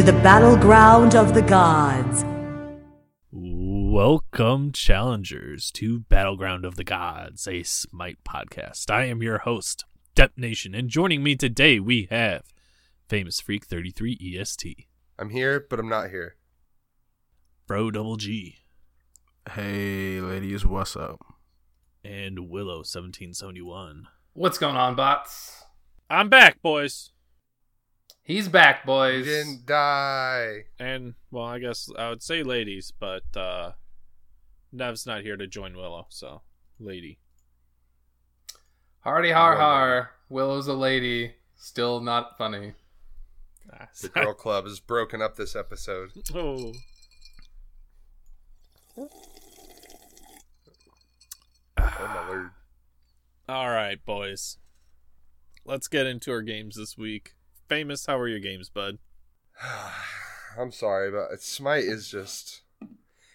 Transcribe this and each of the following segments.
to the battleground of the gods. Welcome, challengers, to Battleground of the Gods, a Smite podcast. I am your host, Dep Nation, and joining me today we have Famous Freak 33 EST, I'm here, but I'm not here. Bro Double G, Hey, ladies, what's up? and Willow 1771. What's going on, bots? I'm back, boys. He's back, boys. He didn't die. And, well, I guess I would say ladies, but uh Nev's not here to join Willow, so lady. Hardy har har. Willow's a lady. Still not funny. Ah, The girl club is broken up this episode. oh. Oh my lord. All right, boys. Let's get into our games this week. Famous, how are your games, bud? I'm sorry, but Smite is just.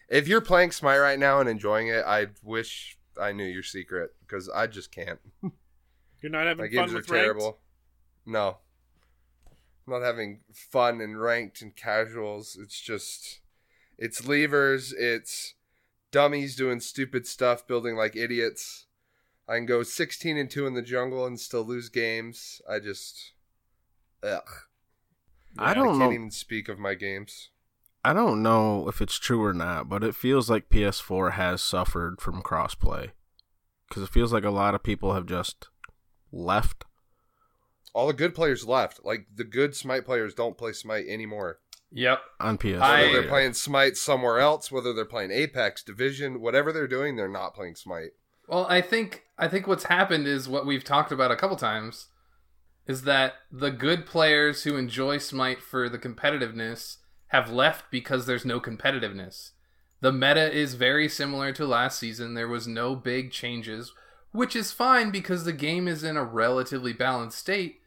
If you're playing Smite right now and enjoying it, I wish I knew your secret because I just can't. You're not having My fun games are with ranked? terrible. No. I'm not having fun and ranked and casuals. It's just. It's levers. It's dummies doing stupid stuff, building like idiots. I can go 16 and 2 in the jungle and still lose games. I just. Ugh. I I don't can't know. even speak of my games. I don't know if it's true or not, but it feels like PS4 has suffered from crossplay. Because it feels like a lot of people have just left. All the good players left. Like the good Smite players don't play Smite anymore. Yep. on PS4. I- Whether they're playing Smite somewhere else, whether they're playing Apex, Division, whatever they're doing, they're not playing Smite. Well, I think I think what's happened is what we've talked about a couple times is that the good players who enjoy Smite for the competitiveness have left because there's no competitiveness. The meta is very similar to last season. There was no big changes, which is fine because the game is in a relatively balanced state.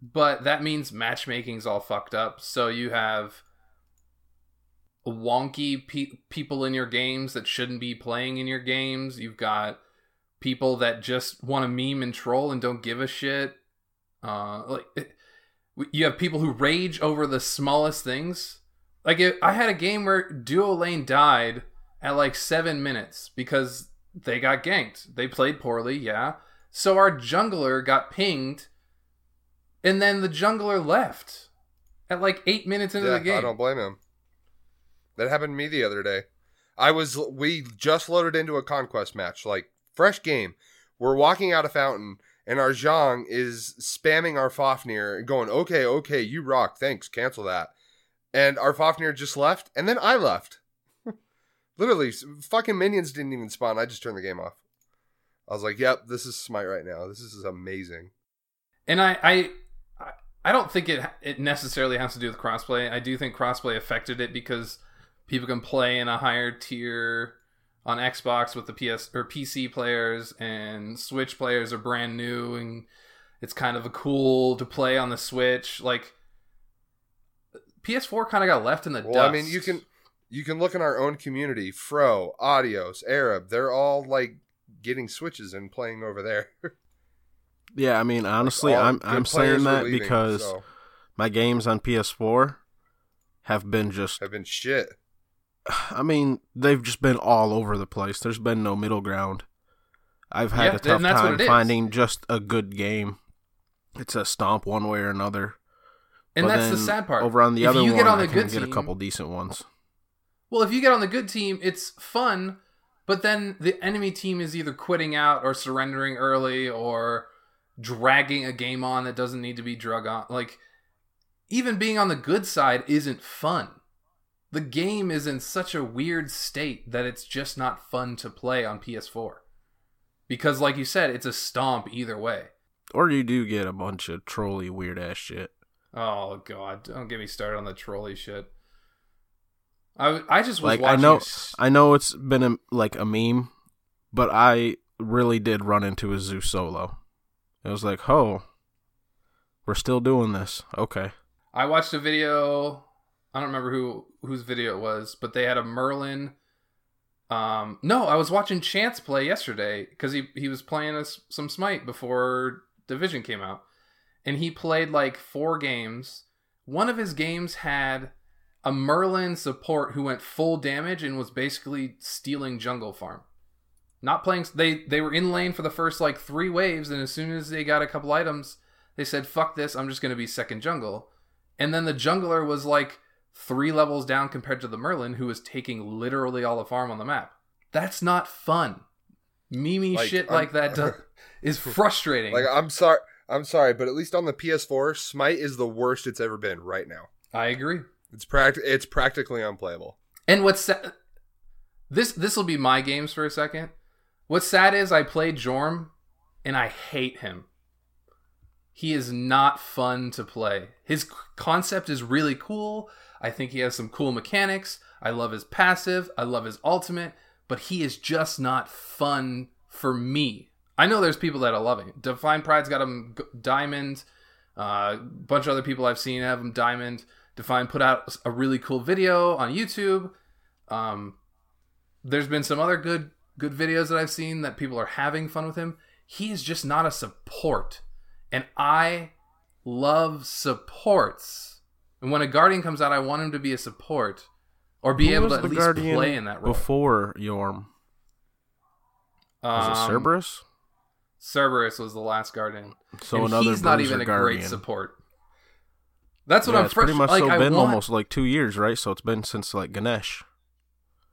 But that means matchmaking's all fucked up. So you have wonky pe- people in your games that shouldn't be playing in your games. You've got people that just want to meme and troll and don't give a shit. Uh, like it, you have people who rage over the smallest things. Like it, I had a game where Duo Lane died at like seven minutes because they got ganked. They played poorly, yeah. So our jungler got pinged, and then the jungler left at like eight minutes into yeah, the game. I don't blame him. That happened to me the other day. I was we just loaded into a conquest match, like fresh game. We're walking out of fountain, and our Zhang is spamming our Fafnir going, "Okay, okay, you rock. Thanks, cancel that." And our Fafnir just left, and then I left. Literally, fucking minions didn't even spawn. I just turned the game off. I was like, "Yep, this is Smite right now. This is amazing." and I I- I don't think it it necessarily has to do with crossplay. I do think crossplay affected it because people can play in a higher tier on Xbox with the PS or PC players, and Switch players are brand new, and it's kind of a cool to play on the Switch. Like PS4 kind of got left in the Well, dust. I mean, you can you can look in our own community, Fro, Audios, Arab. They're all like getting switches and playing over there. yeah, I mean, honestly, All I'm I'm saying that leaving, because so, my games on PS4 have been just. have been shit. I mean, they've just been all over the place. There's been no middle ground. I've had Yeah, a tough time finding just a good game. It's a stomp one way or another. and But that's the sad part. Over on the If other you one, get on I the can good get a couple decent ones. Well, if you get on the good team, it's fun, but then the enemy team is either quitting out or surrendering early or dragging a game on that doesn't need to be drug on. Like, even being on the good side isn't fun. The game is in such a weird state that it's just not fun to play on PS4. Because, like you said, it's a stomp either way. Or you do get a bunch of trolly weird ass shit. Oh, God. Don't get me started on the trolley shit. I, I just was Like I know, I know it's been a, like a meme, but I really did run into a zoo solo. It was like, oh, we're still doing this. Okay, I watched a video. I don't remember who whose video it was, but they had a Merlin. Um, no, I was watching Chance play yesterday because he he was playing us some Smite before Division came out, and he played like four games, one of his games had a Merlin support who went full damage and was basically stealing jungle farm. Not playing they they were in lane for the first like 3 waves and as soon as they got a couple items, they said fuck this, I'm just going to be second jungle. And then the jungler was like 3 levels down compared to the Merlin who is taking literally all the farm on the map. That's not fun. Mimi Like, shit I'm- like that do- is frustrating. Like I'm sorry, I'm sorry, but at least on the PS4, Smite is the worst it's ever been right now. I agree. It's pract it's practically unplayable. And what's sa- this? This will be my games for a second. What's sad is I played Jorm, and I hate him. He is not fun to play. His concept is really cool. I think he has some cool mechanics. I love his passive. I love his ultimate, but he is just not fun for me. I know there's people that are loving it. Divine Pride's got him diamond. A uh, bunch of other people I've seen have him diamond. Divine put out a really cool video on YouTube. Um, there's been some other good good videos that I've seen that people are having fun with him. He is just not a support, and I love supports. And when a guardian comes out, I want him to be a support or be Who able to at least play in that role. before Yorm? Was it Um, Cerberus? Cerberus was the last guardian. So and another he's not even a Guardian. great support. That's what yeah, I'm it's pretty much like, so I been want- almost like two years, right? So it's been since like Ganesh.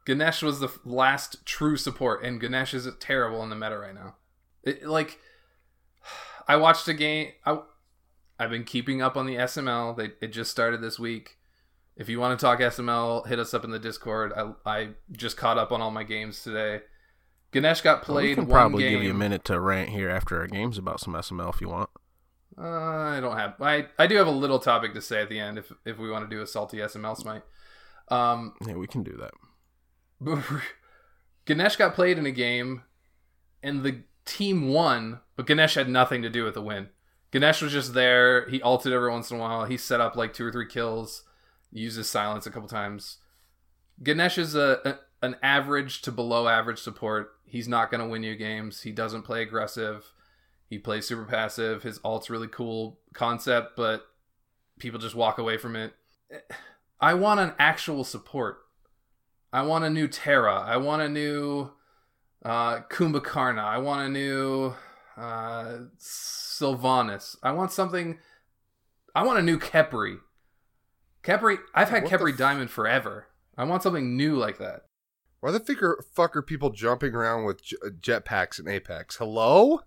Ganesh was the last true support, and Ganesh is terrible in the meta right now. It, like, I watched a game. I, I've been keeping up on the SML. They it just started this week. If you want to talk SML, hit us up in the Discord. I I just caught up on all my games today. Ganesh got we played can one probably game. give you a minute to rant here after our games about some SML if you want. Uh, I don't have. I I do have a little topic to say at the end if if we want to do a salty SML smite. Um, Yeah, we can do that. Ganesh got played in a game, and the team won, but Ganesh had nothing to do with the win. Ganesh was just there. He ulted every once in a while. He set up like two or three kills, uses silence a couple times. Ganesh is a, a an average to below average support. He's not going to win you games. He doesn't play aggressive. He plays super passive. His alt's really cool concept, but people just walk away from it. I want an actual support. I want a new Terra. I want a new uh, Kumbhakarna. I want a new uh, Sylvanus. I want something. I want a new Khepri. Khepri. I've had What Khepri f- Diamond forever. I want something new like that. Why the figure fuck are people jumping around with j- jetpacks in Apex? Hello?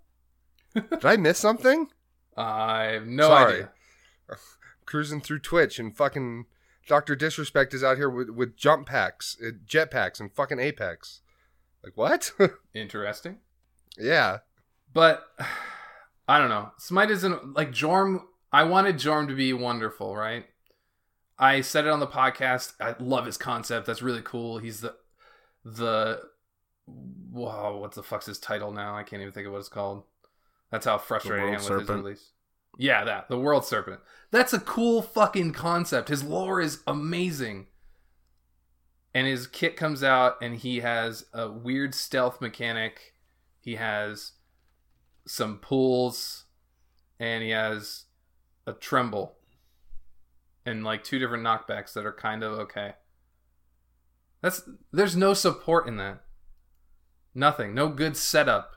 Did I miss something? I have no Sorry. idea. Cruising through Twitch and fucking Doctor Disrespect is out here with with jump packs, uh, jetpacks, and fucking Apex. Like what? Interesting. yeah, But I don't know. Smite isn't like Jorm. I wanted Jorm to be wonderful, right? I said it on the podcast. I love his concept. That's really cool. He's the the wow. What's the fuck's his title now? I can't even think of what it's called. That's how frustrated I am with his Serpent. release. Yeah, that the World Serpent. That's a cool fucking concept. His lore is amazing. And his kit comes out, and he has a weird stealth mechanic. He has some pulls, and he has a tremble, and like two different knockbacks that are kind of okay. That's there's no support in that. Nothing. No good setup.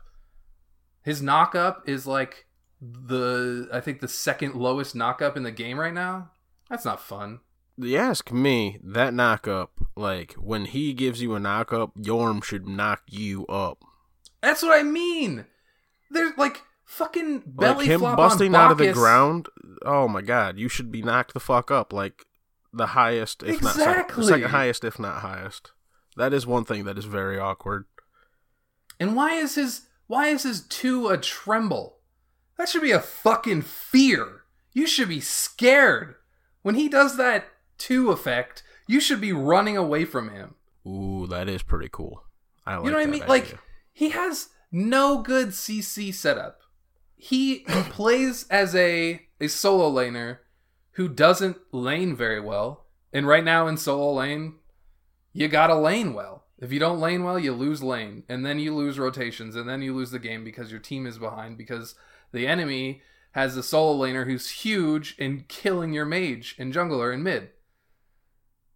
His knockup is like the I think the second lowest knockup in the game right now. That's not fun. You ask me, that knockup, like when he gives you a knockup, Yorm should knock you up. That's what I mean. There's like fucking belly like him flop busting on out of the ground. Oh my god, you should be knocked the fuck up. Like the highest, if not second, second highest, if not highest. That is one thing that is very awkward. And why is his why is his two a tremble? That should be a fucking fear. You should be scared. When he does that two effect, you should be running away from him. Ooh, that is pretty cool. I like you know what I mean? idea. Like he has no good CC setup. He, plays as a a solo laner who doesn't lane very well. And right now in solo lane, you gotta lane well. If you don't lane well, you lose lane, and then you lose rotations, and then you lose the game because your team is behind because the enemy has a solo laner who's huge and killing your mage and jungler in mid.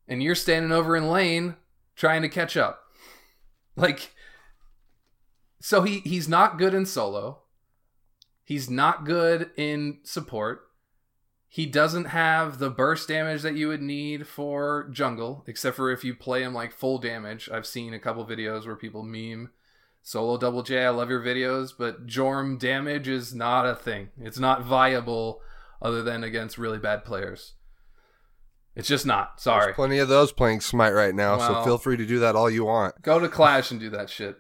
And you're standing over in lane trying to catch up. Like so he he's not good in solo. He's not good in support. He doesn't have the burst damage that you would need for jungle, except for if you play him like full damage. I've seen a couple videos where people meme solo double J. I love your videos, but Jorm damage is not a thing. It's not viable other than against really bad players. It's just not. Sorry. There's plenty of those playing Smite right now, so feel free to do that all you want. Go to Clash and do that shit.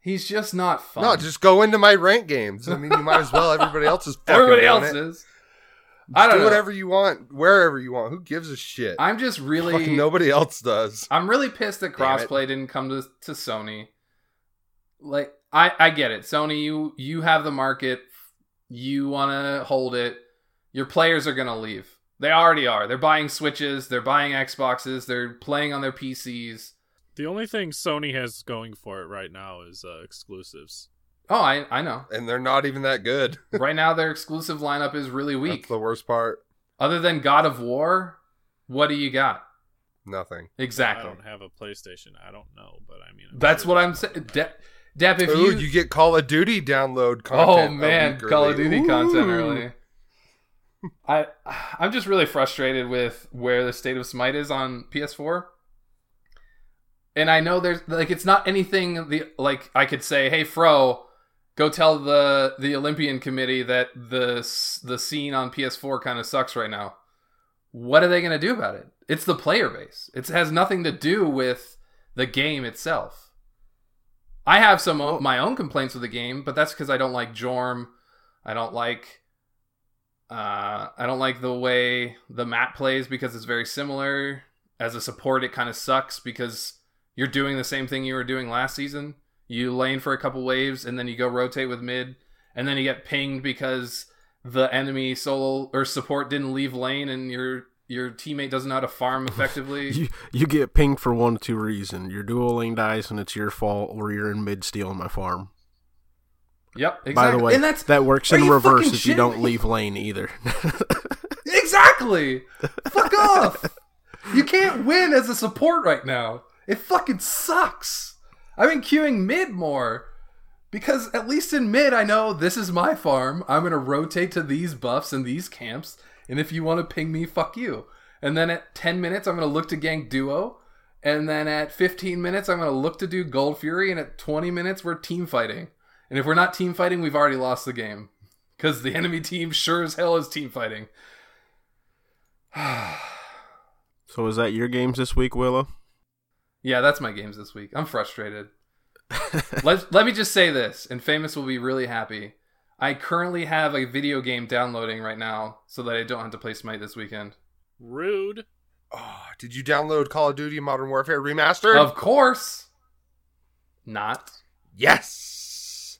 He's just not fun. No, just go into my rank games. I mean, you might as well. Everybody else is fucking everybody else is. I don't do know. whatever you want, wherever you want. Who gives a shit? I'm just really Fucking nobody else does. I'm really pissed that Damn it. crossplay didn't come to to Sony. Like I I get it. Sony you you have the market. You want to hold it. Your players are going to leave. They already are. They're buying Switches, they're buying Xboxes, they're playing on their PCs. The only thing Sony has going for it right now is uh, exclusives. Oh, I I know. And they're not even that good. right now their exclusive lineup is really weak. That's the worst part. Other than God of War, what do you got? Nothing. Exactly. I don't have a PlayStation. I don't know, but I mean, I'm That's sure what I'm saying. De- Dep, if Ooh, you, you, get Call of Duty download oh content. a man, Call of Duty content early. I I'm just really frustrated with where the state of Smite is on PS4. And I know there's like it's not anything the like I could say, "Hey Fro, go tell the the Olympian committee that the the scene on PS4 kind of sucks right now." What are they going to do about it? It's the player base. It has nothing to do with the game itself. I have some o- my own complaints with the game, but that's because I don't like Jorm. I don't like uh, I don't like the way the map plays because it's very similar. As a support, it kind of sucks because you're doing the same thing you were doing last season. You lane for a couple waves and then you go rotate with mid, and then you get pinged because the enemy solo or support didn't leave lane and your your teammate doesn't know how to farm effectively. You you get pinged for one or two reasons. Your dual lane dies and it's your fault, or you're in mid stealing my farm. yep, exactly. By the way, and that's that works in reverse if you don't leave lane either. Exactly. Fuck off. You can't win as a support right now. It fucking sucks. I've been queuing mid more because at least in mid I know this is my farm. I'm going to rotate to these buffs and these camps and if you want to ping me fuck you. And then at 10 minutes I'm going to look to gank duo and then at 15 minutes I'm going to look to do gold fury and at 20 minutes we're team fighting. And if we're not team fighting, we've already lost the game cuz the enemy team sure as hell is team fighting. so is that your games this week, Willow? Yeah, that's my games this week. I'm frustrated. let let me just say this, and Famous will be really happy. I currently have a video game downloading right now, so that I don't have to play Smite this weekend. rude. Oh, did you download Call of Duty Modern Warfare Remastered? Of course, not. yes.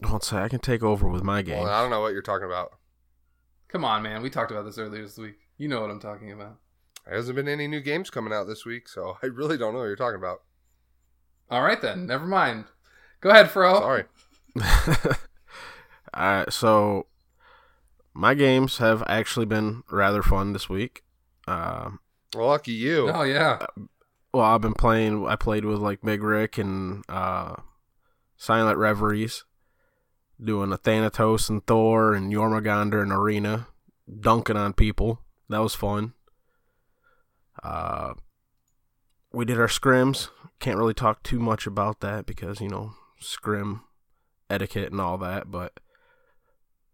Don't say I can take over with my game. Well, I don't know what you're talking about. Come on, man. We talked about this earlier this week. You know what I'm talking about. There hasn't been any new games coming out this week, so I really don't know what you're talking about. All right then. Never mind. Go ahead, Fro. Sorry. uh, so my games have actually been rather fun this week. Um, Well, lucky you. Oh yeah. well, I've been playing. I played with like Big Rick and uh, Silent Reveries, doing a Thanatos and Thor and Jormungandr and Arena, dunking on people. That was fun. Uh, we did our scrims. Can't really talk too much about that because you know scrim etiquette and all that, but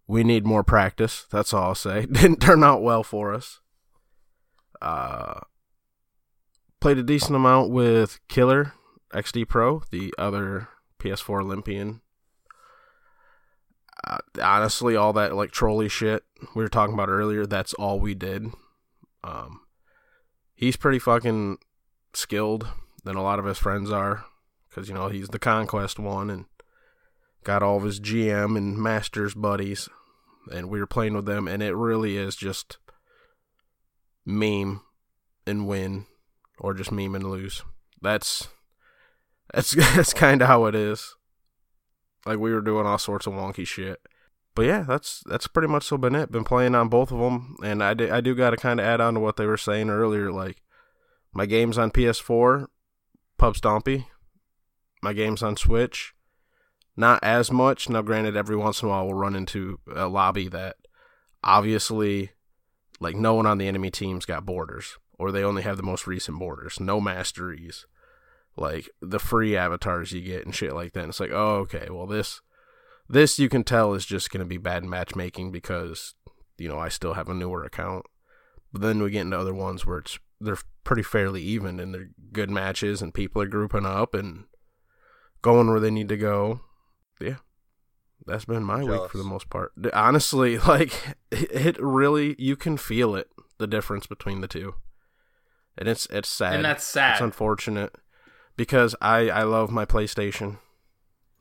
we need more practice. That's all I'll say. Didn't turn out well for us. Uh, played a decent amount with Killer XD Pro, the other PS4 Olympian. Uh, honestly, all that like trolley shit we were talking about earlier, that's all we did. Um, he's pretty fucking skilled than a lot of his friends are, because you know he's the conquest one and got all of his GM and masters buddies, and we were playing with them, and it really is just meme and win or just meme and lose. That's that's that's kind of how it is. Like we were doing all sorts of wonky shit. But yeah, that's that's pretty much so been it. Been playing on both of them, and I do, I do got to kind of add on to what they were saying earlier. Like my games on PS4, Pub Stompy. My games on Switch, not as much. Now, granted, every once in a while we'll run into a lobby that obviously, like, no one on the enemy team's got borders, or they only have the most recent borders, no masteries, like the free avatars you get and shit like that. And it's like, oh, okay, well, this, this you can tell is just going to be bad matchmaking because, you know, I still have a newer account. But then we get into other ones where it's they're pretty fairly even and they're good matches and people are grouping up and going where they need to go. Yeah. That's been my Jealous. week for the most part. Honestly, like it really you can feel it the difference between the two. And it's it's sad. And that's sad. It's unfortunate because I I love my PlayStation.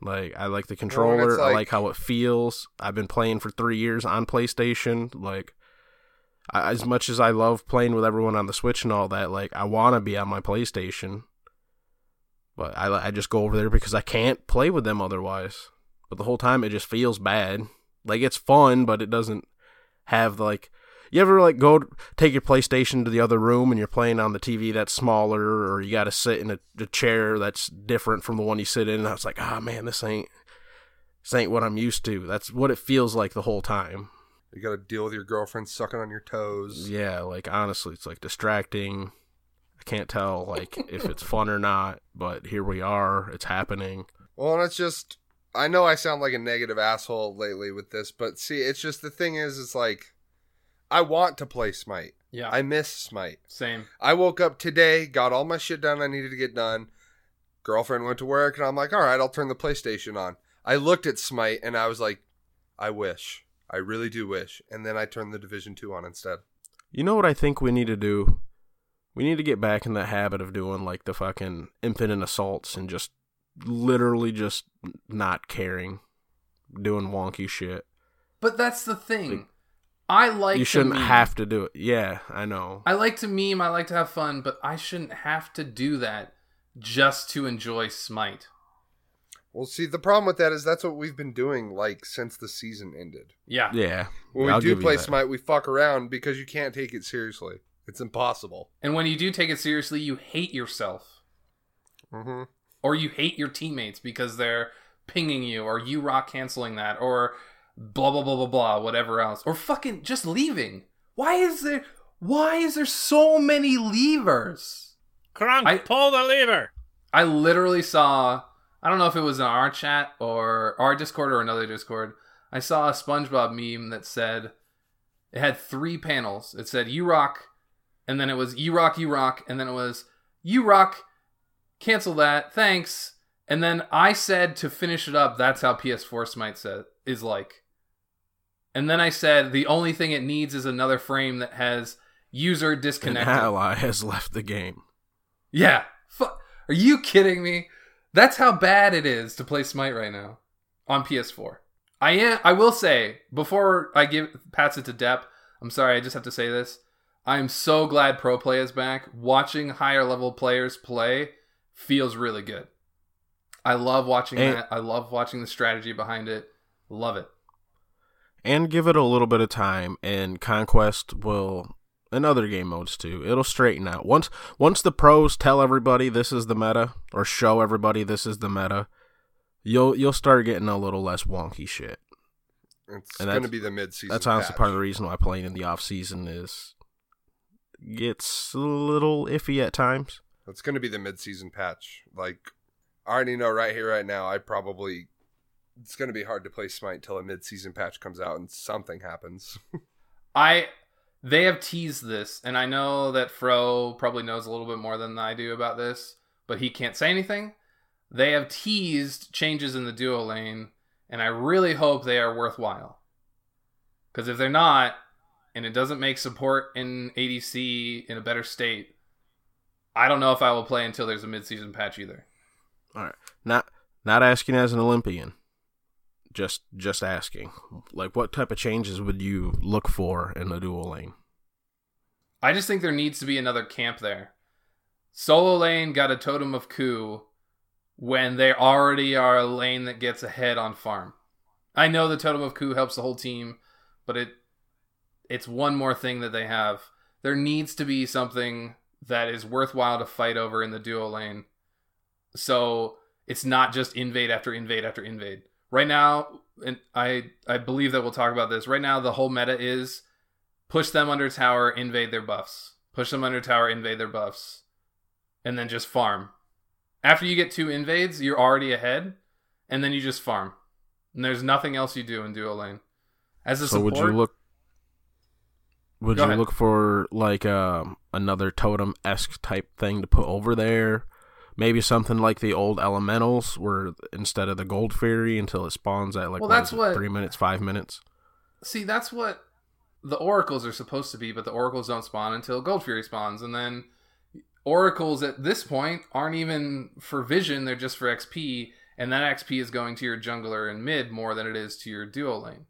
Like I like the controller. I like- like how it feels. I've been playing for 3 years on PlayStation like I, as much as I love playing with everyone on the Switch and all that, like I want to be on my PlayStation, but I I just go over there because I can't play with them otherwise. But the whole time it just feels bad. Like it's fun, but it doesn't have like. You ever like go take your PlayStation to the other room and you're playing on the TV that's smaller, or you got to sit in a, a chair that's different from the one you sit in? And I was like, ah, man, this ain't this ain't what I'm used to. That's what it feels like the whole time. You got to deal with your girlfriend sucking on your toes. Yeah, like honestly, it's like distracting. I can't tell like if it's fun or not, but here we are. It's happening. Well, and it's just I know I sound like a negative asshole lately with this, but see, it's just the thing is, it's like I want to play Smite. Yeah. I miss Smite. Same. I woke up today, got all my shit done I needed to get done. Girlfriend went to work, and I'm like, all right, I'll turn the PlayStation on. I looked at Smite, and I was like, I wish. I really do wish. And then I turned the Division 2 on instead. You know what I think we need to do? We need to get back in the habit of doing like the fucking infinite assaults and just literally just not caring, doing wonky shit. But that's the thing. Like, I like you shouldn't meme. have to do it. Yeah, I know. I like to meme, I like to have fun, but I shouldn't have to do that just to enjoy Smite. Well, see, the problem with that is that's what we've been doing, like, since the season ended. Yeah. Yeah. When I'll we do play. Smite, we fuck around because you can't take it seriously. It's impossible. And when you do take it seriously, you hate yourself. Mm-hmm. Or you hate your teammates because they're pinging you, or you rock canceling that, or blah blah blah blah blah, whatever else. Or fucking just leaving. Why is there why is there so many levers? Crunk, I- pull the lever. I literally saw I don't know if it was in our chat or our Discord or another Discord. I saw a SpongeBob meme that said it had three panels. It said you rock, and then it was you rock, you rock, and then it was you rock, cancel that, thanks. And then I said to finish it up, that's how PS4 Smite said is like. And then I said the only thing it needs is another frame that has user disconnected. An ally has left the game. Yeah. Fu- Are you kidding me? That's how bad it is to play Smite right now on PS4. I am. I will say before I give pass it to Dep. I'm sorry. I just have to say this. I am so glad Pro Play is back. Watching higher level players play feels really good. I love watching And- that. I love watching the strategy behind it. Love it. And give it a little bit of time and conquest will and other game modes too it'll straighten out once once the pros tell everybody this is the meta or show everybody this is the meta you'll you'll start getting a little less wonky shit It's And going to be the mid-season. that's honestly patch. part of the reason why playing in the off season is gets a little iffy at times That's going to be the mid-season patch. Like, I already know right here, right now. I probably it's going to be hard to play Smite till a mid-season patch comes out and something happens. I they have teased this, and I know that Fro probably knows a little bit more than I do about this, but he can't say anything. They have teased changes in the duo lane, and I really hope they are worthwhile. Because if they're not, and it doesn't make support in ADC in a better state, I don't know if I will play until there's a mid-season patch either. all right not not asking as an olympian just just asking like what type of changes would you look for in the dual lane I just think there needs to be another camp there. Solo lane got a totem of coup when they already are a lane that gets ahead on farm. I know the totem of coup helps the whole team, but it it's one more thing that they have. There needs to be something that is worthwhile to fight over in the duo lane. So it's not just invade after invade after invade. Right now, and I I believe that we'll talk about this. Right now, the whole meta is push them under tower, invade their buffs. Push them under tower, invade their buffs, and then just farm. After you get two invades, you're already ahead, and then you just farm. And there's nothing else you do in duo lane. As a So support, would you look? Would you ahead. look for like um, another totem esque type thing to put over there? Maybe something like the old elementals, where instead of the Gold Fury until it spawns at like Well, that's what- three minutes, five minutes. See, that's what the oracles are supposed to be, but the oracles don't spawn until Gold Fury spawns, and then oracles at this point aren't even for vision; they're just for XP, and that XP is going to your jungler and mid more than it is to your duo lane.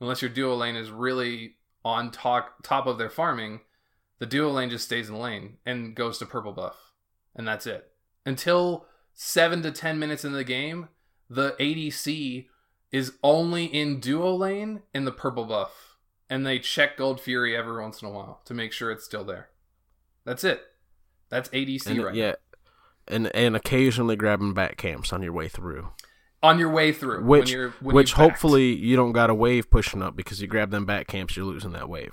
Unless your duo lane is really on top top of their farming, the duo lane just stays in lane and goes to purple buff, and that's it. Until seven to ten minutes in the game, the ADC is only in duo lane in the purple buff, and they check Gold Fury every once in a while to make sure it's still there. That's it. That's ADC And right yeah, and and occasionally grabbing back camps on your way through. On your way through, which when when which hopefully you don't got a wave pushing up because you grab them back camps, you're losing that wave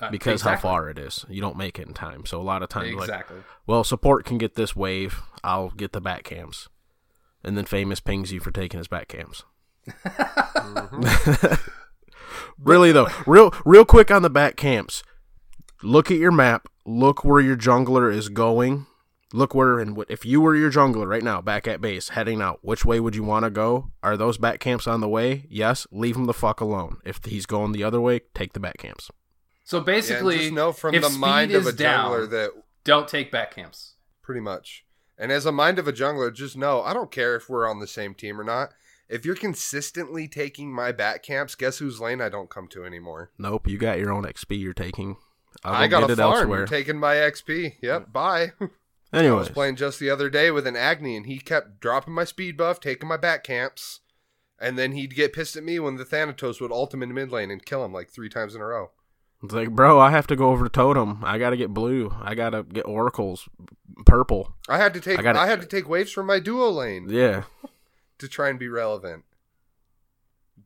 Uh, because exactly. how far it is. You don't make it in time, so a lot of times like Exactly. Well, support can get this wave. I'll get the back camps. And then famous pings you for taking his back camps. really though, real real quick on the back camps. Look at your map. Look where your jungler is going. Look where and what if you were your jungler right now, back at base, heading out. Which way would you want to go? Are those back camps on the way? Yes. Leave him the fuck alone. If he's going the other way, take the back camps. So basically, and just know from if the mind of a jungler down, that don't take back camps. pretty much. And as a mind of a jungler, just know I don't care if we're on the same team or not. If you're consistently taking my back camps, guess whose lane I don't come to anymore? Nope, you got your own XP you're taking. I'll I got get a it farm. elsewhere. You're taking my XP. Yep. Bye. Anyway, I was Anyways, playing just the other day with an Agni, and he kept dropping my speed buff, taking my back camps, and then he'd get pissed at me when the Thanatos would ult him in mid lane and kill him like three times in a row. It's like, bro, I have to go over to Totem. I gotta get blue. I gotta get Oracles, purple. I had to take I I, gotta- had to take waves from my duo lane Yeah, to try and be relevant.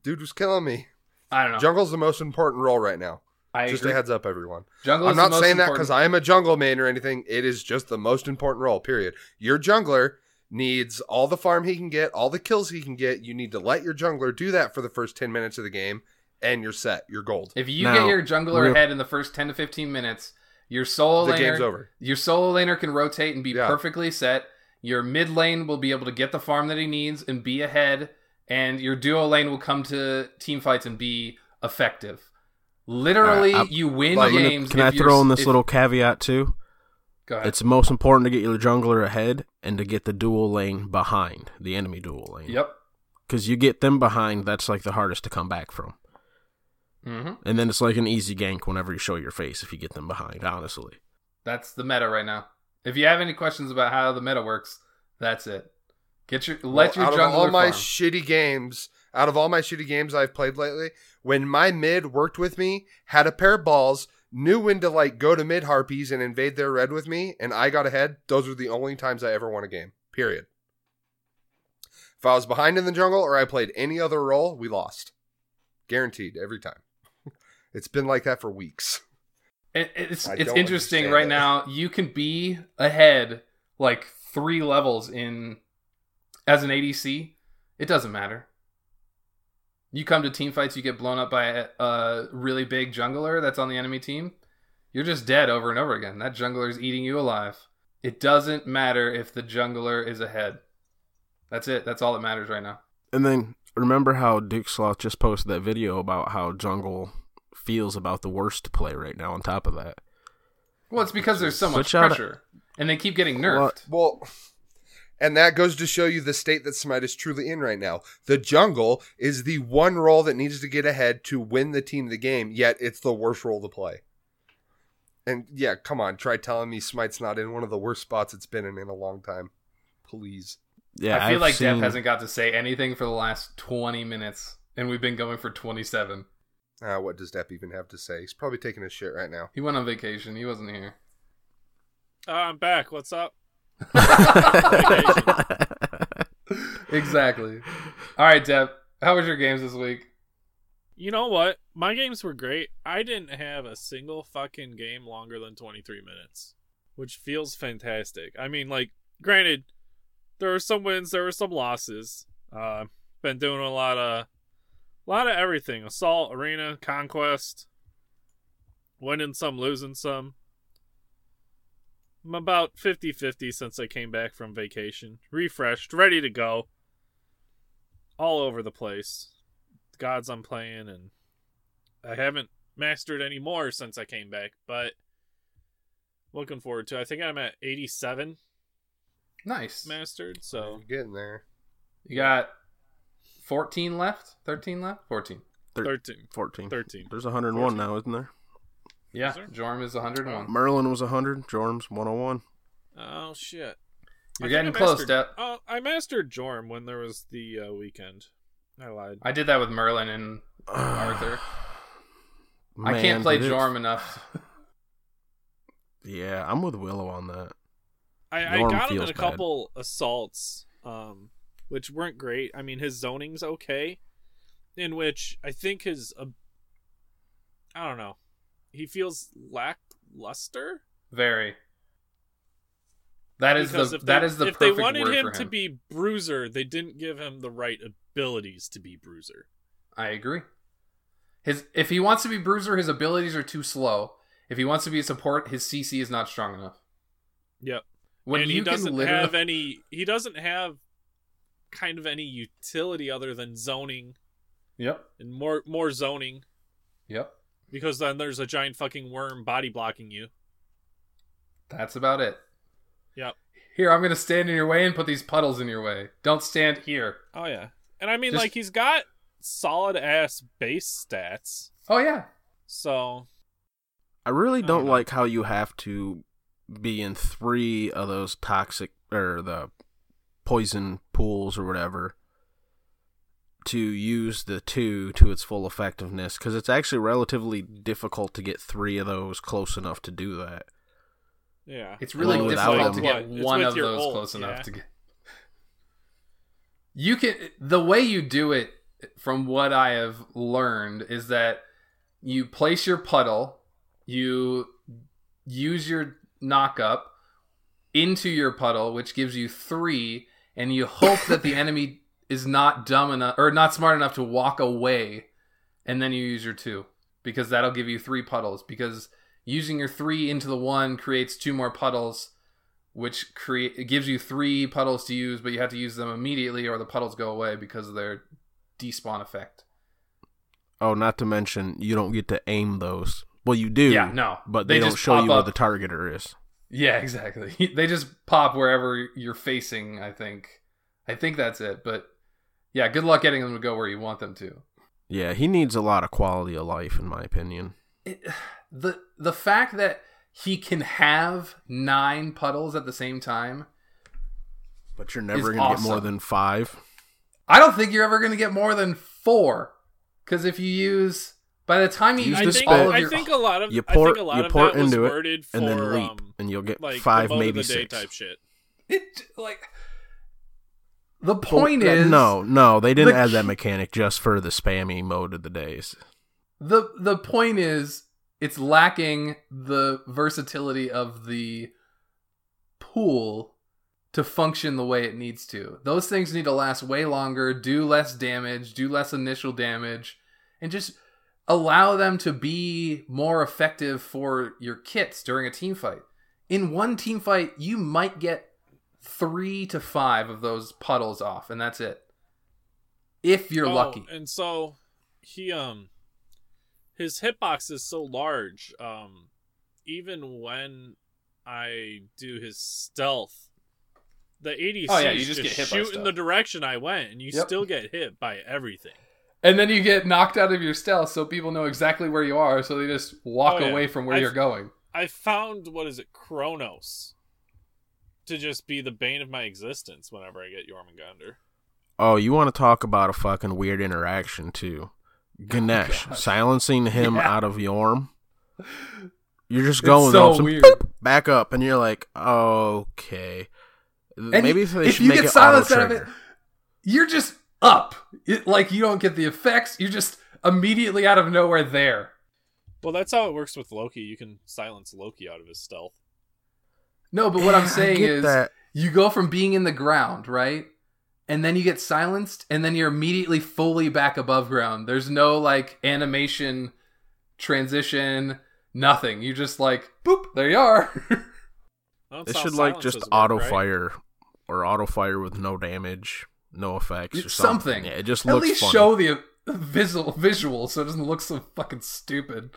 Dude was killing me. I don't know. Jungle's the most important role right now. I just agree. a heads up, everyone. Jungle I'm not most saying that because I am a jungle main or anything. It is just the most important role. Period. Your jungler needs all the farm he can get, all the kills he can get. You need to let your jungler do that for the first ten minutes of the game, and you're set. You're gold. If you Now, get your jungler real- ahead in the first 10 to 15 minutes, your solo The laner, game's over. Your solo laner can rotate and be Yeah. perfectly set. Your mid lane will be able to get the farm that he needs and be ahead, and your duo lane will come to team fights and be effective. Literally, All right, I'm- you win like- games. Can I you're- throw in this if- little caveat too? Go ahead. It's most important to get your jungler ahead and to get the dual lane behind the enemy dual lane. Yep. Because you get them behind, that's like the hardest to come back from. Hmm And then it's like an easy gank whenever you show your face if you get them behind. Honestly, That's the meta right now. If you have any questions about how the meta works, that's it. Get your let Well, your out jungler of all my shitty games, out of all my shitty games I've played lately, when my mid worked with me, had a pair of balls, knew when to like go to mid harpies and invade their red with me, and I got ahead, those are the only times I ever won a game. Period. If I was behind in the jungle or I played any other role, we lost. Guaranteed every time. It's been like that for weeks. It, it's I it's interesting right it. now. You can be ahead like three levels in as an ADC. It doesn't matter. You come to team fights, you get blown up by a, a really big jungler that's on the enemy team. You're just dead over and over again. That jungler is eating you alive. It doesn't matter if the jungler is ahead. That's it. That's all that matters right now. and then remember how Duke Sloth just posted that video about how jungle feels about the worst play right now. On top of that, Well, it's because there's so much Switch out- pressure, and they keep getting nerfed. What? Well, and that goes to show you the state that Smite is truly in right now. The jungle is the one role that needs to get ahead to win the team the game, yet it's the worst role to play. And yeah, come on, try telling me Smite's not in one of the worst spots it's been in in a long time. Please. yeah, I feel I've like seen, Dep hasn't got to say anything for the last 20 minutes. and we've been going for 27. Ah, what does Dep even have to say? He's probably taking a shit right now. He went on vacation. He wasn't here. Uh, I'm back. What's up? exactly. All right, Dep. How was your games this week? You know what? My games were great. I didn't have a single fucking game longer than 23 minutes, which feels fantastic. I mean, like, granted, there were some wins, there were some losses. Uh, been doing a lot of, a lot of everything: assault, arena, conquest, winning some, losing some. I'm about 50-50 since I came back from vacation, refreshed, ready to go. All over the place gods I'm playing, and I haven't mastered any more since I came back, but looking forward to. I think I'm at 87 Nice. mastered, so You're getting there. You got 14 left? 13 left? 14. Thir- 13. 14. 13. There's 101 now, isn't there? Yeah. Is there? Jorm is 101. Merlin was 100. Jorm's 101. Oh shit! You're I getting close, mastered- Dep. Oh, I mastered Jorm when there was the uh, weekend. I lied. I did that with Merlin and Arthur. I can't play did it- Jorm enough. Yeah, I'm with Willow on that. I, I got him in feels a bad. couple assaults, um, which weren't great. I mean, his zoning's okay, in which I think his, uh, I don't know, he feels lackluster. Very. That is because the if that they, is the if they wanted him for to be Bruiser, they didn't give him the right abilities to be Bruiser. I agree. His if he wants to be Bruiser, his abilities are too slow. If he wants to be a support, his CC is not strong enough. Yep. When and he doesn't literally have any. He doesn't have kind of any utility other than zoning Yep. and more more zoning Yep. because then there's a giant fucking worm body blocking you. That's about it. Yep. Here, I'm gonna stand in your way and put these puddles in your way. Don't stand here. Oh yeah. And I mean, Just- like he's got solid ass base stats. Oh yeah. So I really don't don't like how you have to be in three of those toxic or the poison pools or whatever to use the two to its full effectiveness because it's actually relatively difficult to get three of those close enough to do that. yeah, It's really Like, difficult to them. get What? It's one of those ult, close enough to get. You can the way you do it, from what I have learned, is that you place your puddle, you use your knock up into your puddle, which gives you three, and you hope that the enemy is not dumb enough or not smart enough to walk away, and then you use your two because that'll give you three puddles. Because using your three into the one creates two more puddles, which create it gives you three puddles to use, but you have to use them immediately or the puddles go away because of their despawn effect. Oh, not to mention you don't get to aim those. Well, you do. Yeah, no, but they they, don't show you where the targeter is. Yeah, exactly. they just pop wherever you're facing. I think. I think that's it. But yeah, good luck getting them to go where you want them to. Yeah, he needs a lot of quality of life, in my opinion. It, the the fact that he can have nine puddles at the same time, But you're never going to get more than five. I don't think you're ever going to get more than four. Because if you use by the time you Use I use think, all spell. of I your think a lot of You I think a lot you of port that was into it, worded for and then leap, um, and you'll get like five, the maybe of the day six. type shit. it like the But point that- is no, no, they didn't the add that mechanic just for the spammy mode of the days. the the point is it's lacking the versatility of the pool to function the way it needs to. Those things need to last way longer, do less damage, do less initial damage, and just allow them to be more effective for your kits during a team fight. In one team fight, you might get three to five of those puddles off, and that's it. If you're Oh, lucky. And so he um his hitbox is so large. Um even when I do his stealth, the ADC Oh, yeah, you just just get hit shoot in the direction I went, and you Yep. still get hit by everything. And then you get knocked out of your stealth, so people know exactly where you are, so they just walk Oh, yeah. away from where I've- you're going. I found what is it, Chronos, to just be the bane of my existence whenever I get Jormungandr. Oh, you want to talk about a fucking weird interaction too? Ganesh oh, gosh. silencing him Yeah. out of Yorm. You're just It's going so some weird. boop, back up, and you're like, okay. Maybe if they if should you make get it silenced out of it, you're just up. It, like you don't get the effects. You're just immediately out of nowhere there. Well, that's how it works with Loki. You can silence Loki out of his stealth. No, but what I'm saying is, that. you go from being in the ground, right? And then you get silenced, and then you're immediately fully back above ground. There's no like animation transition, nothing. You just like boop, there you are. Well, They should like just silences work, auto right? fire or auto fire with no damage, no effects, or something. something. Yeah, it just At looks least funny. show the visual visual so it doesn't look so fucking stupid.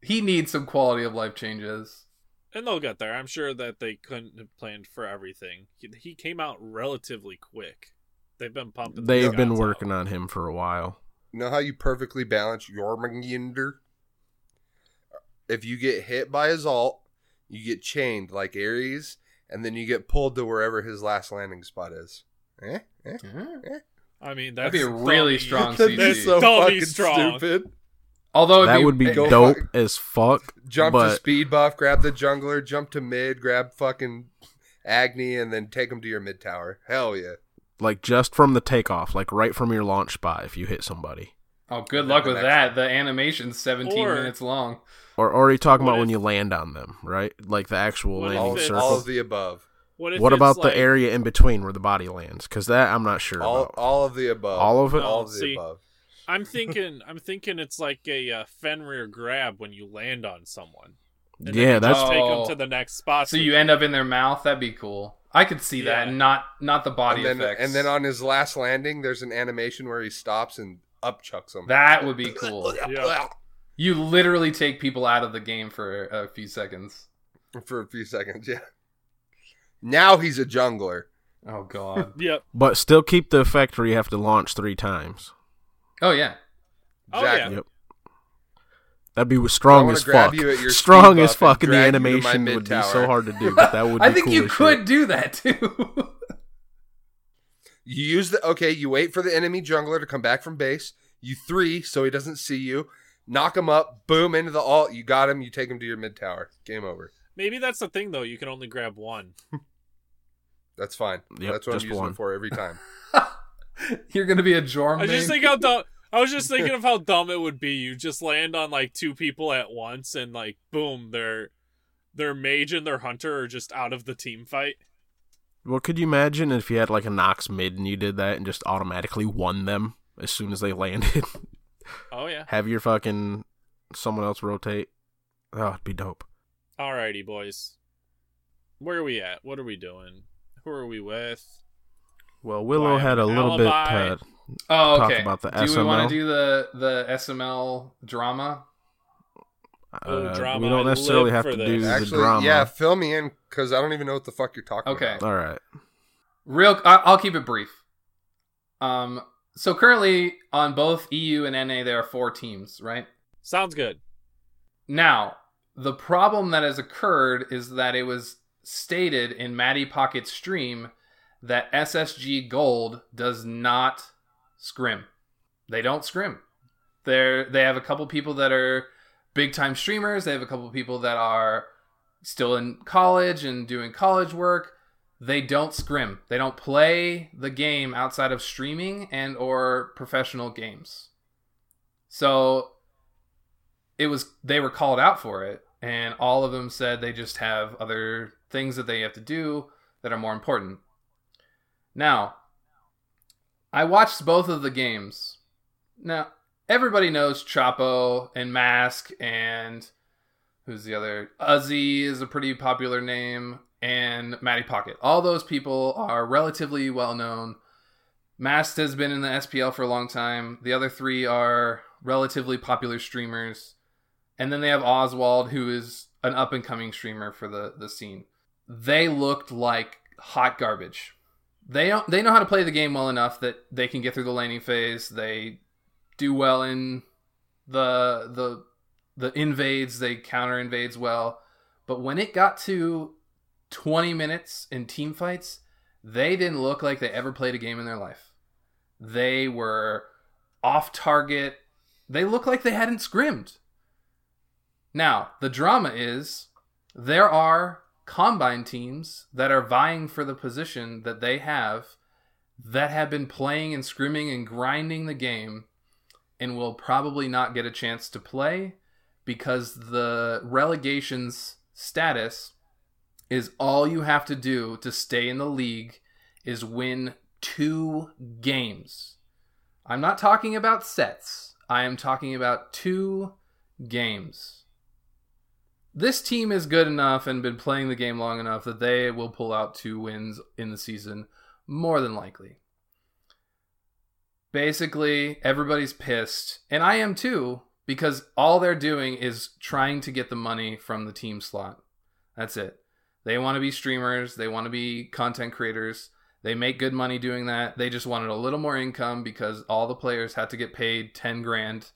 He needs some quality of life changes. And they'll get there. I'm sure that they couldn't have planned for everything. He, he came out relatively quick. They've been pumping. They've these been working out. on him for a while. You know how you perfectly balance your Jormungandr? If you get hit by his ult, you get chained like Ares, and then you get pulled to wherever his last landing spot is. Eh? Eh? I mean, That'd be a really dummy. strong That's CG. so dummy fucking strong. stupid. Although it'd That would be dope fuck- as fuck. Jump to speed buff, grab the jungler, jump to mid, grab fucking Agni, and then take him to your mid tower. Hell yeah. like just from the takeoff, like right from your launch spot, if you hit somebody. Oh, good luck with the that. The animation's 17 Or- minutes long. Or, or are you talking What about if- when you land on them, right? Like the actual landing All, circle. all of the above. What, if what about like, the area in between where the body lands? Because that I'm not sure All, about. all of the above. All of it? All of the see, above. I'm thinking. I'm thinking it's like a uh, Fenrir grab when you land on someone. And Yeah, that's just take them to the next spot. So you end up in their mouth. That'd be cool. I could see that. Yeah. Not not the body And then, effects. and then on his last landing, there's an animation where he stops and upchucks him. that would be cool. Yeah. You literally take people out of the game for a few seconds. For a few seconds, yeah. Now he's a jungler. Oh god. Yep. But still keep the effect where you have to launch three times. oh yeah. Oh, yeah. Exactly. Yep. That'd be strong as fuck. you Strong as buff and fuck, and the drag you to my animation would be so hard to do. But that would. Be I think cool you could shit. do that too. You use the okay. You wait for the enemy jungler to come back from base. You three so he doesn't see you. Knock him up. Boom into the alt. You got him. You take him to your mid tower. Game over. Maybe that's the thing though. You can only grab one. That's fine. Yep, That's what I'm using one. it for every time. You're gonna be a Jorm. I just think how dumb. I was just thinking of how dumb it would be. You just land on like two people at once, and like boom, their their mage and their hunter are just out of the team fight. Well, could you imagine if you had like a Nox mid and you did that and just automatically won them as soon as they landed? Oh yeah. Have your fucking someone else rotate. Oh, it'd be dope. Alrighty, boys. Where are we at? What are we doing? Who are we with? Well, Willow I had a an little bit alibi? to Oh, talk okay. about the do we SML? want to do the the SML drama? Oh, uh, drama. we don't necessarily have to this. do the Actually, drama. yeah, fill me in because I don't even know what the fuck you're talking Okay. about. Okay. All right. Real, I'll keep it brief. Um, so currently on both EU and NA there are four teams, right? Sounds good. Now, the problem that has occurred is that it was stated in Matty Pocket's stream that SSG Gold does not scrim. They don't scrim. They're they have a couple people that are big time streamers. They have a couple people that are still in college and doing college work. They don't scrim. They don't play the game outside of streaming and or professional games. So it was they were called out for it and all of them said they just have other things that they have to do that are more important. Now, I watched both of the games. Now, everybody knows Chapo and Mask and who's the other? Uzzy is a pretty popular name and Matty Pocket. All those people are relatively well known. Mast has been in the SPL for a long time. The other three are relatively popular streamers. And then they have Oswald, who is an up and coming streamer for the, the scene. They looked like hot garbage. They they know how to play the game well enough that they can get through the laning phase. They do well in the the the invades, they counter invades well. But when it got to 20 minutes in team fights, they didn't look like they ever played a game in their life. They were off target. They looked like they hadn't scrimmed. Now, the drama is there are combine teams that are vying for the position that they have that have been playing and scrimming and grinding the game and will probably not get a chance to play because the relegation's status is all you have to do to stay in the league is win two games. I'm not talking about sets. I am talking about two games. This team is good enough and been playing the game long enough that they will pull out two wins in the season, more than likely. Basically, everybody's pissed, and I am too, because all they're doing is trying to get the money from the team slot. That's it. They want to be streamers, they want to be content creators. They make good money doing that. They just wanted a little more income because all the players had to get paid 10 grand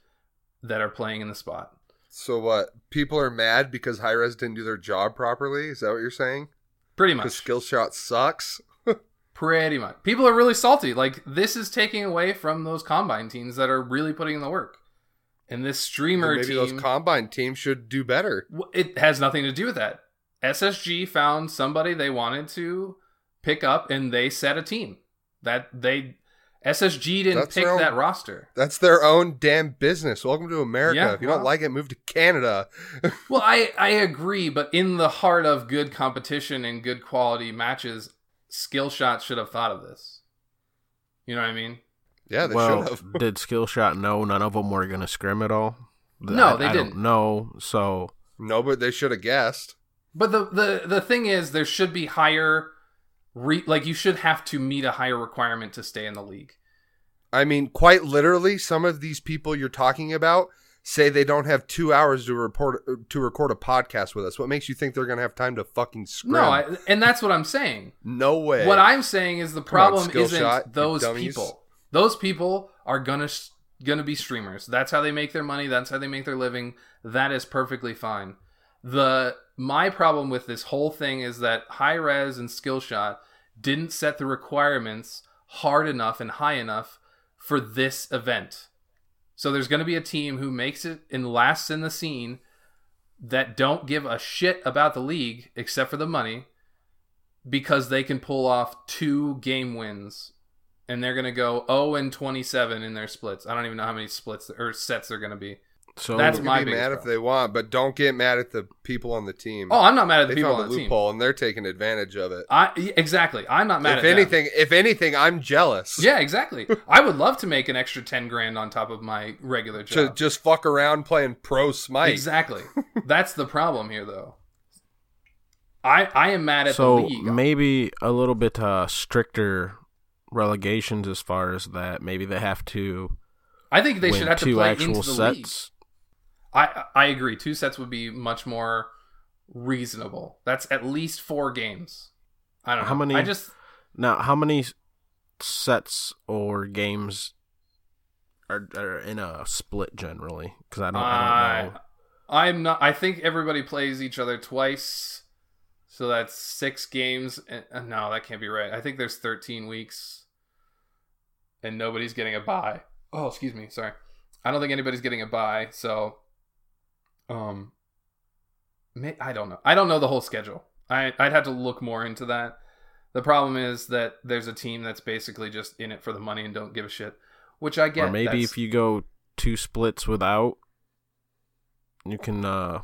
that are playing in the spot. So what? People are mad because Hi-Rez didn't do their job properly. Is that what you're saying? Pretty much. skill shot sucks. Pretty much. People are really salty. Like this is taking away from those combine teams that are really putting in the work. And this streamer team Maybe team those combine teams should do better. It has nothing to do with that. SSG found somebody they wanted to pick up, and they set a team. That they SSG didn't That's pick own- that roster. That's their own damn business. Welcome to America. Yeah, if you well- don't like it, move to Canada. Well, I I agree, but in the heart of good competition and good quality matches, Skillshot should have thought of this. You know what I mean? Yeah, they well, should have. did Skillshot know none of them were gonna scrim at all? No, I- they I didn't. Don't know. So No, but they should have guessed. But the the the thing is, there should be higher, re- like you should have to meet a higher requirement to stay in the league. I mean, quite literally, some of these people you're talking about say they don't have two hours to report to record a podcast with us. What makes you think they're going to have time to fucking scrim? No, I, and that's what I'm saying. no way. What I'm saying is the problem skill isn't shot, those people. Those people are gonna gonna be streamers. That's how they make their money. That's how they make their living. That is perfectly fine. The my problem with this whole thing is that Hi-Rez and skill shot didn't set the requirements hard enough and high enough for this event. So there's going to be a team who makes it and lasts in the scene that don't give a shit about the league except for the money because they can pull off two game wins and they're going to go 0 and 27 in their splits. I don't even know how many splits or sets they're going to be. So That's my can be biggest mad if they want, but don't get mad at the people on the team. Oh, I'm not mad at the they people found on a the team. loophole and they're taking advantage of it. I exactly. I'm not mad if at them. anything, if anything, I'm jealous. Yeah, exactly. I would love to make an extra 10 grand on top of my regular to just fuck around playing pro smite. Exactly. That's the problem here though. I I am mad at so the league. maybe a little bit uh, stricter relegations as far as that. Maybe they have to I think they should have to two play actual into the league. I I agree. Two sets would be much more reasonable. That's at least four games. I don't know. How many- I just Now, how many sets or games are, are in a split generally? Because I don't, I don't know. I'm not. I think everybody plays each other twice, so that's six games. And, uh, no, that can't be right. I think there's 13 weeks, and nobody's getting a buy. Oh, excuse me. Sorry. I don't think anybody's getting a buy. So, um, may, I don't know. I don't know the whole schedule. I I'd have to look more into that. The problem is that there's a team that's basically just in it for the money and don't give a shit, which I get. or maybe That's- if you go two splits without, you can uh,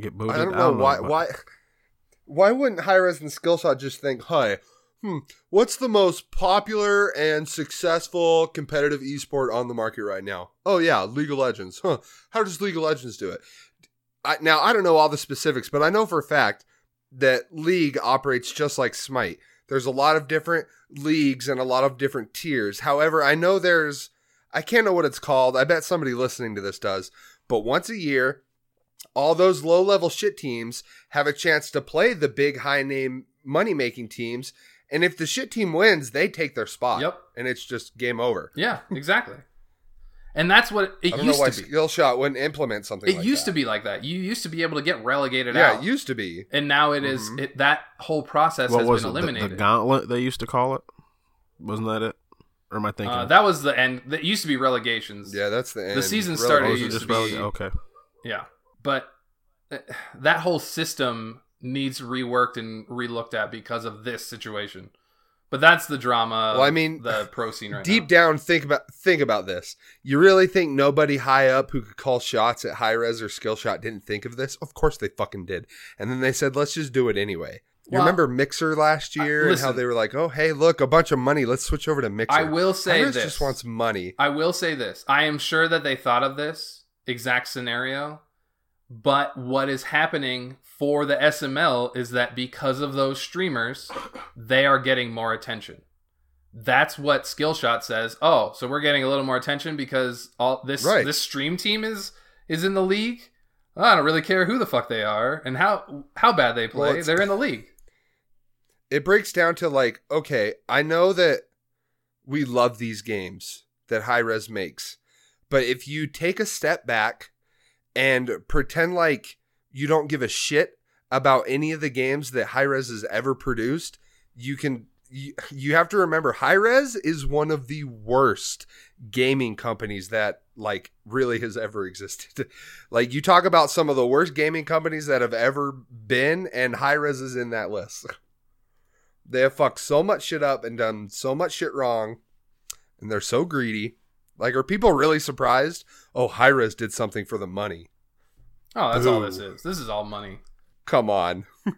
get booted. I don't know why. but- Why? Why wouldn't Hi-Rez and skillshot just think, "Hi, hmm, what's the most popular and successful competitive esport on the market right now? Oh yeah, League of Legends. Huh? How does League of Legends do it? I, now I don't know all the specifics, but I know for a fact that League operates just like Smite. There's a lot of different leagues and a lot of different tiers. However, I know there's I can't know what it's called. I bet somebody listening to this does. But once a year, all those low level shit teams have a chance to play the big high name money making teams. And if the shit team wins, they take their spot. Yep. And it's just game over. Yeah, exactly. And that's what it I don't used know why to be. Skillshot wouldn't implement something. It like used that. to be like that. You used to be able to get relegated out. Yeah, out. it used to be. and now it is- Mhm. it, that whole process what has was been it? The- eliminated. The, gauntlet they used to call it. Wasn't that it? Or am I thinking? uh, that was the end. That used to be relegations. Yeah, that's the end. The season Really started- Oh, it was it used just to be- releg- okay. Yeah, but uh, that whole system needs reworked and relooked at because of this situation. But that's the drama. Well, I mean, the pro scene right now. Deep now. down, think about think about this. You really think nobody high up who could call shots at Hi-Rez or skill shot didn't think of this? Of course they fucking did. And then they said, let's just do it anyway. You remember Mixer last year and how they were like, "Oh, hey, look, a bunch of money. Let's switch over to Mixer." I will say Hi-Rez this. just wants money. I will say this. I am sure that they thought of this exact scenario, but what is happening for the SML is that because of those streamers, they are getting more attention. That's what Skillshot says. Oh, so we're getting a little more attention because all this Right. this stream team is is in the league. I don't really care who the fuck they are and how how bad they play. it's- They're in the league. it breaks down to like, okay, I know that we love these games that Hi-Rez makes, but if you take a step back and pretend like you don't give a shit about any of the games that Hi-Rez has ever produced, you can. You, you have to remember Hi-Rez is one of the worst gaming companies that like really has ever existed. like you talk about some of the worst gaming companies that have ever been and Hi-Rez is in that list. They have fucked so much shit up and done so much shit wrong, and they're so greedy. Like, are people really surprised? Oh, Hi-Rez did something for the money. Oh, that's all this is. This is all money. Come on.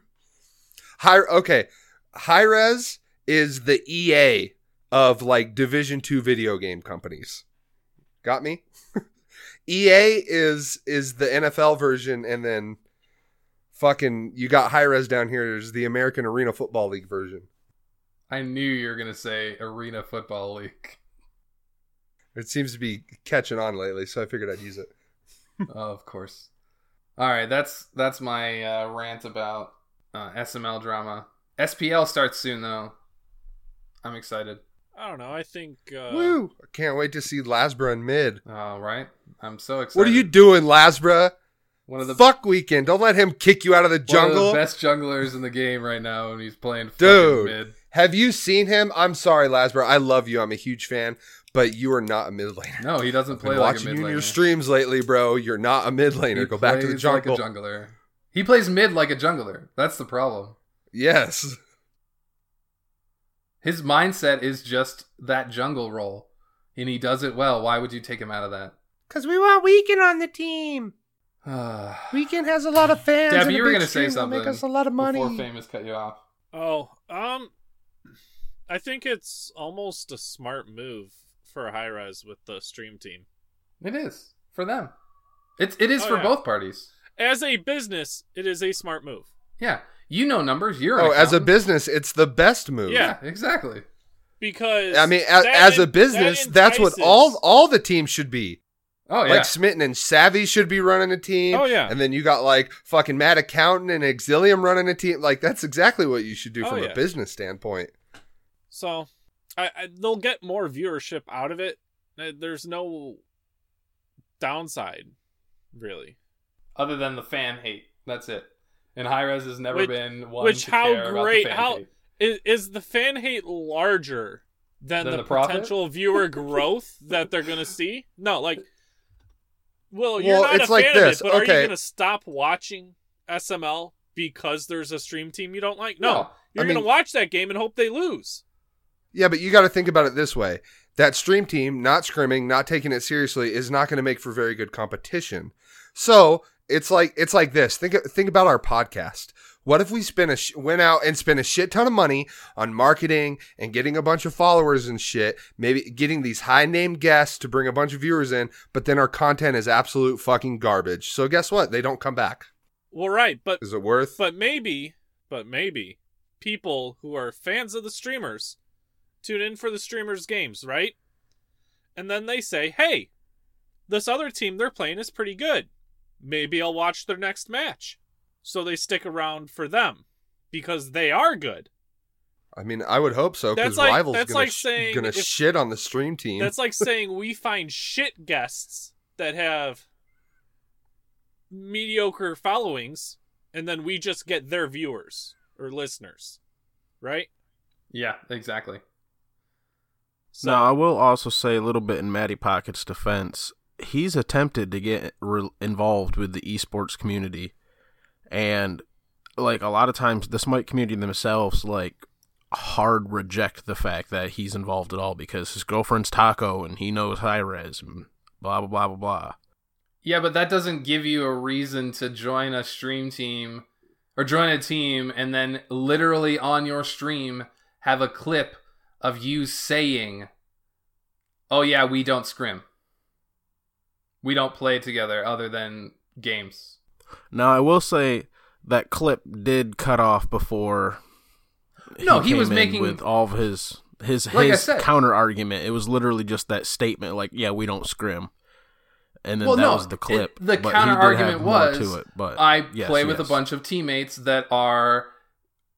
High okay. Hi-Rez is the EA of like Division 2 video game companies. Got me? EA is is the NFL version and then fucking you got Hi-Rez down here is the American Arena Football League version. I knew you were gonna say Arena Football League. It seems to be catching on lately, so I figured I'd use it. oh, of course. All right, that's that's my uh, rant about uh, SML drama. SPL starts soon though. I'm excited. I don't know. I think. Uh, Woo! I can't wait to see Lasbra in mid. All right, I'm so excited. What are you doing, Lasbra? One of the Fuck weekend. Don't let him kick you out of the one of jungle. the best junglers in the game right now, and he's playing Dude. mid. Have you seen him? I'm sorry, Lasbra. I love you. I'm a huge fan, but you are not a mid laner. No, he doesn't I've play been like a watching mid you in your streams lately, bro. You're not a mid laner. He Go back to the plays jungle. Like a jungler. He plays mid like a jungler. That's the problem. yes. His mindset is just that jungle role, and he does it well. Why would you take him out of that? Because we want Weekend on the team. Weekend has a lot of fans. Dep, and a you were gonna say something Make us a lot of money. Before famous cut you off. Oh, um, I think it's almost a smart move for Hi-Rez with the stream team. It is for them. It's it is Oh, for yeah. both parties. As a business, it is a smart move. Yeah, you know numbers. You're Oh, as a business, it's the best move. Yeah. Yeah, exactly. Because I mean, as, as a business, that that's what all all the teams should be. Oh yeah. Like Smitten and Savvy should be running a team. Oh, yeah. And then you got like fucking Mad Accountant and Exilium running a team. Like that's exactly what you should do Oh, from yeah. a business standpoint. So, I, I they'll get more viewership out of it. Uh, There's no downside, really. Other than the fan hate, that's it. And Hi-Rez has never Which- been one which to how care about great- the fan how- hate. Is is the fan hate larger than, Than the, the potential viewer growth that they're gonna see? No, like, well, you're Well, not it's a like fan this, of it, but are you gonna stop watching SML because there's a stream team you don't like? No, No. you're I gonna mean- watch that game and hope they lose. Yeah, but you got to think about it this way: that stream team not scrimming, not taking it seriously, is not going to make for very good competition. So it's like it's like this. Think think about our podcast. What if we spent a sh- went out and spent a shit ton of money on marketing and getting a bunch of followers and shit, maybe getting these high name guests to bring a bunch of viewers in, but then our content is absolute fucking garbage. So guess what? They don't come back. Well, right, but Is it worth? But maybe, but maybe people who are fans of the streamers tune in for the streamers' games, right? And then they say, "Hey, this other team they're playing is pretty good. Maybe I'll watch their next match." So they stick around for them because they are good. I mean, I would hope so because That's like- rivals that's gonna like saying gonna if- shit on the stream team. That's like saying we find shit guests that have mediocre followings, and then we just get their viewers or listeners, right? Yeah, exactly. So now, I will also say a little bit in Matty Pocket's defense. He's attempted to get re- involved with the esports community, and like a lot of times, the Smite community themselves like hard reject the fact that he's involved at all because his girlfriend's Taco and he knows Hi-Rez and blah blah blah blah blah. Yeah, but that doesn't give you a reason to join a stream team or join a team and then literally on your stream have a clip of you saying, "Oh yeah, we don't scrim. We don't play together other than games." Now, I will say that clip did cut off before. No, he came was in making- with all of his his Like his counter argument. It was literally just that statement, like, "Yeah, we don't scrim," and then Well, that no, was the clip. it- the but counter argument was, to it, but I yes, play with yes. a bunch of teammates that are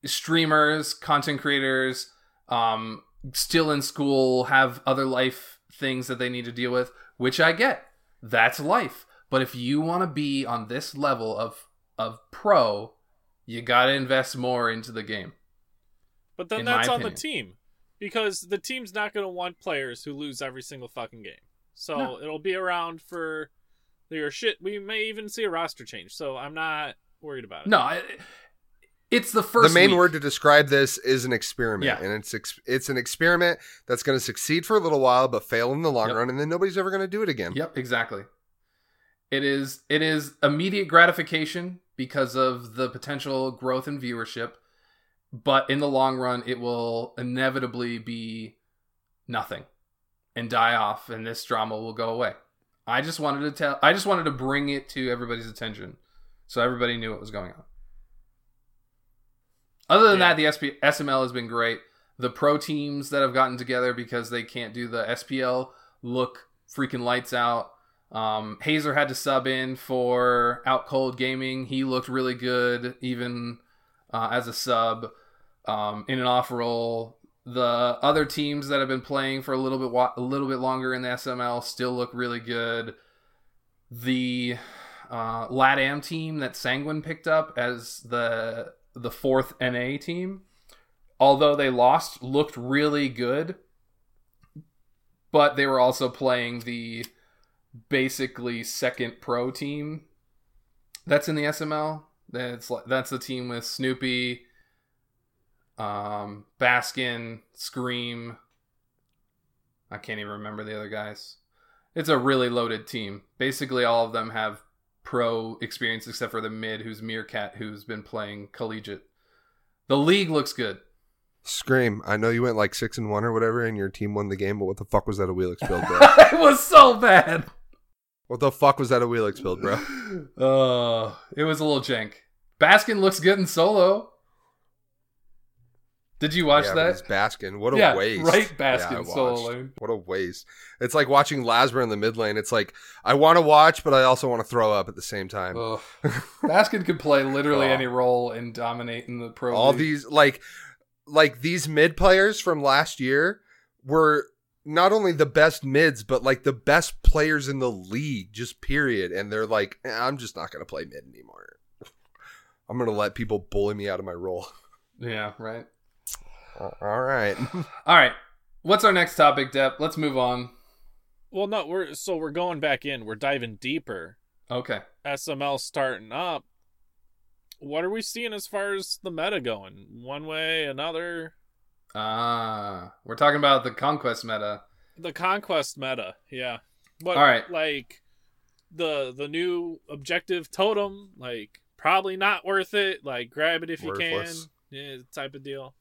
streamers, content creators, um, still in school, have other life things that they need to deal with, which I get. That's life. But if you want to be on this level of of pro, you got to invest more into the game. But then that's on the team. Because the team's not going to want players who lose every single fucking game. So No. it'll be around for your shit. We may even see a roster change. So I'm not worried about it. No, I, it's the first. the main week. word to describe this is an experiment, Yeah. and it's ex- it's an experiment that's going to succeed for a little while, but fail in the long Yep. run, and then nobody's ever going to do it again. Yep, exactly. It is it is immediate gratification because of the potential growth in viewership, but in the long run it will inevitably be nothing and die off and this drama will go away. I just wanted to tell I just wanted to bring it to everybody's attention so everybody knew what was going on. Other than Yeah. that, the SP, SML has been great. The pro teams that have gotten together because they can't do the SPL look freaking lights out. Um, Hazer had to sub in for Out Cold Gaming. He looked really good, even uh, as a sub um, in an off roll. The other teams that have been playing for a little bit wa- a little bit longer in the SML still look really good. The uh, LATAM team that Sanguine picked up as the the fourth NA team, although they lost, looked really good. But they were also playing the basically second pro team that's in the SML. That's that's the team with Snoopy, um, Baskin, Scream. I can't even remember the other guys. It's a really loaded team. Basically, all of them have pro experience except for the mid, who's Meerkat, who's been playing collegiate. The league looks good. Scream! I know you went like six and one or whatever, and your team won the game, but what the fuck was that a Wheelix build, bro? it was so bad. what the fuck was that a Wheelix build, bro? Uh, it was a little jank. Baskin looks good in solo. Did you watch yeah, that? it's Baskin. What a Yeah, waste. right, Yeah, Baskin, I solo lane. What a waste. It's like watching Lasbra in the mid lane. It's like I want to watch, but I also want to throw up at the same time. Baskin could play literally Oh. any role and dominate in the pro. All league. these like like these mid players from last year were not only the best mids, but like the best players in the league, just period. And they're like, "Eh, I'm just not gonna play mid anymore. I'm gonna let people bully me out of my role. Yeah, right. All right. All right. What's our next topic, Dep? Let's move on. Well, no, we're so we're going back in. We're diving deeper. Okay. SML starting up. What are we seeing as far as the meta going? One way, another? Ah, we're talking about the conquest meta. The conquest meta, yeah. But All right. like the the new objective totem, like probably not worth it. Like grab it if you can. Yeah, type of deal.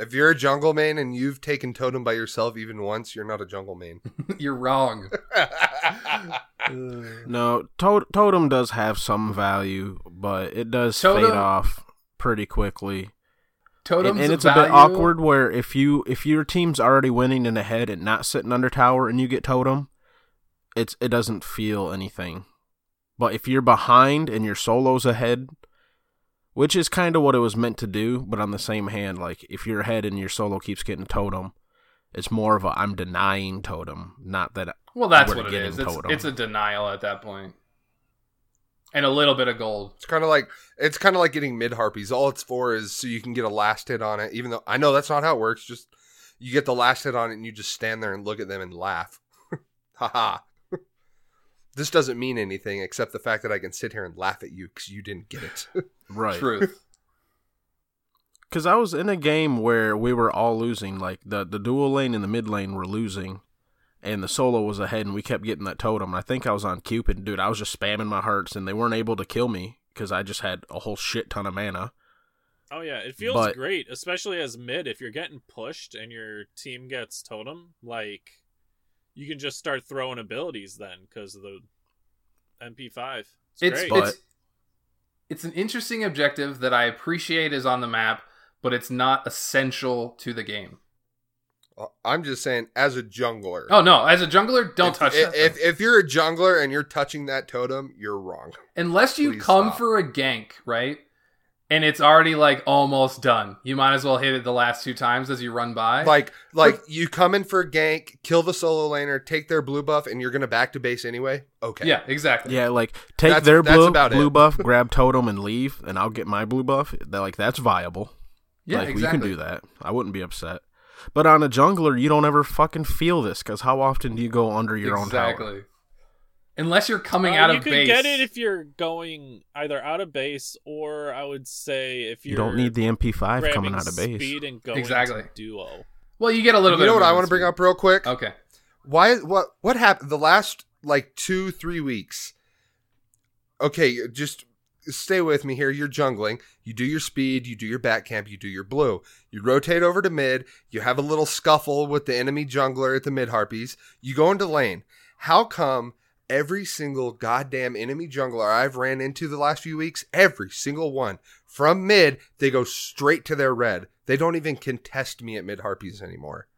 If you're a jungle main and you've taken totem by yourself even once, you're not a jungle main. You're wrong. Uh. No, to- totem does have some value, but it does Totem- fade off pretty quickly. Totems and, and it's a bit awkward where if you if your team's already winning in the head and not sitting under tower and you get totem, it's it doesn't feel anything. But if you're behind and your solo's ahead, which is kind of what it was meant to do. But on the same hand, like if you're ahead and your solo keeps getting totem, it's more of a I'm denying totem, not that. Well, that's what it getting is. It's, it's a denial at that. And a little bit of gold. It's kind of like it's kind of like getting mid harpies. All it's for is so you can get a last hit on it. Even though I know that's not how it works. Just you get the last hit on it and you just stand there and look at them and laugh. Haha. This doesn't mean anything except the fact that I can sit here and laugh at you because you didn't get it. Right. Truth. Because I was in a game where we were all losing. Like the the dual lane and the mid lane were losing, and the solo was ahead, and we kept getting that totem. I think I was on Cupid, dude. I was just spamming my hearts, and they weren't able to kill me because I just had a whole shit ton of mana. Oh yeah, it feels But- great, especially as mid. If you're getting pushed and your team gets totem, like you can just start throwing abilities then because of the MP5. It's, It's great. But- it's it's an interesting objective that I appreciate is on the map, but it's not essential to the game. Uh, I'm just saying, as a jungler, Oh no, as a jungler, don't if, touch if, that. if if you're a jungler and you're touching that totem, you're wrong. Unless you please come stop. for a gank, right? And it's already like almost done. You might as well hit it the last two times as you run by. Like like you come in for a gank, kill the solo laner, take their blue buff, and you're gonna back to base anyway. Okay. yeah, exactly. Yeah, like take That's- their that's blue about blue buff, grab totem, and leave, and I'll get my blue buff. That like that's viable. yeah, like exactly. we can do that. I wouldn't be upset. But on a jungler, you don't ever fucking feel this because how often do you go under your own tower? exactly. Unless you're coming Uh, out you of can base. get it if you're going either out of base or I would say if you're You don't need the MP5 coming out of base. speed and going Exactly. to duo. well, you get a little bit. You bit. know what I want to bring up real quick? Okay. Why what what happened the last like two, three weeks? Okay, just stay with me here. You're jungling. You do your speed, you do your back camp, you do your blue. You rotate over to mid, you have a little scuffle with the enemy jungler at the mid harpies. You go into lane. How come every single goddamn enemy jungler I've ran into the last few weeks, every single one, from mid, they go straight to their red. They don't even contest me at mid harpies anymore.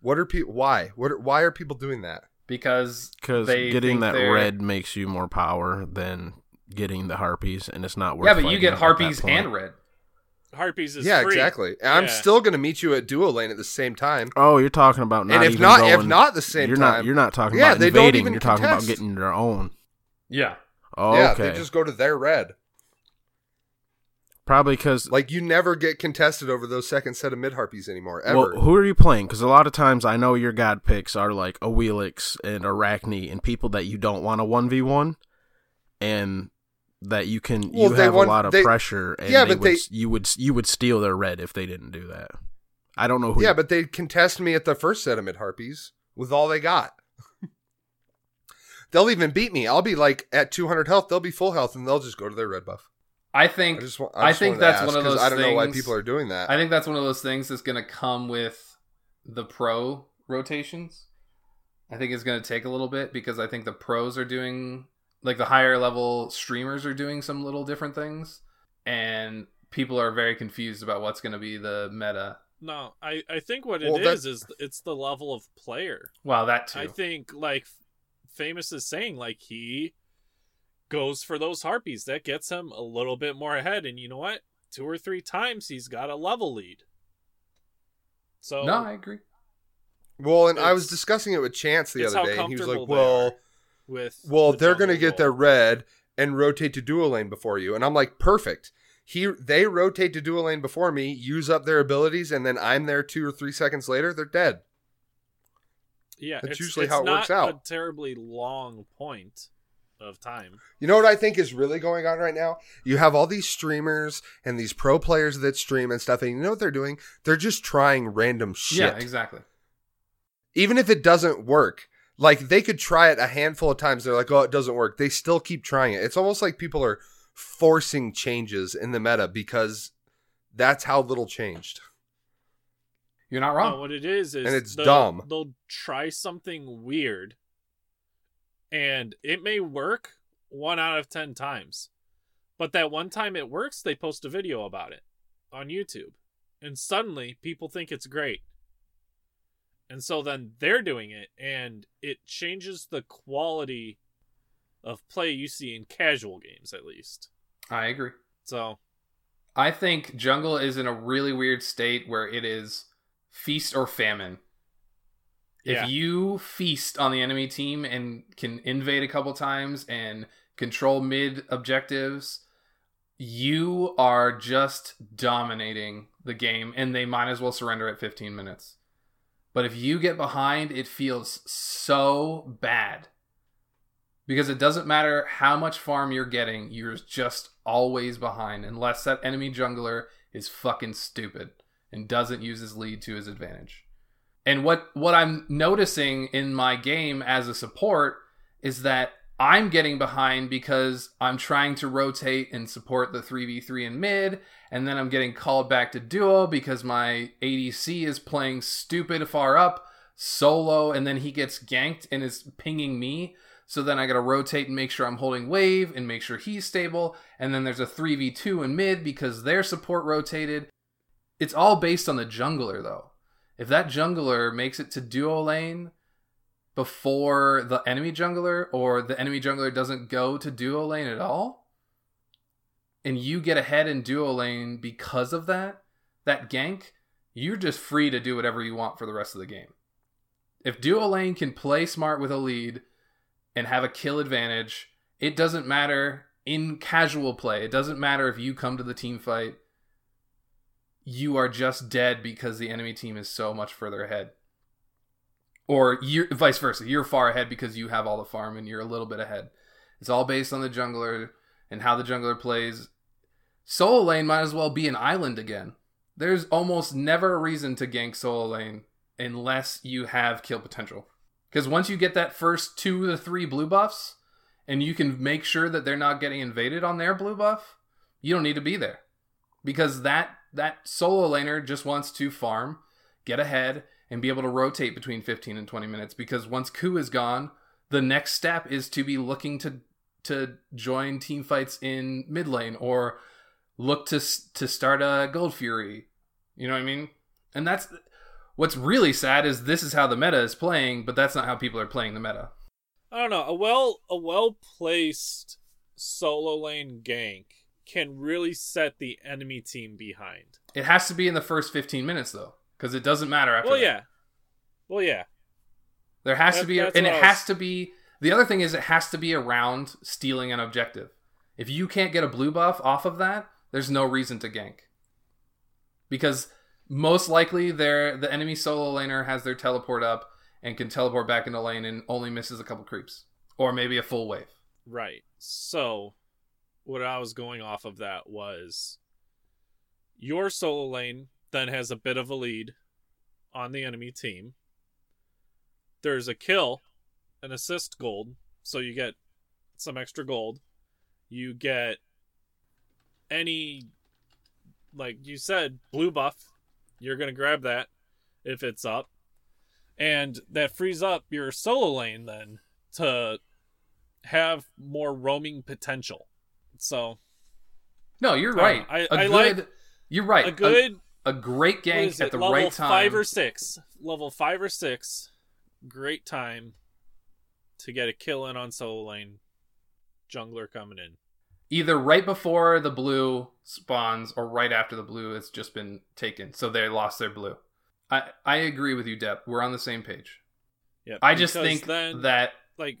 What are people? Why? What? Are, why are people doing that? Because Because getting that they're- red makes you more power than getting the harpies, and it's not worth. Yeah, but you get harpies and red. Harpies is yeah, free. exactly. And I'm still going to meet you at duo lane at the same time. Oh, you're talking about not and if even not, going, if not the same you're time, not. You're not talking Yeah, about they don't even You're talking about getting your own. Yeah. Oh, yeah, okay. they just go to their red. Probably because Like you never get contested over those second set of mid harpies anymore ever. Well, who are you playing? Because a lot of times I know your god picks are like a Wheelix and Arachne and people that you don't want a one v one, and that you can Well, you have want- a lot of they- pressure. And yeah, they but would, they- you would you would steal their red if they didn't do that. I don't know who. yeah, but they contest me at the first set of mid harpies with all they got. they'll even beat me. I'll be like at 200 health. They'll be full health, and they'll just go to their red buff. I I think just want. I I, think that's ask, one of those I don't know why people are doing that. I think that's one of those things that's going to come with the pro rotations. I think it's going to take a little bit because I think the pros are doing like the higher level streamers are doing some little different things and people are very confused about what's going to be the meta. No, I, I think what it Well, is that- is it's the level of player. Well, that too. I think like famous is saying like he goes for those harpies that gets him a little bit more ahead and you know what two or three times he's got a level lead so no, I agree. well, and I was discussing it with Chance the other day, and he was like, "Well." are with Well, the they're going to jungle get their red and rotate to dual lane before you. And I'm like, perfect. He they rotate to dual lane before me, use up their abilities, and then I'm there two or three seconds later. They're dead. yeah that's it's, usually it's how it not works out. a terribly long point of time You know what I think is really going on right now? You have all these streamers and these pro players that stream and stuff, and you know what they're doing? They're just trying random shit. Yeah, exactly. Even if it doesn't work, like they could try it a handful of times. They're like, oh, it doesn't work. They still keep trying it. It's almost like people are forcing changes in the meta because that's how little changed. You're not wrong. No, what it is is And it's they'll- dumb. They'll try something weird, and it may work one out of ten times, but that one time it works, they post a video about it on YouTube, and suddenly people think it's great, and so then they're doing it, and it changes the quality of play you see in casual games, at least. I agree. So I think jungle is in a really weird state where it is feast or famine. Yeah. If you feast on the enemy team and can invade a couple times and control mid objectives, you are just dominating the game and they might as well surrender at 15 minutes. But if you get behind, it feels so bad. Because it doesn't matter how much farm you're getting, you're just always behind unless that enemy jungler is fucking stupid and doesn't use his lead to his advantage. And what what I'm noticing in my game as a support is that I'm getting behind because I'm trying to rotate and support the 3v3 in mid, and then I'm getting called back to duo because my ADC is playing stupid far up solo, and then he gets ganked and is pinging me. So then I gotta rotate and make sure I'm holding wave and make sure he's stable. And then there's a 3v2 in mid because their support rotated. It's all based on the jungler though. If that jungler makes it to duo lane before the enemy jungler, or the enemy jungler doesn't go to duo lane at all, and you get ahead in duo lane because of that, that gank, you're just free to do whatever you want for the rest of the game. If duo lane can play smart with a lead and have a kill advantage, it doesn't matter in casual play. It doesn't matter if you come to the team fight. You are just dead because the enemy team is so much further ahead. Or you're vice versa. You're far ahead because you have all the farm and you're a little bit ahead. It's all based on the jungler and how the jungler plays. Solo lane might as well be an island again. There's almost never a reason to gank solo lane unless you have kill potential. Because once you get that first two to three blue buffs, and you can make sure that they're not getting invaded on their blue buff, you don't need to be there. Because that that solo laner just wants to farm, get ahead, and be able to rotate between 15 and 20 minutes. Because once Ku is gone, the next step is to be looking to to join team fights in mid lane or look to to start a Gold Fury. You know what I mean? And that's what's really sad is this is how the meta is playing, but that's not how people are playing the meta. I don't know. A well a well placed solo lane gank can really set the enemy team behind. It has to be in the first 15 minutes though, because it doesn't matter after. Well, that. yeah. Well, yeah. There has to be, and it I has to be. The other thing is, it has to be around stealing an objective. If you can't get a blue buff off of that, there's no reason to gank. Because most likely, their the enemy solo laner has their teleport up and can teleport back into lane and only misses a couple creeps or maybe a full wave. Right. So, what I was going off of that was your solo lane then has a bit of a lead on the enemy team. There's a kill, an assist gold, so you get some extra gold. You get any, like you said, blue buff. You're going to grab that if it's up. And that frees up your solo lane then to have more roaming potential. So No, you're um, right. don't know. I- A I good, like You're right. a good a, a great gank at the level right time. five or six, level five or six, great time to get a kill in on solo lane. Jungler coming in. either right before the blue spawns or right after the blue has just been taken, so they lost their blue. I I agree with you, Dep. We're on the same page. Yeah, I just think then that like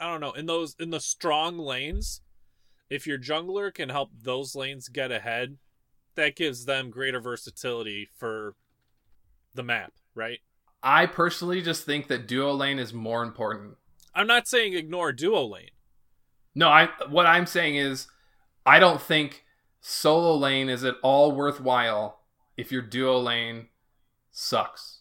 I don't know in those in the strong lanes, if your jungler can help those lanes get ahead, that gives them greater versatility for the map, right? I personally just think that duo lane is more important. I'm not saying ignore duo lane. No, I what I'm saying is I don't think solo lane is at all worthwhile if your duo lane sucks.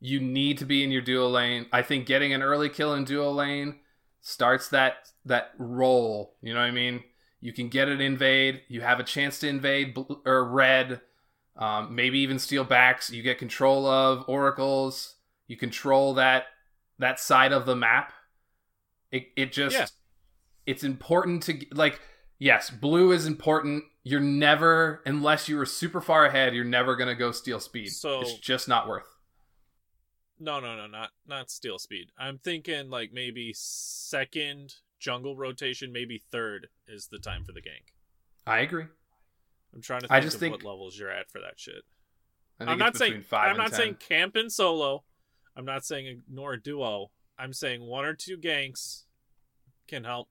You need to be in your duo lane. I think getting an early kill in duo lane starts that that roll. You know what I mean? You can get an invade. You have a chance to invade or red. Um, maybe even steal backs. You get control of oracles. You control that that side of the map. It it just Yeah. it's important to like yes, blue is important. You're never unless you were super far ahead, you're never gonna go steal speed. So- it's just not worth. No, no, no, not not steal speed. I'm thinking like maybe second jungle rotation, maybe third is the time for the gank. I agree. I'm trying to think I just of think- what levels you're at for that shit. I I'm not saying five I'm not 10. saying camp and solo. I'm not saying ignore a duo. I'm saying one or two ganks can help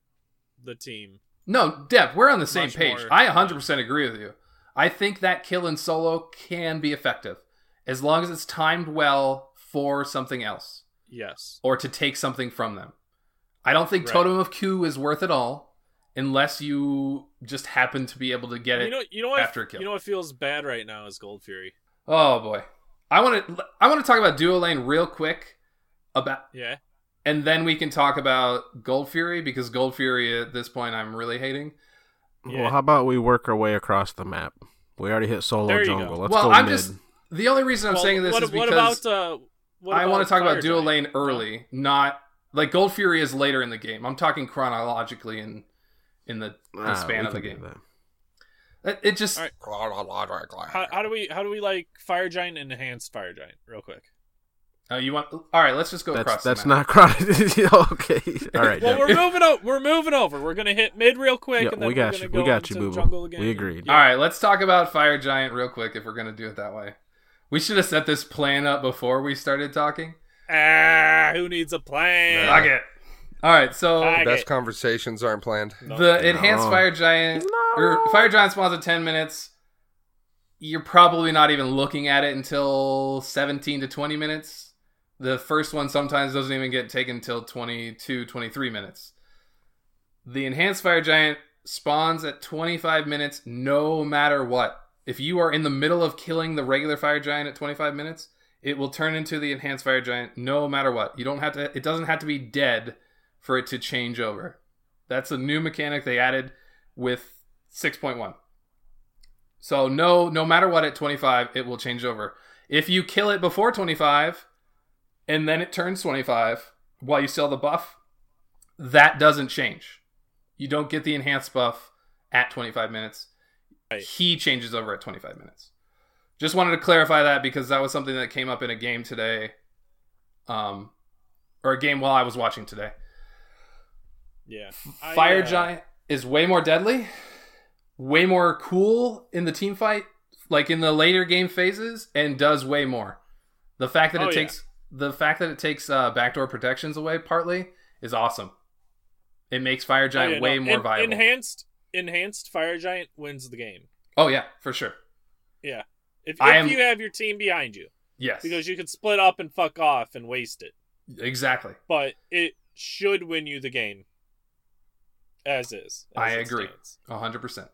the team. No, Dep, we're on the same page. more- I 100% agree with you. I think that kill in solo can be effective as long as it's timed well for something else Yes. or to take something from them. I don't think Right. Totem of Q is worth it all unless you just happen to be able to get it. You know you know what after a kill. you know what feels bad right now is Gold Fury. oh boy. I want to I want to talk about duo lane real quick about Yeah. and then we can talk about Gold Fury because Gold Fury at this point I'm really hating. Yeah. Well, how about we work our way across the map? We already hit solo There you jungle. go. Let's well, go I'm mid. just the only reason I'm Well, saying this what, is what because about uh what I want to talk about Fire dual lane early, not like Gold Fury is later in the game. I'm talking chronologically in in the, the Ah, span of the game. It, it just All right. How, how do we how do we like Fire Giant and enhanced Fire Giant real quick? Oh, you want all right. Let's just go That's across. that's the not chronological. okay. All right. Well, we're moving over. We're moving over. We're gonna hit mid real quick, Yeah, and then we got are you. go We got you, into Boo jungle Boo. again. We agreed. Yeah. All right, let's talk about Fire Giant real quick if we're gonna do it that way. We should have set this plan up before we started talking. Ah, who needs a plan? Nah. Fuck it. All right, so Fuck Best it. conversations aren't planned. the enhanced No. Fire Giant or Fire Giant spawns at 10 minutes. You're probably not even looking at it until 17 to 20 minutes. The first one sometimes doesn't even get taken until 22, 23 minutes. The enhanced Fire Giant spawns at 25 minutes no matter what. If you are in the middle of killing the regular Fire Giant at 25 minutes, it will turn into the enhanced Fire Giant no matter what. You don't have to it doesn't have to be dead for it to change over. That's a new mechanic they added with 6.1. So no no matter what at 25 it will change over. If you kill it before 25 and then it turns 25 while you still have the buff, that doesn't change. You don't get the enhanced buff at 25 minutes. Right. He changes over at 25 minutes. Just wanted to clarify that because that was something that came up in a game today. Um or a game while I was watching today. Yeah. I, Fire uh, Giant is way more deadly, way more cool in the team fight, like in the later game phases, and does way more. The fact that Oh, it yeah. takes the fact that it takes uh, backdoor protections away partly is awesome. It makes Fire oh, Giant yeah, way no, more en- viable. Enhanced enhanced Fire Giant wins the game. oh yeah, for sure. Yeah. If, if am- you have your team behind you, Yes, because you could split up and fuck off and waste it, exactly. but it should win you the game. As is. as I agree. hundred percent.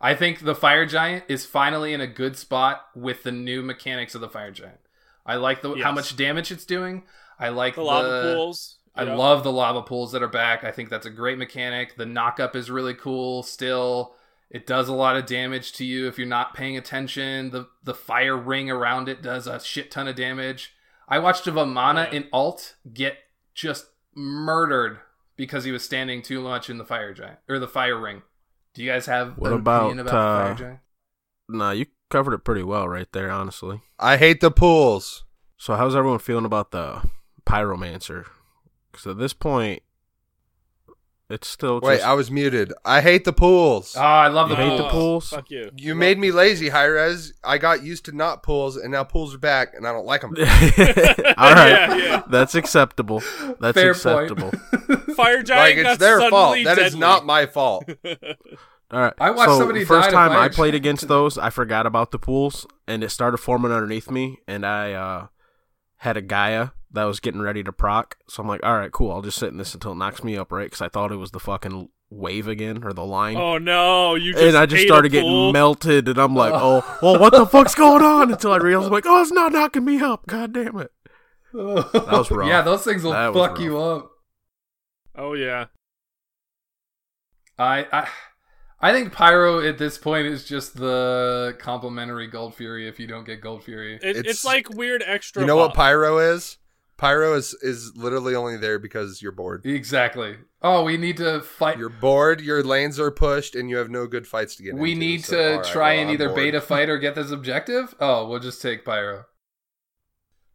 I think the Fire Giant is finally in a good spot with the new mechanics of the Fire Giant. I like the how much damage it's doing. I like The lava pools. I know? love the lava pools that are back. I think that's a great mechanic. The knockup is really cool. Still, it does a lot of damage to you if you're not paying attention. The the fire ring around it does a shit ton of damage. I watched a Vamana Yeah. in alt get just murdered because he was standing too much in the fire giant or the fire ring. Do you guys have What an about, opinion about the uh, fire giant? Nah, you covered it pretty well right there, honestly. I hate the pools. So, how's everyone feeling about the pyromancer? Because at this point, it's still Wait, just I was muted. I hate the pools. Oh, I love you the hate the pools. pools. Fuck you. you made me lazy, Hi-Rez. I got used to not pools, and now pools are back, and I don't like them. All right, Yeah, yeah. that's acceptable. That's Fair acceptable. point. Fire Giant like it's got their suddenly fault. That is not my fault. All right. I watched so somebody the first time I played giant. against those, I forgot about the pools, and it started forming underneath me, and I uh, had a Gaia that was getting ready to proc. So I'm like, all right, cool. I'll just sit in this until it knocks me up, right? Because I thought it was the fucking wave again or the line. Oh no! You just and I just started getting melted, and I'm like, uh. oh, well, what the fuck's going on? Until I realized, I'm like, oh, it's not knocking me up. God damn it. Oh. that was rough. Yeah, those things will That fuck you up. Oh yeah. I, I I think Pyro at this point is just the complimentary Gold Fury if you don't get Gold Fury. It, it's, It's- like weird extra. You know what pyro is? Pyro is is literally only there because you're bored. Exactly. Oh, we need to fight. You're bored. Your lanes are pushed, and you have no good fights to get we into, need so, to all right, try well, and I'm either bored. beta fight or get this objective. Oh, we'll just take Pyro.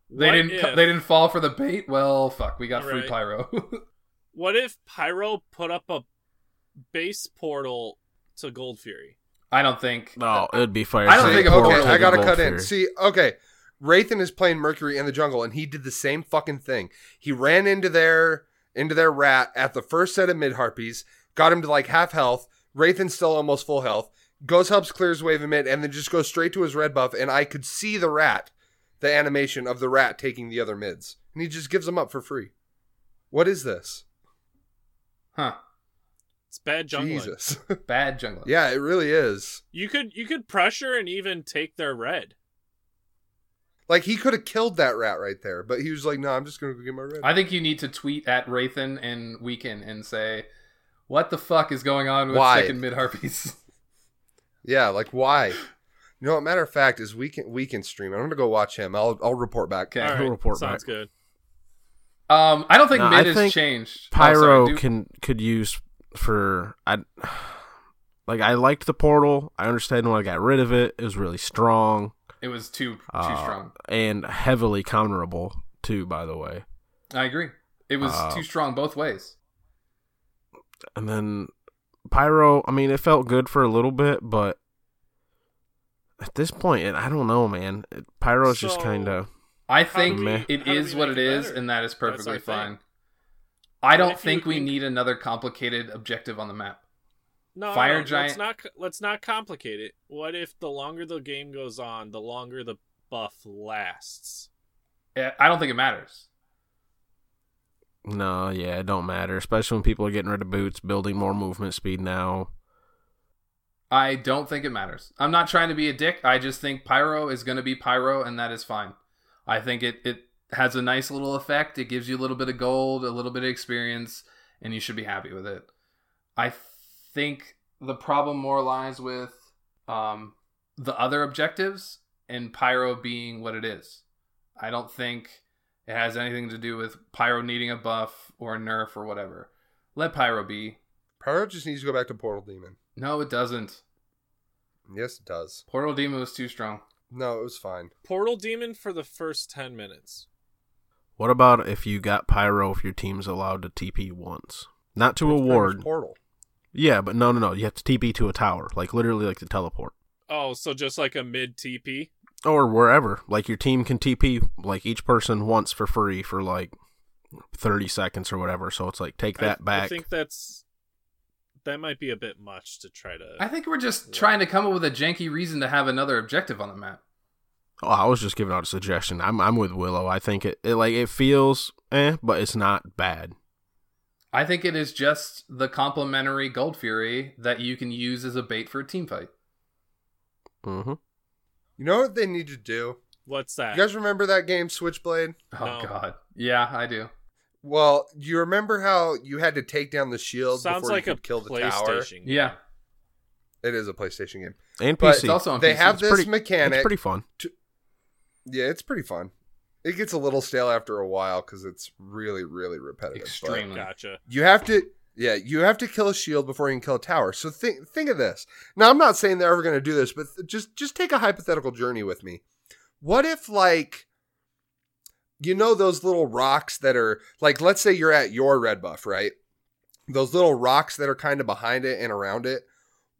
They What didn't. if- They didn't fall for the bait. Well, fuck. We got free Right. Pyro. What if Pyro put up a base portal to Gold Fury? I don't think. No, it'd be fire. I don't think okay, I gotta cut Bolt in. See, okay, Wraithen is playing Mercury in the jungle, and he did the same fucking thing. He ran into their into their rat at the first set of mid harpies, got him to like half health. Wraithen's still almost full health. Goes helps clears wave of mid, and then just goes straight to his red buff. And I could see the rat, the animation of the rat taking the other mids, and he just gives them up for free. What is this? Huh. It's bad jungling. Jesus. Bad jungler. yeah, it really is. You could you could pressure and even take their red. Like he could have killed that rat right there, but he was like, "No, I'm just gonna go get my red." I think you need to tweet at Wraithen and Weekend and say, "What the fuck is going on with Why? second mid harpies?" Yeah, like why? You know, what, matter of fact, is we can we stream. I'm gonna go watch him. I'll I'll report back. Okay. All He'll right, report sounds back. good. Um, I don't think No, mid I has think changed. Oh, Pyro sorry, do- can could use for I like I liked the portal. I understand when I got rid of it. It was really strong It was too too uh, strong. and heavily counterable too. By the way, I agree. It was uh, too strong both ways. and then Pyro. I mean, it felt good for a little bit, but at this point, it, I don't know, man. It, Pyro's just kind of I think do we- it how do is we what it it is, and that is That's our perfectly thing. fine. I don't think we think- need another complicated objective on the map. No, Fire no, giant- Let's not let's not complicate it. What if the longer the game goes on, the longer the buff lasts? I don't think it matters. no, yeah, it don't matter. Especially when people are getting rid of boots, building more movement speed now. I don't think it matters. I'm not trying to be a dick. I just think Pyro is going to be Pyro, and that is fine. I think it, it has a nice little effect. It gives you a little bit of gold, a little bit of experience, and you should be happy with it. I think the problem more lies with um, the other objectives and Pyro being what it is. I don't think it has anything to do with Pyro needing a buff or a nerf or whatever. Let Pyro be. Pyro just needs to go back to Portal Demon. No, it doesn't. Yes, it does. Portal Demon was too strong. No, it was fine. Portal Demon for the first ten minutes. What about if you got Pyro if your team's allowed to TP once? Not to a It's pretty ward. Portal. Yeah, but no, no, no. You have to TP to a tower, like literally like the teleport. Oh, so just like a mid TP. Or wherever. Like your team can TP like each person once for free for like 30 seconds or whatever. So it's like take that I, back. I think that's that might be a bit much to try to. I think we're just trying to come up with a janky reason to have another objective on the map. Oh, I was just giving out a suggestion. I'm I'm with Willow. I think it, it like it feels eh, but it's not bad. I think it is just the complementary Gold Fury that you can use as a bait for a team fight. hmm You know what they need to do? What's that? You guys remember that game Switchblade? Oh No. god. Yeah, I do. Well, you remember how you had to take down the shield Sounds before like you a could kill the tower? Game. Yeah. It is a PlayStation game. And But PC. It's also on they PC. have It's this pretty- mechanic. it's pretty fun. Yeah, it's pretty fun. It gets a little stale after a while because it's really, really repetitive. but- Extremely. Gotcha. You have to yeah, you have to kill a shield before you can kill a tower. So think think of this. Now I'm not saying they're ever going to do this, but th- just just take a hypothetical journey with me. What if like you know those little rocks that are like let's say you're at your red buff, right? Those little rocks that are kind of behind it and around it.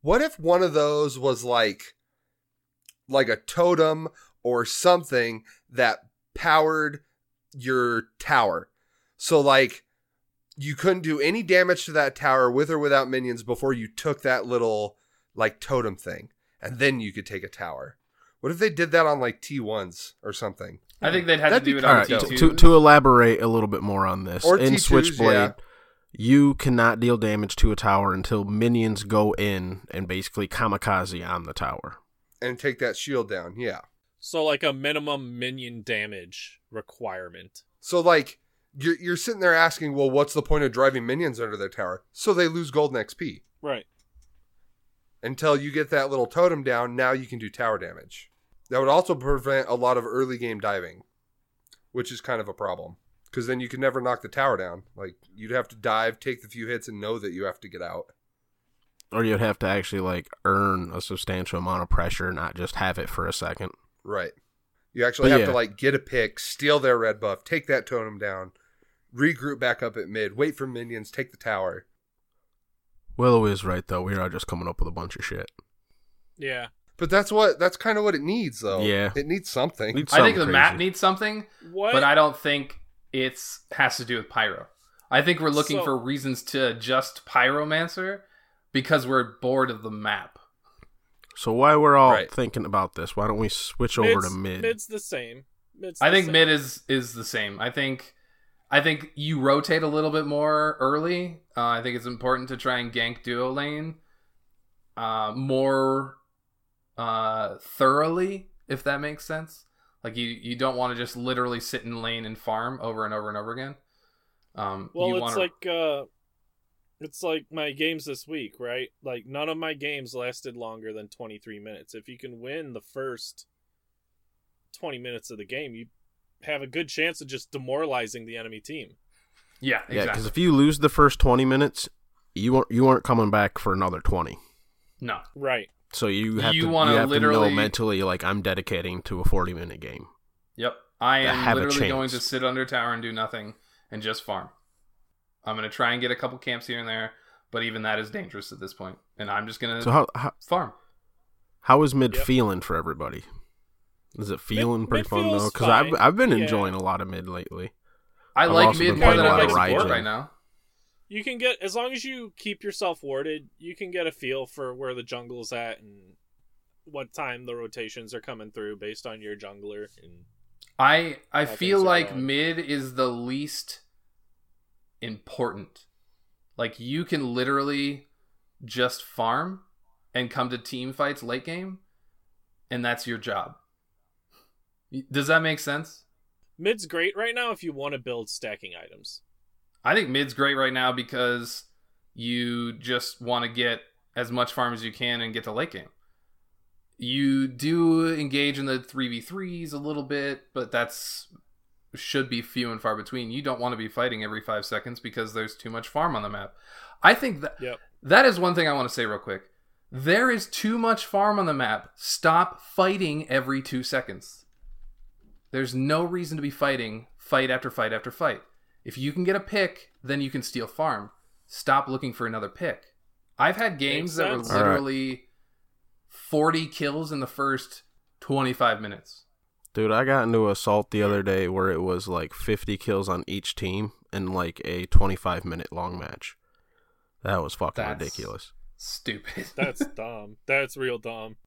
What if one of those was like like a totem or something that powered your tower? So like you couldn't do any damage to that tower with or without minions before you took that little like totem thing and then you could take a tower what if they did that on like t1s or something I think they'd have That'd to do be it All on right, T2. to, to to elaborate a little bit more on this, Or in T2s, Switchblade, yeah. you cannot deal damage to a tower until minions go in and basically kamikaze on the tower. and take that shield down yeah So like a minimum minion damage requirement. so like you're, you're sitting there asking well what's the point of driving minions under their tower so they lose gold and xp Right. until you get that little totem down now you can do tower damage that would also prevent a lot of early game diving which is kind of a problem because then you can never knock the tower down like you'd have to dive take the few hits and know that you have to get out Or you'd have to actually like earn a substantial amount of pressure, not just have it for a second. Right you actually But have to like get a pick steal their red buff take that totem down regroup back up at mid wait for minions take the tower Willow is right though. We are just coming up with a bunch of shit. Yeah. But that's what that's kind of what it needs, though. Yeah. it needs something. Needs I think the something map needs something, What? but I don't think it's has to do with pyro. I think we're looking So- for reasons to adjust pyromancer because we're bored of the map. So why we're all Right. thinking about this? Why don't we switch over Mid's, to mid? Mid's the same. Mid's I the think same. mid is is the same. I think I think you rotate a little bit more early. Uh, I think it's important to try and gank duo lane uh, more uh, thoroughly, if that makes sense. Like you you don't want to just literally sit in lane and farm over and over and over again. Um, Well, you it's wanna- like uh it's like my games this week, right? Like none of my games lasted longer than 23 minutes. If you can win the first 20 minutes of the game, you have a good chance of just demoralizing the enemy team. yeah, Yeah, because if you lose the first twenty minutes, you aren't you aren't coming back for another twenty. no, Right. So you have You to wanna you have to literally- know mentally like I'm dedicating to a forty minute game. Yep. I am have literally going to sit under tower and do nothing and just farm. I'm going to try and get a couple camps here and there, but even that is dangerous at this point. And I'm just going to So how how, farm. how is mid Yep. feeling for everybody? Is it feeling Mid- pretty mid fun though? Because I've. I've been Yeah. enjoying a lot of mid lately. I I've like also mid more playing than a I lot like of support right now. You can get as long as you keep yourself warded, you can get a feel for where the jungle's at and what time the rotations are coming through based on your jungler and I I feel like going. mid is the least important. Like you can literally just farm and come to team fights late game and that's your job. Does that make sense? mid's great right now if you want to build stacking items. I think mid's great right now because you just want to get as much farm as you can and get to late game. You do engage in the 3v3s a little bit, but that's should be few and far between. You don't want to be fighting every 5 seconds because there's too much farm on the map. I think that Yep. that is one thing I want to say real quick. There is too much farm on the map. Stop fighting every 2 seconds. There's no reason to be fighting fight after fight after fight. If you can get a pick, then you can steal farm. Stop looking for another pick. I've had games that were sense. All right. literally 40 kills in the first 25 minutes. Dude, I got into assault the other day where it was like 50 kills on each team in like a 25 minute long match. That was fucking That's- ridiculous. Stupid. That's dumb. That's real dumb.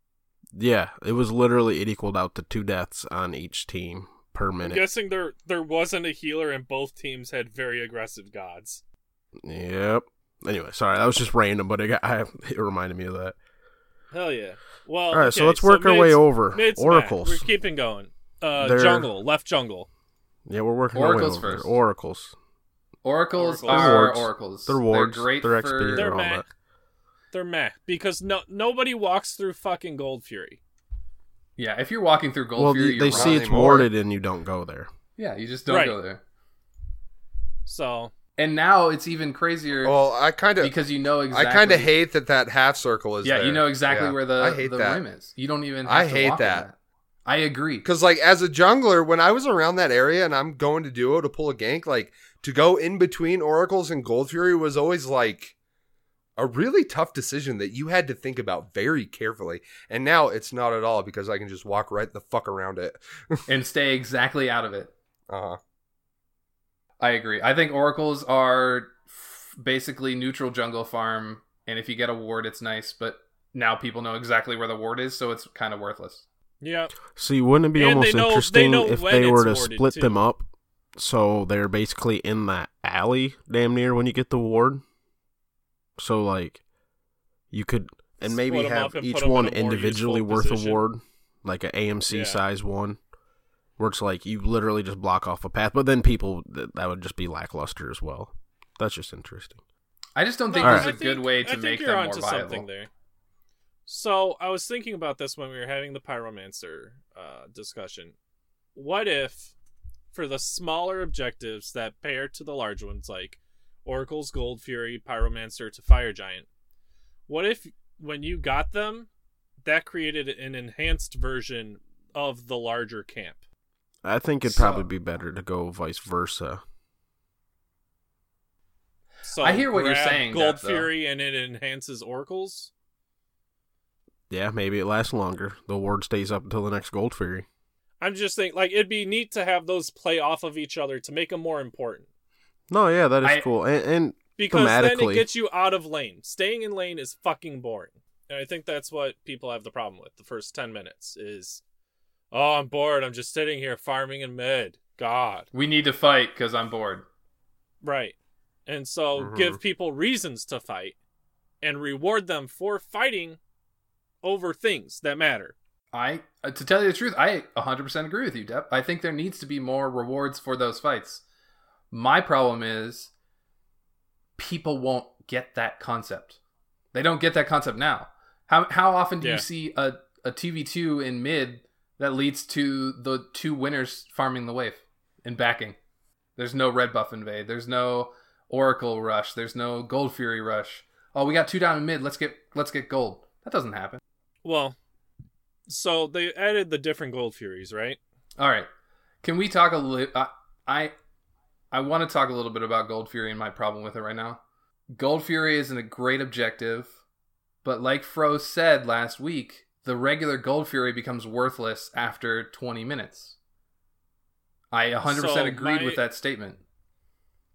Yeah, it was literally it equaled out to two deaths on each team per I'm minute. guessing there there wasn't a healer and both teams had very aggressive gods. Yep. Anyway, sorry, that was just random, but it, got, I, it reminded me of that. Hell yeah. Well, All right, so let's work our way over. mid's Matt. Oracles. We're keeping going. Uh, They're- jungle, left jungle. Yeah, we're working on Oracles our way over. first. there. Oracles. Oracles, Oracles. are Wards. oracles. They're wards. great They're for They're all meh. that. They're meh because no nobody walks through fucking Gold Fury. Yeah, if you're walking through Gold well, Fury, they, you're they wrong. see it's anymore. warded and you don't go there. Yeah, you just don't Right. go there. So And now it's even crazier Well, I kind of because you know exactly. I kind of hate that that half circle is Yeah, there. you know exactly Yeah. where the I hate the that. rim is. You don't even. Have I to hate walk in that. I agree. Because like as a jungler, when I was around that area and I'm going to duo to pull a gank, like to go in between oracles and gold fury was always like a really tough decision that you had to think about very carefully. And now it's not at all because I can just walk right the fuck around it. and stay exactly out of it. Uh-huh. I agree. I think oracles are f- basically neutral jungle farm, and if you get a ward, it's nice. But now people know exactly where the ward is, so it's kind of worthless. Yeah, See, wouldn't it be And almost they know- they interesting know if they were to split too. them up so they're basically in that alley damn near when you get the ward? So, like, you could, and maybe have and each put 'em in one individually worth position. a ward, like an AMC Yeah. size one, where it's like you literally just block off a path, but then people, that, that would just be lackluster as well. That's just interesting. I just don't think No, there's I a good way to think make you're them onto more something viable. there. So I was thinking about this when we were having the pyromancer uh, discussion. What if, for the smaller objectives that pair to the large ones, like Oracle's Gold Fury, Pyromancer to Fire Giant, what if when you got them, that created an enhanced version of the larger camp? I think it'd So- probably be better to go vice versa. So I hear what you're saying, Gold Death, though. Fury, and it enhances Oracles. Yeah, maybe it lasts longer. The award stays up until the next Gold Fury. I'm just thinking, like, it'd be neat to have those play off of each other to make them more important. No, yeah, that is I- cool. And, and Because then it Thematically. gets you out of lane. Staying in lane is fucking boring. And I think that's what people have the problem with. The first 10 minutes is, oh, I'm bored. I'm just sitting here farming in mid. God. We need to fight because I'm bored. Right. And so Mhm. give people reasons to fight and reward them for fighting over things that matter. I, uh, to tell you the truth, I 100% agree with you, Dep. I think there needs to be more rewards for those fights. My problem is people won't get that concept. They don't get that concept now. How how often do Yeah. you see a a TV2 in mid that leads to the two winners farming the wave and backing? There's no red buff invade. There's no Oracle rush. There's no Gold Fury rush. Oh, we got two down in mid. Let's get let's get gold. That doesn't happen. Well, so they added the different gold furies, right? All right. Can we talk a little? I I, I want to talk a little bit about Gold Fury and my problem with it right now. Gold Fury isn't a great objective, but like Fro said last week, the regular Gold Fury becomes worthless after 20 minutes. I 100% So agreed my- with that statement.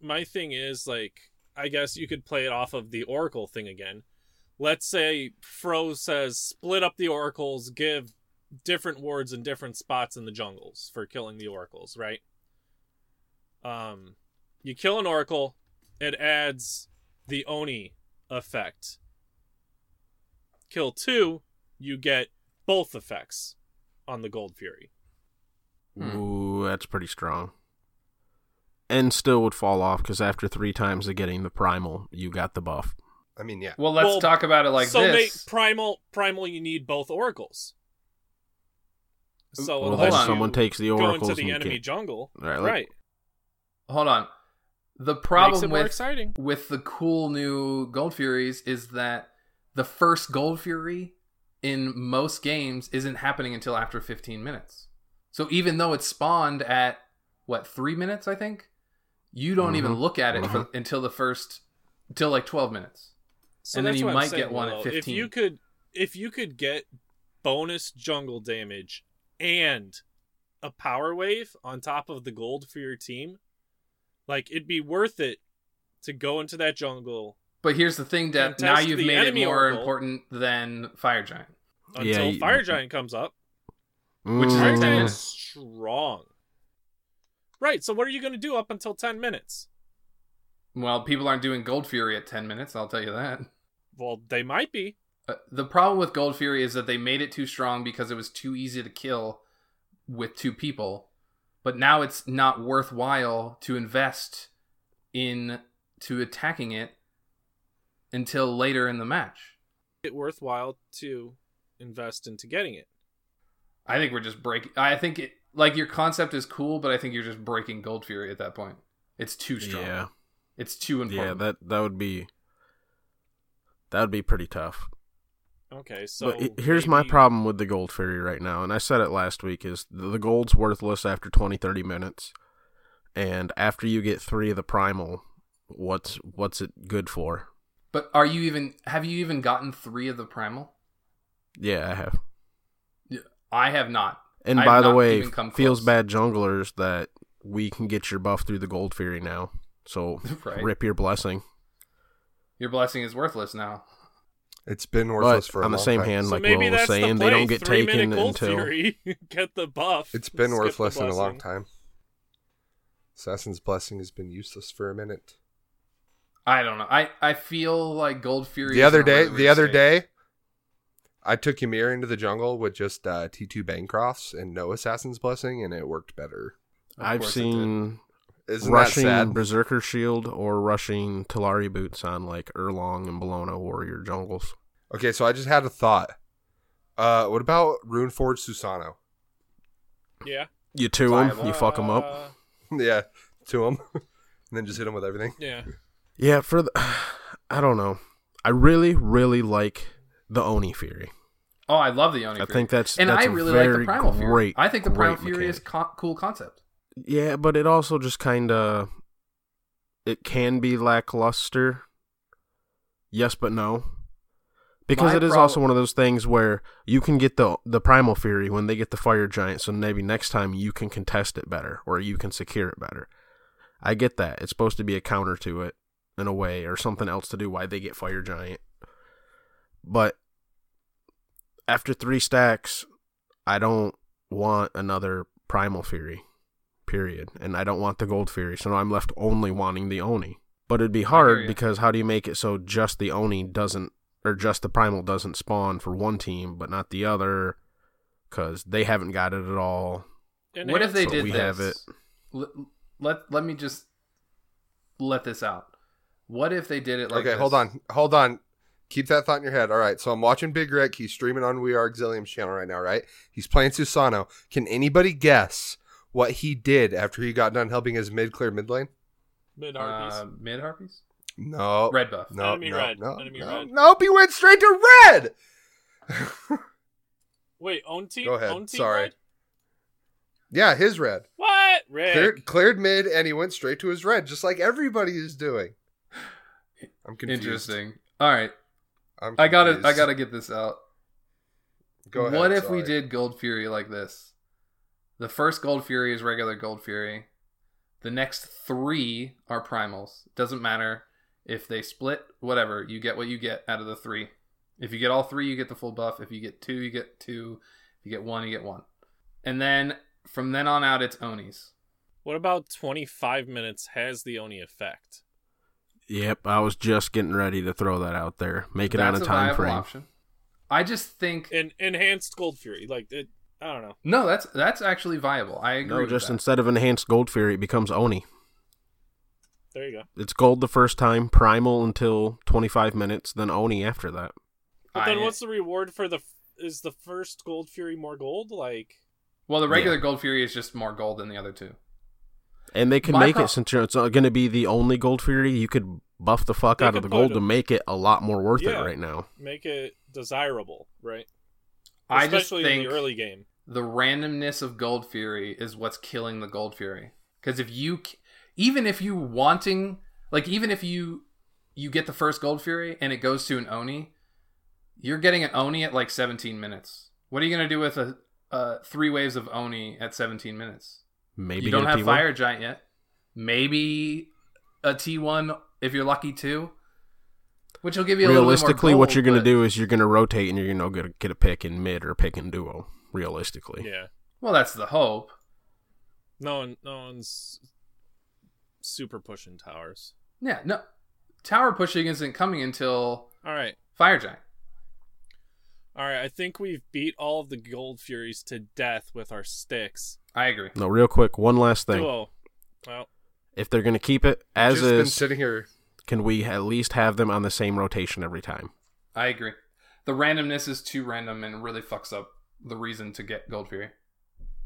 my thing is like I guess you could play it off of the Oracle thing again. Let's say Fro says split up the oracles, give different wards in different spots in the jungles for killing the oracles, right? Um you kill an oracle, it adds the Oni effect. Kill two, you get both effects on the Gold Fury. Hmm. ooh, that's pretty strong. And still would fall off because after three times of getting the primal, you got the buff. I mean, yeah. Well, let's Well, talk about it like so this. make primal primal you need both oracles. So Well, Well, hold then someone takes the go oracles into the enemy get- jungle, All right, let- right? Hold on. The problem with exciting. with the cool new Gold Furies is that the first Gold Fury in most games isn't happening until after 15 minutes. So even though it's spawned at what three minutes, I think, you don't even Mhm. look at it for, until the first until like 12 minutes. So and then that's you what I'm might saying, get one at Willow. 15. If you could, if you could get bonus jungle damage and a power wave on top of the gold for your team, like it'd be worth it to go into that jungle But here's the thing, Dep. Now you've made it enemy more oracle. important than Fire Giant. until Yeah, you- Fire Giant comes up. Which is Fire Giant is strong. Right. So what are you going to do up until ten minutes? Well, people aren't doing Gold Fury at 10 minutes, I'll tell you that. Well, they might be. Uh, the problem with Gold Fury is that they made it too strong because it was too easy to kill with two people. But now it's not worthwhile to invest in to attacking it until later in the match. It worthwhile to invest into getting it. I think we're just breaking. I think it like your concept is cool, but I think you're just breaking Gold Fury at that point. It's too strong. Yeah, It's too yeah, that that would be that would be pretty tough. Okay, so but he- here's my problem with the Gold Fury right now, and I said it last week: is the, the gold's worthless after 20, 30 minutes, and after you get three of the primal, what's what's it good for? but are you even? Have you even gotten three of the primal? Yeah, I have. I have not. And I've by the way, feels bad junglers that we can get your buff through the Gold Fury now. So Right. rip your blessing. Your blessing is worthless now. It's been worthless But for a on the long same time. hand, So like maybe Will was that's the saying, they don't get Three taken until get the buff. it's been skip the worthless in a long time. Assassin's Blessing has been useless for a minute. I don't know. I, I feel like Gold Fury. the other day, the other day, I took Ymir into the jungle with just uh, T2 Bancrofts and no Assassin's Blessing, and it worked better. Of I've course it did. seen Isn't rushing that sad? Berserker Shield or rushing Talaria boots on like Erlang and Bellona warrior jungles. Okay, so I just had a thought. Uh, what about Runeforge Susano? Yeah. You two 'em, Viable. you fuck 'em up. Uh, yeah, to him, and then just hit him with everything. Yeah. Yeah, for the I don't know. I really, really like the Oni Fury. Oh, I love the Oni. I Fury. think that's and that's I a really like the Primal Fury. great, I think the Primal great Fury is mechanic. co- cool concept. Yeah, but it also just kind of it can be lackluster. Yes, but no. Because My it is prob- also one of those things where you can get the the primal fury when they get the fire giant, so maybe next time you can contest it better or you can secure it better. I get that. It's supposed to be a counter to it in a way or something else to do why they get fire giant. But after 3 stacks, I don't want another primal fury. Period. And I don't want the gold fury, so now I'm left only wanting the oni. But it'd be hard because how do you make it so just the oni doesn't or just the primal doesn't spawn for one team but not the other because they haven't got it at all. What if they So did we this? have it. Let, let let me just let this out. What if they did it like okay, this? hold on, hold on. Keep that thought in your head. All right, so I'm watching Big Rick. He's streaming on We Are Exilium's channel right now, right? He's playing Susano. Can anybody guess what he did after he got done helping his mid clear mid lane? Mid harpies. Uh, mid harpies, No. red buff. No, Enemy no, red. no, Enemy no. red. Nope, he went straight to red. Wait, own team. Go ahead, Own team sorry. red? yeah, his red. What? Red. Cleared, cleared mid, and he went straight to his red, just like everybody is doing. I'm confused. Interesting. All right, I'm I gotta. I gotta get this out. Go ahead. what if we did Gold Fury like this? The first Gold Fury is regular Gold Fury. The next three are primals. Doesn't matter if they split, whatever. You get what you get out of the three. If you get all three, you get the full buff. If you get two, you get two. If you get one, you get one. And then from then on out, it's Onis. What about 25 minutes has the Oni effect? Yep, I was just getting ready to throw that out there. Make it That's on a time viable frame. option. I just think En- enhanced Gold Fury. Like, it, I don't know. no. That's that's actually viable. I agree. No, with just that. instead of enhanced gold fury, it becomes oni. There you go. It's gold the first time, primal until 25 minutes, then oni after that. But then I- what's the reward for the. Is the first Gold Fury more gold? Like. well, the regular Gold Fury is just more gold than the other two. And they can My make pro- it since you're- it's going to be the only gold fury. You could buff the fuck They out of the gold a- to make it a lot more worth Yeah. it right now. make it desirable, right? I just Especially think in the early game. The randomness of Gold Fury is what's killing the Gold Fury. Because if you, even if you wanting, like even if you you get the first Gold Fury and it goes to an Oni, you're getting an Oni at like 17 minutes. What are you gonna do with a, uh three waves of Oni at 17 minutes? Maybe you don't have P1. Fire Giant yet. Maybe a T1 if you're lucky too. Which will give you a little bit more Realistically, what you're going to but- do is you're going to rotate and you're going to get, get a pick in mid or pick in duo. Realistically, Yeah. Well, that's the hope. No one, no one's super pushing towers. Yeah, no. Tower pushing isn't coming until All right. Fire Giant. All right. I think we've beat all of the Gold Furies to death with our sticks. I agree. no. Real quick, one last thing. Duo. Well, If they're going to keep it as just been is, sitting here. can we at least have them on the same rotation every time? I agree. The randomness is too random and really fucks up the reason to get Gold Fury.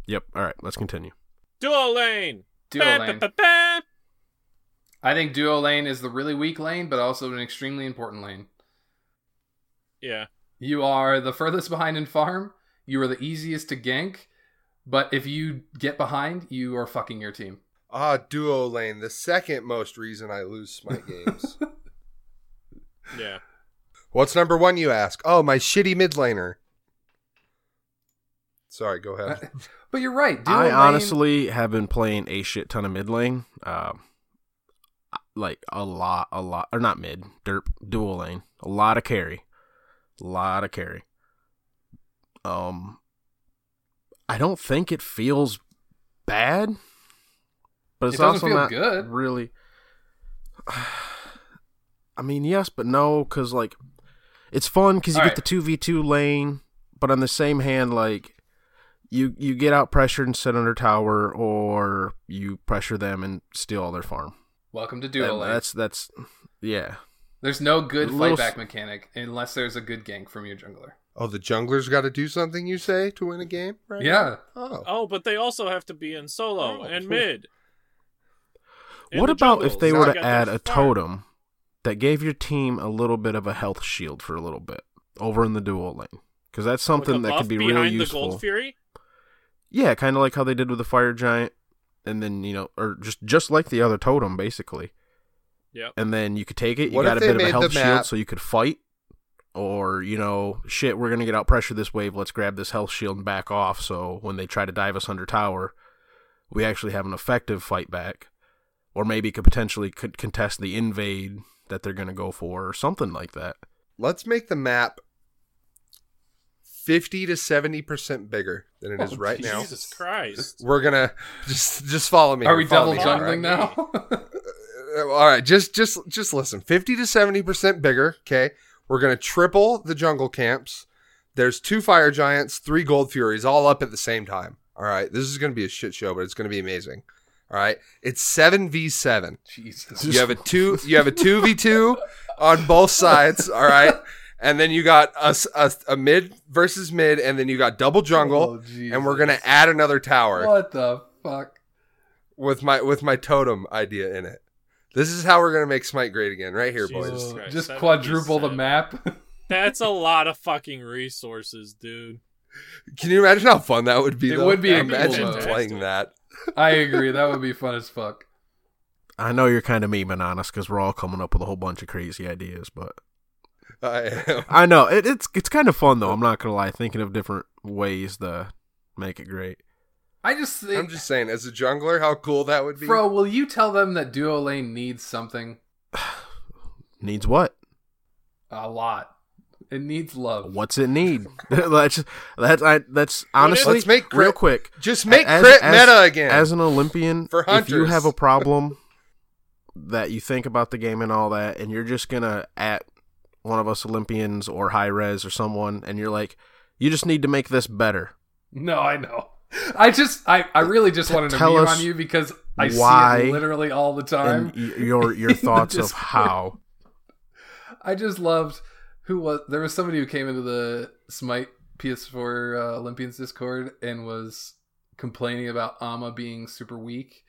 Yep. All right, let's continue. duo lane. Duo Ba, lane. I think duo lane is the really weak lane, but also an extremely important lane. Yeah. You are the furthest behind in farm. You are the easiest to gank, but if you get behind, you are fucking your team. Ah, duo lane, the second most reason I lose my games. Yeah. What's number one, you ask? Oh, my shitty mid laner. Sorry, go ahead. But you're right. Duo I lane, honestly have been playing a shit ton of mid lane. Um, like a lot, a lot, or not mid, derp, dual lane. A lot of carry. A lot of carry. Um, I don't think it feels bad, but it's It doesn't also feel not good. really. I mean, yes, but no, because like it's fun because you All get the two v two lane, but on the same hand, like you you get out pressured and sit under tower, or you pressure them and steal all their farm. Welcome to duo And lane. that's that's yeah. There's no good A fight little back s- mechanic unless there's a good gank from your jungler. Oh, the jungler's got to do something, you say, to win a game? Right Yeah. Oh. Oh, but they also have to be in solo Oh. and mid. And what about if jungles. they They were to add a totem that gave your team a little bit of a health shield for a little bit over in the dual lane? Because that's Like something that could be behind really the useful. Gold Fury. Yeah, kind of like how they did with the fire giant, and then you know, or just just like the other totem, basically. Yeah. And then you could take it. You What got a bit of a health shield, so you could fight, or you know, shit, we're gonna get out pressure this wave. Let's grab this health shield and back off. So when they try to dive us under tower, we actually have an effective fight back, or maybe could potentially contest the invade that they're gonna go for, or something like that. Let's make the map fifty to seventy percent bigger than it is Oh, right now. Jesus Christ. We're gonna just just follow me. Are here, we follow double me here, jungling now? Uh, All right, just just just listen. Fifty to seventy percent bigger. Okay, we're gonna triple the jungle camps. There's two fire giants, three gold furies, all up at the same time. All right, this is gonna be a shit show, but it's gonna be amazing. All right, it's seven v seven. Jesus. You have a two. You have a two v two on both sides. All right, and then you got a a mid versus mid, and then you got double jungle, Oh, and we're gonna add another tower What the fuck? with my with my totem idea in it. This is how we're gonna make Smite great again, right here, boys. Jesus Uh, Christ, just that would be quadruple the map. That's a lot of fucking resources, dude. Can you imagine how fun that would be? It though? would be Imagine cool, playing that. I agree. That would be fun as fuck. I know you're kind of memeing on us because we're all coming up with a whole bunch of crazy ideas, but I am. I know it, it's it's kind of fun though. I'm not gonna lie, thinking of different ways to make it great. I just think, I'm just saying, as a jungler, how cool that would be. bro. Will you tell them that duo lane needs something? Needs what? A lot. It needs love. What's it need? that's that's I, that's honestly Let's make real quick. Just make As- crit as- meta again. As an Olympian, For if you have a problem that you think about the game and all that, and you're just gonna at one of us Olympians or Hi-Rez or someone, and you're like, you just need to make this better. No, I know. I just, I, I really just wanted to tell us on you because I why see it literally all the time. your your thoughts of how. I just loved who was there was somebody who came into the Smite PS4 uh, Olympians Discord and was complaining about Ama being super weak.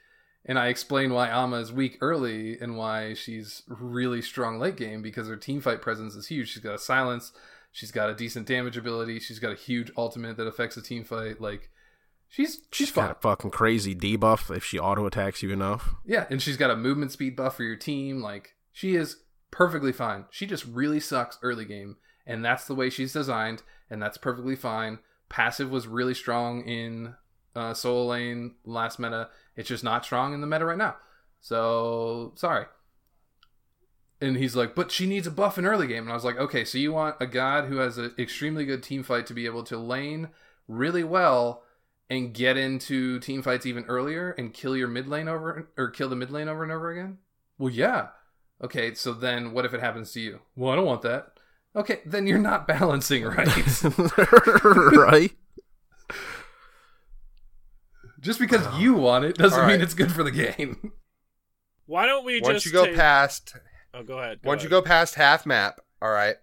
And I explain why Ama is weak early and why she's really strong late game because her team fight presence is huge. She's got a silence, she's got a decent damage ability, she's got a huge ultimate that affects a team fight. Like she's she's She's got a fucking crazy debuff if she auto attacks you enough. Yeah, and she's got a movement speed buff for your team. Like she is perfectly fine. She just really sucks early game, and that's the way she's designed, and that's perfectly fine. Passive was really strong in uh, solo lane last meta. It's just not strong in the meta right now. So sorry. And he's like, but she needs a buff in early game. And I was like, okay, so you want a god who has an extremely good team fight to be able to lane really well and get into team fights even earlier and kill your mid lane over or kill the mid lane over and over again? Well, yeah. Okay, so then what if it happens to you? Well, I don't want that. Okay, then you're not balancing right. right? Just because you want it doesn't All mean it's good for the game. Why don't we once just you go take- past, Oh, go ahead. once you go past half map, all right.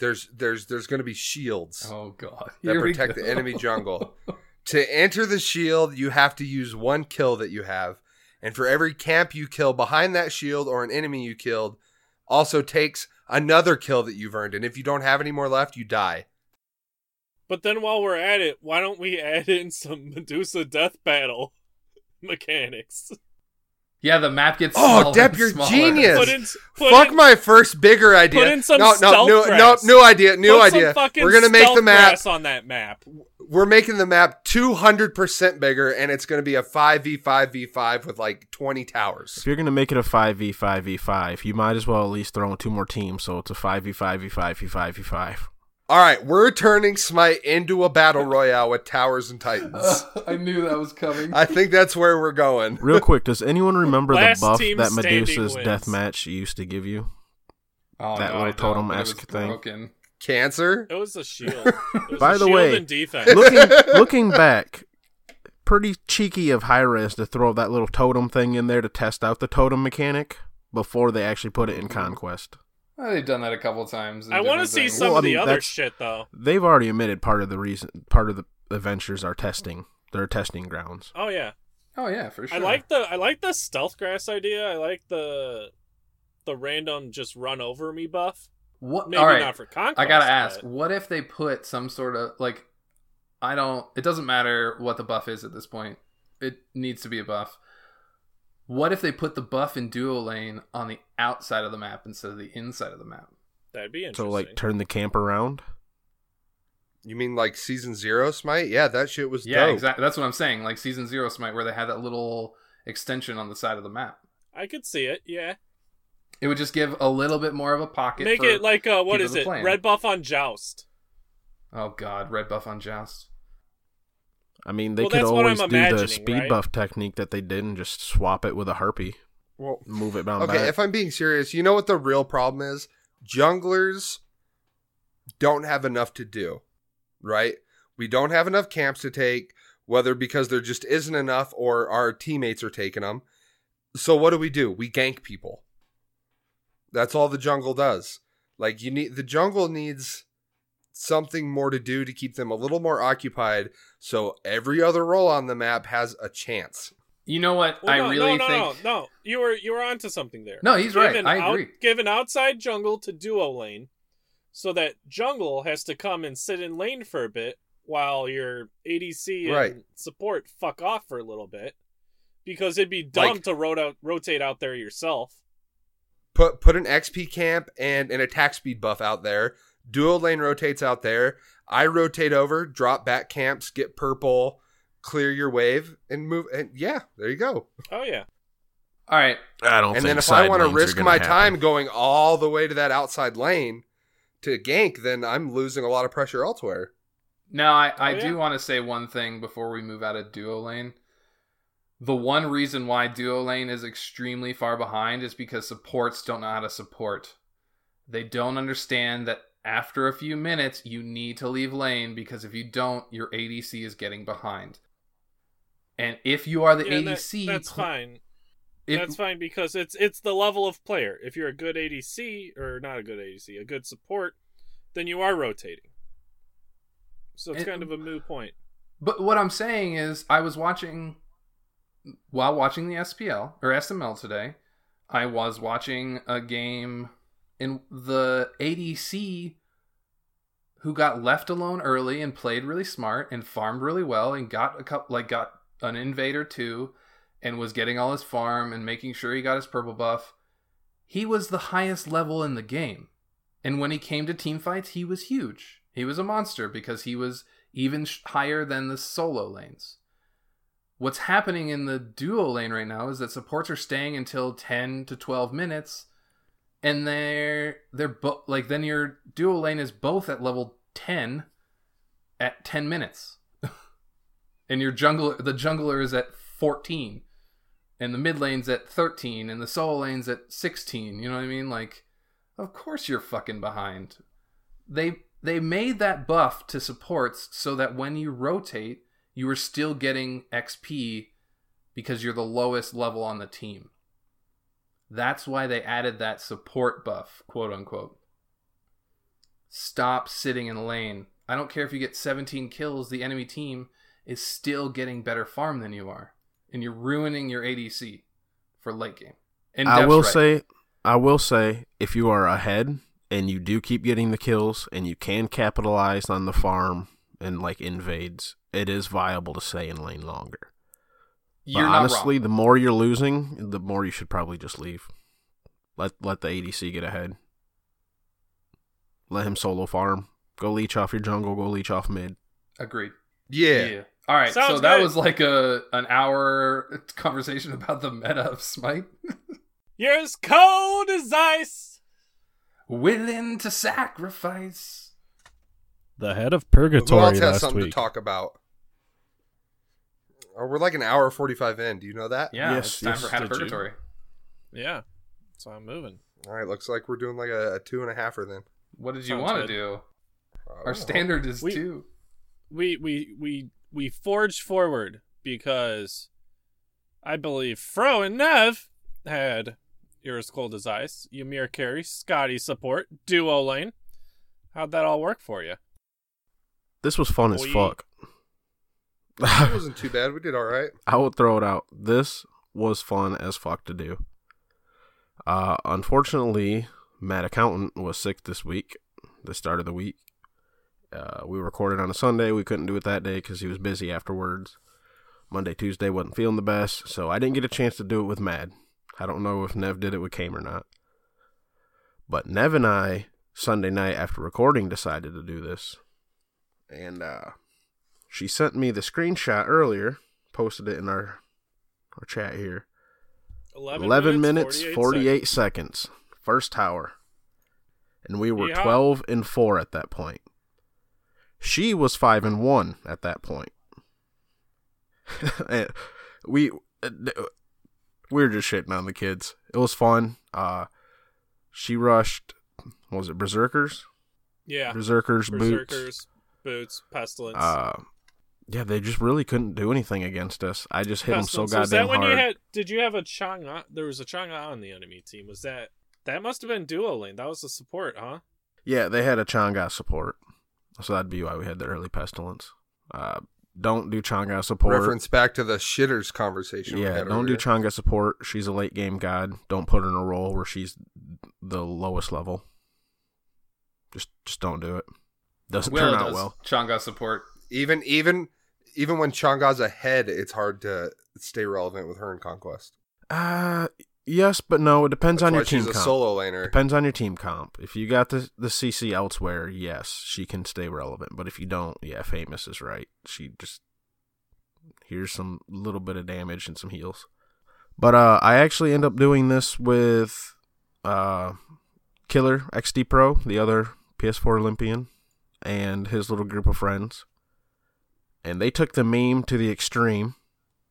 There's there's there's going to be shields Oh god. that Here we protect go. the enemy jungle. to enter the shield, you have to use one kill that you have, and for every camp you kill behind that shield or an enemy you killed, also takes another kill that you've earned. And if you don't have any more left, you die. But then while we're at it, why don't we add in some Medusa death battle mechanics? Yeah, the map gets. Oh, Dep, you're genius. Put in, put Fuck in, my first bigger idea. Put in some no, no, new, no, new idea, new put idea. We're gonna make the map on that map. We're making the map 200 percent bigger, and it's gonna be a 5v5v5 with like 20 towers. If you're gonna make it a 5v5v5, you might as well at least throw in two more teams, so it's a 5v5v5v5v5. All right, we're turning Smite into a battle royale with towers and titans. I knew that was coming. I think that's where we're going. Real quick, does anyone remember the buff that Medusa's wins. death match used to give you? oh, that no, little I don't, totem-esque was thing. Broken. Cancer. It was a shield. Was By a the shield way, and looking looking back, pretty cheeky of Hi-Rez to throw that little totem thing in there to test out the totem mechanic before they actually put it in mm-hmm. conquest. Oh, they've done that a couple times. I want to see things. some Well, I of the other shit though. They've already admitted part of the reason part of the adventures are testing. They're testing grounds. Oh yeah, Oh yeah, for sure. I like the I like the stealth grass idea. I like the the random just run over me buff. What? Maybe All right. not for conquest. I gotta ask, but- what if they put some sort of like I don't it doesn't matter what the buff is at this point. It needs to be a buff. What if they put the buff in duo lane on the outside of the map instead of the inside of the map? That'd be interesting. So like turn the camp around. You mean like season zero smite? Yeah, that shit was Yeah, dope. exactly. That's what I'm saying. Like season zero Smite, where they had that little extension on the side of the map. I could see it. Yeah, It would just give a little bit more of a pocket. make for- it like uh, what people is to it? play. Red buff on Joust. Oh God, red buff on Joust. I mean, they Well, could always do the speed right? buff technique that they did and just swap it with a harpy, Well, move it down okay, back. if I'm being serious, you know what the real problem is? Junglers don't have enough to do, right? We don't have enough camps to take, whether because there just isn't enough or our teammates are taking them. So what do we do? We gank people. That's all the jungle does. Like you need the jungle needs something more to do to keep them a little more occupied so every other role on the map has a chance. You know what? Well, I no, really no, no, think. no, no. You were you were onto something there. No, he's right. Give an I out- agree. give an outside jungle to duo lane, so that jungle has to come and sit in lane for a bit while your ADC and Right. support fuck off for a little bit, because it'd be dumb Like- to rot out, rotate out there yourself. put put an XP camp and an attack speed buff out there. Dual lane rotates out there. I rotate over, drop back camps, get purple, clear your wave, and move. And yeah, there you go. Oh yeah, All right, I don't and think then if side I want to risk my happen. time going all the way to that outside lane to gank, then I'm losing a lot of pressure elsewhere. Now, I, I Oh, yeah. do want to say one thing before we move out of duo lane. The one reason why duo lane is extremely far behind is because supports don't know how to support. They don't understand that after a few minutes, you need to leave lane because if you don't, your ADC is getting behind. And if you are the Yeah, and that- ADC, that's pl- fine. if- that's fine because it's it's the level of player. If you're a good ADC or not a good ADC, a good support, then you are rotating. So it's It- kind of a moot point. But what I'm saying is, I was watching while watching the SPL or SML today. I was watching a game in the ADC who got left alone early and played really smart and farmed really well and got a couple like got an invader too and was getting all his farm and making sure he got his purple buff. He was the highest level in the game. And when he came to team fights, he was huge. He was a monster because he was even higher than the solo lanes. What's happening in the duo lane right now is that supports are staying until 10 to 12 minutes and they're they're both like then your dual lane is both at level 10 at 10 minutes. and your jungler the jungler is at 14 and the mid lane's at 13 and the solo lane's at 16, you know what I mean? Like of course you're fucking behind. They they made that buff to supports so that when you rotate, you are still getting XP because you're the lowest level on the team. That's why they added that support buff, quote unquote. Stop sitting in lane. I don't care if you get 17 kills, the enemy team is still getting better farm than you are. And you're ruining your ADC for late game. And I will right. say, I will say, if you are ahead and you do keep getting the kills and you can capitalize on the farm and like invades, it is viable to stay in lane longer. You're but not honestly, the more you're losing, the more you should probably just leave. Let let the ADC get ahead. Let him solo farm. Go leech off your jungle. Go leech off mid. Agreed. Yeah. All right. so Sounds that good. was like a an hour conversation about the meta of Smite. You're as cold as ice. Willing to sacrifice. The head of Who purgatory else has last something week. to talk about? Oh, we're like an hour forty-five in. Do you know that? Yeah, Yes, it's time yes, for Hat of did you? Purgatory. Yeah, so I'm moving. All right. Looks like we're doing like a, a two and a halfer then. What did you Sounds want to do? Oh. Our standard is We- two. We we we we forged forward because I believe Fro and Nev had You're as cold as ice. Ymir carry, Skadi support, duo lane. How'd that all work for you? This was fun as fuck. It wasn't too bad. We did all right. I will throw it out. This was fun as fuck to do. Uh, unfortunately, Matt Accountant was sick this week, the start of the week. Uh, we recorded on a Sunday. We couldn't do it that day because he was busy afterwards. Monday, Tuesday wasn't feeling the best, so I didn't get a chance to do it with Mad. I don't know if Nev did it with Kame or not. But Nev and I Sunday night after recording decided to do this. And uh she sent me the screenshot earlier, posted it in our our chat here. 11, 11, minutes, 48 48, seconds. First tower. And we were Yeehaw. 12 and 4 at that point. She was 5 and 1 at that point. We uh, we were just shitting on the kids. It was fun. Uh she rushed what was it Berserkers? Yeah. Berserkers, boots. Berserkers, boots, pestilence. Uh yeah, they just really couldn't do anything against us. I just hit them so Pestilence. was goddamn that when hard. you had? Did you have a Chang'e? There was a Chang'e on the enemy team. Was that? That must have been duo lane. That was the support, huh? Yeah, they had a Chang'e support. So that'd be why we had the early pestilence. Uh, don't do Chang'e support. Reference back to the shitters conversation. we yeah, had don't do earlier. Chang'e support. She's a late game god. Don't put her in a role where she's the lowest level. Just just don't do it. Doesn't Willow turn out does well. Chang'e support. Even even even when Chang'e's ahead, it's hard to stay relevant with her in Conquest. Uh yes, but no. It depends That's on your team she's a comp. solo laner. Depends on your team comp. If you got the the CC elsewhere, yes, she can stay relevant. But if you don't, yeah, famous is right. She just here's some little bit of damage and some heals. But uh I actually end up doing this with uh Killer XD Pro, the other PS4 Olympian, and his little group of friends. And they took the meme to the extreme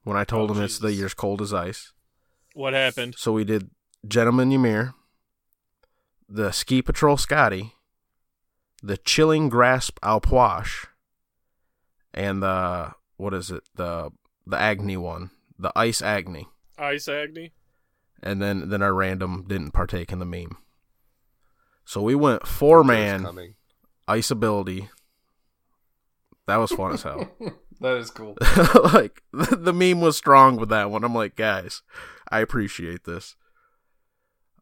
when I told Oh, them it's the Jesus. year's cold as ice. What happened? So we did Gentleman Ymir, the Ski Patrol Skadi, the Chilling Grasp Alpoish, and the what is it? The the Agni one, the Ice Agni, Ice Agni. and then then our random didn't partake in the meme. So we went four man coming. ice ability. That was fun as hell. that is cool. like the meme was strong with that one. I'm like, guys, I appreciate this.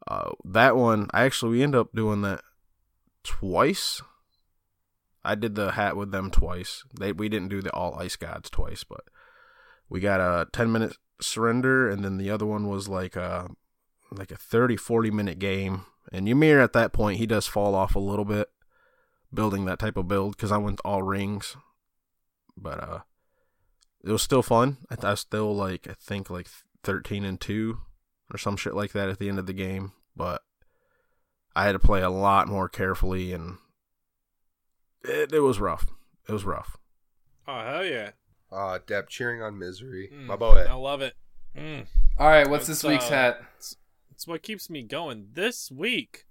Uh, that one, I actually we end up doing that twice. I did the hat with them twice. They we didn't do the all ice gods twice, but we got a 10 minute surrender, and then the other one was like a like a 30 40 minute game. And Ymir at that point he does fall off a little bit building that type of build because I went all rings, but uh it was still fun. I, th- I was still like I think like thirteen and two or some shit like that at the end of the game, but I had to play a lot more carefully, and it, it was rough. It was rough. Oh hell yeah! Ah, Dep cheering on misery. Mm, My boy. I love it. Mm. All right, what's It's, this week's uh, hat? It's what keeps me going. This week,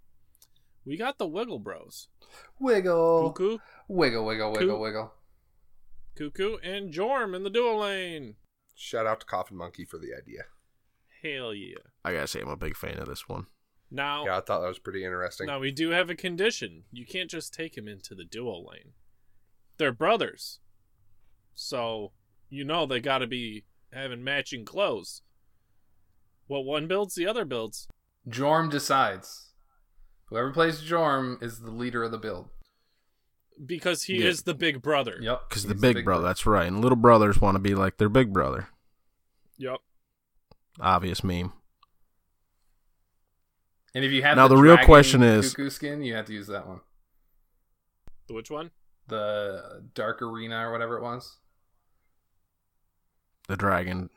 we got the Wiggle Bros. Wiggle, Cuckoo, wiggle, wiggle, wiggle, Coo- wiggle. Cuckoo, and Jorm in the dual lane. Shout out to Coffin Monkey for the idea. Hell yeah! I gotta say, I'm a big fan of this one. Now, Yeah, I thought that was pretty interesting. now we do have a condition. You can't just take him into the dual lane. They're brothers, so you know they got to be having matching clothes. What one builds, the other builds. Jorm decides. Whoever plays Jorm is the leader of the build. Because he Yeah. is the big brother. Yep. Because he's the big, brother, that's right. And little brothers want to be like their big brother. Yep. Obvious meme. And if you have Now, the, the real question is- cuckoo skin, you have to use that one. The Which one? The dark arena or whatever it was. The dragon.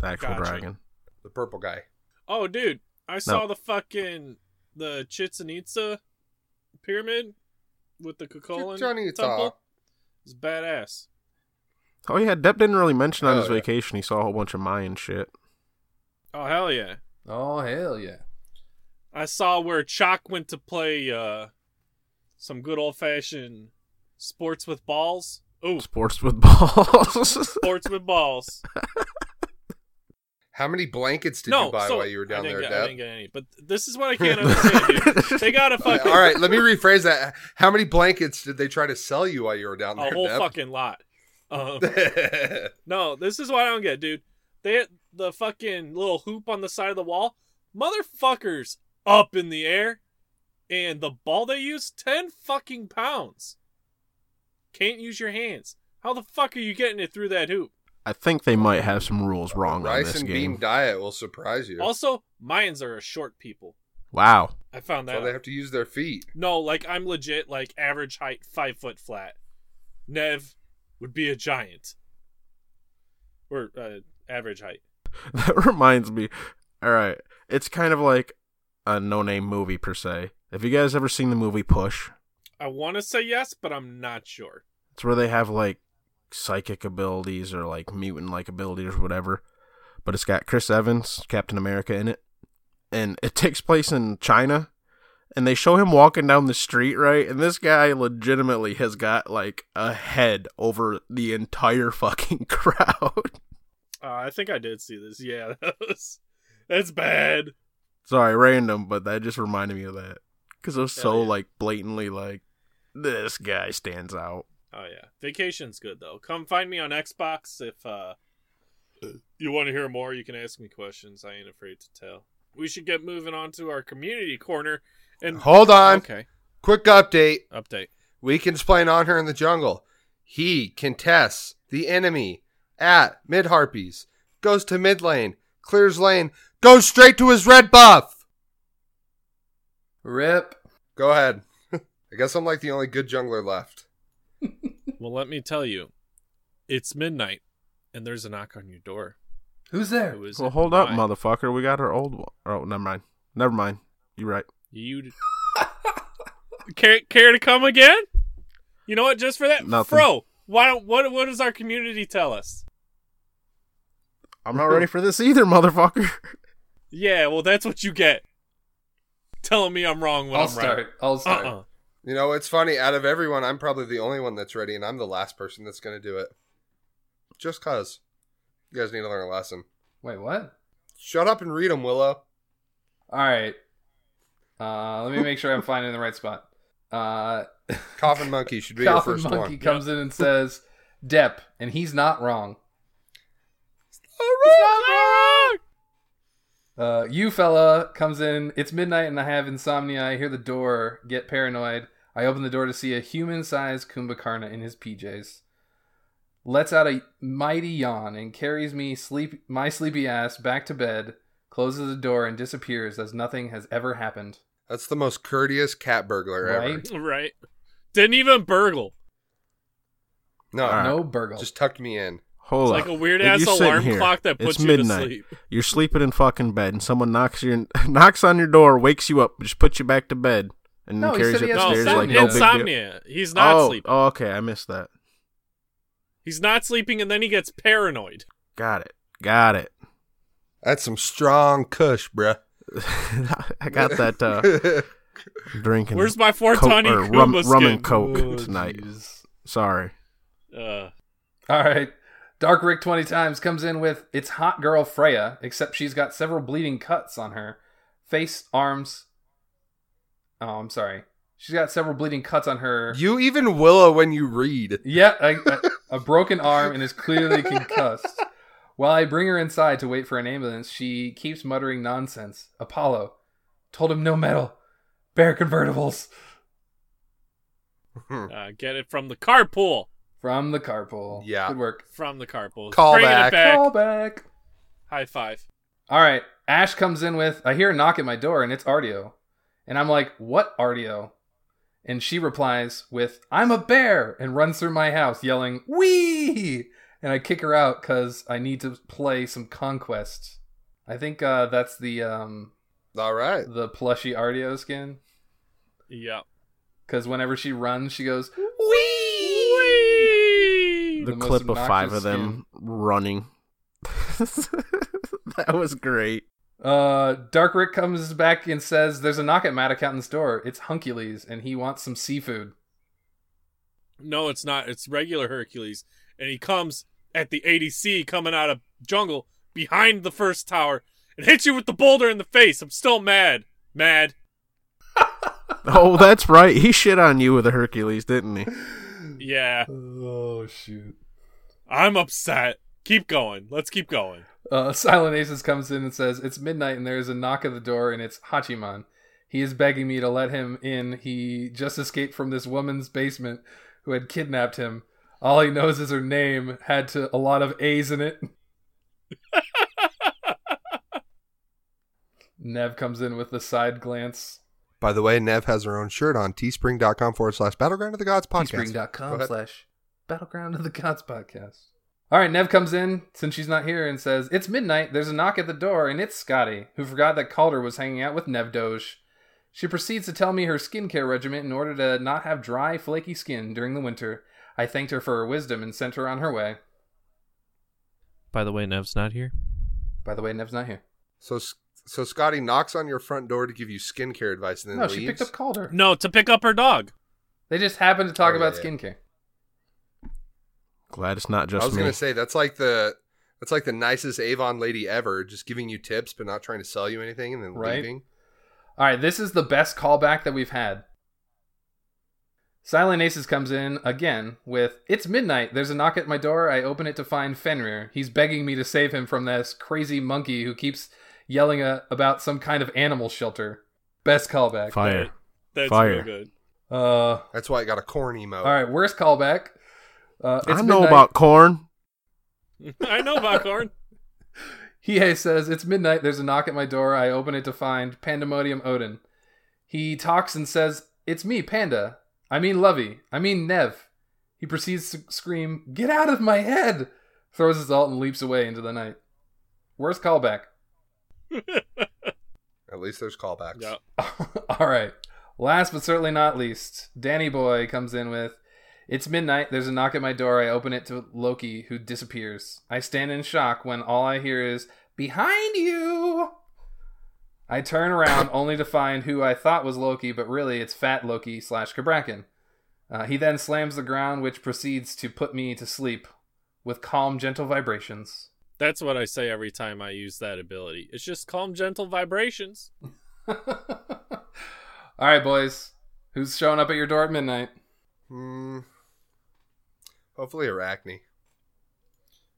The actual Gotcha. dragon. the purple guy. Oh, dude, I saw the fucking the Chichen Itza pyramid with the Kukulkan Chichen Itza. temple. It's badass. Oh yeah, Dep didn't really mention on Oh, his yeah. vacation he saw a whole bunch of Mayan shit. Oh hell yeah! Oh hell yeah! I saw where Chaac went to play uh some good old fashioned sports with balls. Ooh, Sports with balls. sports with balls. How many blankets did no, you buy so while you were down there, get, I didn't get any. But this is what I can't understand, dude. They got a fucking right, let me rephrase that. How many blankets did they try to sell you while you were down there? a whole Dep? fucking lot. Um, No, this is what I don't get, dude. They the fucking little hoop on the side of the wall. Motherfuckers up in the air. And the ball they use, 10 fucking pounds. Can't use your hands. How the fuck are you getting it through that hoop? I think they might have some rules wrong on Rice this and game. bean diet will surprise you. Also, Mayans are a short people. Wow. I found that. So they out. have to use their feet. No, like I'm legit like average height, five foot flat. Nev would be a giant. Or uh, average height. That reminds me. All right, it's kind of like a no-name movie per se. Have you guys ever seen the movie Push? I want to say yes, but I'm not sure. It's where they have like psychic abilities or like mutant like abilities or whatever. But it's got Chris Evans, Captain America in it. And it takes place in China. And they show him walking down the street, right? And this guy legitimately has got like a head over the entire fucking crowd. Uh, I think I did see this. Yeah, that was, that's bad. Sorry, random, but that just reminded me of that. Because it was so yeah. like blatantly like, this guy stands out. Oh yeah, vacation's good though. Come find me on Xbox if uh, you want to hear more. You can ask me questions. I ain't afraid to tell. We should get moving on to our community corner. And Hold on. okay, Quick update. update. Weekend's playing on her in the jungle. He contests the enemy at mid harpies, goes to mid lane, clears lane, goes straight to his red buff. Rip. Go ahead. I guess I'm like the only good jungler left. Well, let me tell you, it's midnight, and there's a knock on your door. Who's there? Who is Well, it? hold up, Why? motherfucker. We got our old one. Oh, never mind. Never mind. You're right. You care, care to come again? You know what? Just for that, Nothing. Fro. Why don't what? What does our community tell us? I'm not ready for this either, motherfucker. Yeah, well, that's what you get. Telling me I'm wrong when I'll I'm start. I'll start. right. Uh-uh. You know, it's funny. Out of everyone, I'm probably the only one that's ready, and I'm the last person that's going to do it. Just cause. You guys need to learn a lesson. Wait, what? Shut up and read them, Willow. All right. Uh, let me make sure I'm finding the right spot. Uh, Coffin Monkey should be your Coffin first Monkey one. comes in and says, "Dep," and he's not wrong. Uh, you fella comes in. It's midnight and I have insomnia. I hear the door. Get paranoid. I open the door to see a human-sized Kumbhakarna in his PJs. Lets out a mighty yawn and carries me sleep my sleepy ass back to bed. Closes the door and disappears as nothing has ever happened. That's the most courteous cat burglar ever. Right? Right. Didn't even burgle. No, All right. No burgle. just tucked me in. Hold It's up. like a weird ass alarm here. clock that puts it's you midnight. to sleep. You're sleeping in fucking bed, and someone knocks your knocks on your door, wakes you up, just puts you back to bed, and No, he carries said you he has upstairs insomnia. like no big deal. insomnia. He's not oh, sleeping. oh, okay, I missed that. He's not sleeping, and then he gets paranoid. Got it. Got it. That's some strong kush, bruh. I got that uh, drinking. Where's my Coke- 420 rum, rum and coke Oh, tonight. jeez. Sorry. Uh, All right. Dark Rick 20 times comes in with it's hot girl Freya, except she's got several bleeding cuts on her face, arms. Oh, I'm sorry. She's got several bleeding cuts on her. You even Willow when you read. Yeah, a, a, a broken arm and is clearly concussed. While I bring her inside to wait for an ambulance, she keeps muttering nonsense. Apollo told him no metal, bear convertibles uh, get it from the carpool. from the carpool. Yeah. good work. From the carpool. Call Bringing back. back. Call back. High five. All right. Ash comes in with, I hear a knock at my door and it's Artio. And I'm like, what Artio? And she replies with, I'm a bear, and runs through my house yelling, Wee! And I kick her out because I need to play some Conquest. I think uh, that's the um, All right. the plushy Artio skin. Yep. Because whenever she runs, she goes, Whee! The, The clip of five of them running. that was great. Uh, Dark Rick comes back and says, There's a knock at Matt Accountant's door. It's Huncules, and he wants some seafood. No, it's not. It's regular Hercules. And he comes at the ADC coming out of jungle behind the first tower and hits you with the boulder in the face. I'm still mad. Mad. Oh, that's right. He shit on you with a Hercules, didn't he? Yeah. Oh, shoot. I'm upset. Keep going. Let's keep going. Uh, Silent Aces comes in and says, It's midnight and there is a knock at the door and it's Hachiman. He is begging me to let him in. He just escaped from this woman's basement who had kidnapped him. All he knows is her name had to a lot of A's in it. Nev comes in with the side glance. By the way, Nev has her own shirt on teespring.com forward slash battleground of the gods podcast. Go Teespring.com ahead. slash battleground of the gods podcast. All right, Nev comes in since she's not here and says, It's midnight. There's a knock at the door, and it's Skadi, who forgot that Kaldr was hanging out with Nev Doge. She proceeds to tell me her skincare regimen in order to not have dry, flaky skin during the winter. I thanked her for her wisdom and sent her on her way. By the way, Nev's not here. By the way, Nev's not here. So, so Skadi knocks on your front door to give you skincare advice and then No, leaves. she picked up Kaldr. No, to pick up her dog. They just happened to talk Oh, about yeah, yeah. skincare. Glad it's not just. I was me. gonna say that's like the that's like the nicest Avon lady ever, just giving you tips but not trying to sell you anything and then Right. leaving. All right, this is the best callback that we've had. Silent Aces comes in again with It's midnight. There's a knock at my door. I open it to find Fenrir. He's begging me to save him from this crazy monkey who keeps yelling uh, about some kind of animal shelter. Best callback. Fire. That's Fire. real good. Uh, That's why I got a corn emo. all right, worst callback. Uh, it's I know midnight. about corn. I know about corn. Hiei says, It's midnight. There's a knock at my door. I open it to find Pandemonium Odin. He talks and says, It's me, Panda. I mean Lovey. I mean Nev. He proceeds to scream, Get out of my head! Throws his ult and leaps away into the night. Worst callback. At least there's callbacks. Yeah. All right. Last but certainly not least, Danny Boy comes in with It's midnight. There's a knock at my door. I open it to Loki, who disappears. I stand in shock when all I hear is Behind you! I turn around only to find who I thought was Loki, but really it's Fat Loki slash Cabrakan. Uh, he then slams the ground, which proceeds to put me to sleep with calm, gentle vibrations. That's what I say every time I use that ability. It's just calm, gentle vibrations. all right, boys. Who's showing up at your door at midnight? Hmm. Hopefully Arachne.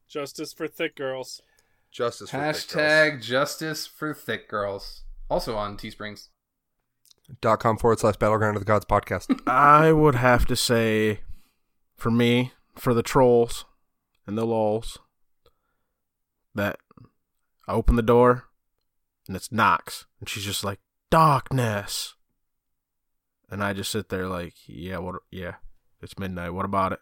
Justice for thick girls. Justice for thick girls. Hashtag justice for thick girls. Also on Teesprings. dot com forward slash battleground of the gods podcast. I would have to say, for me, for the trolls and the lols, that I open the door and it's Nox, and she's just like darkness, and I just sit there like, yeah, what? Yeah, it's midnight. What about it?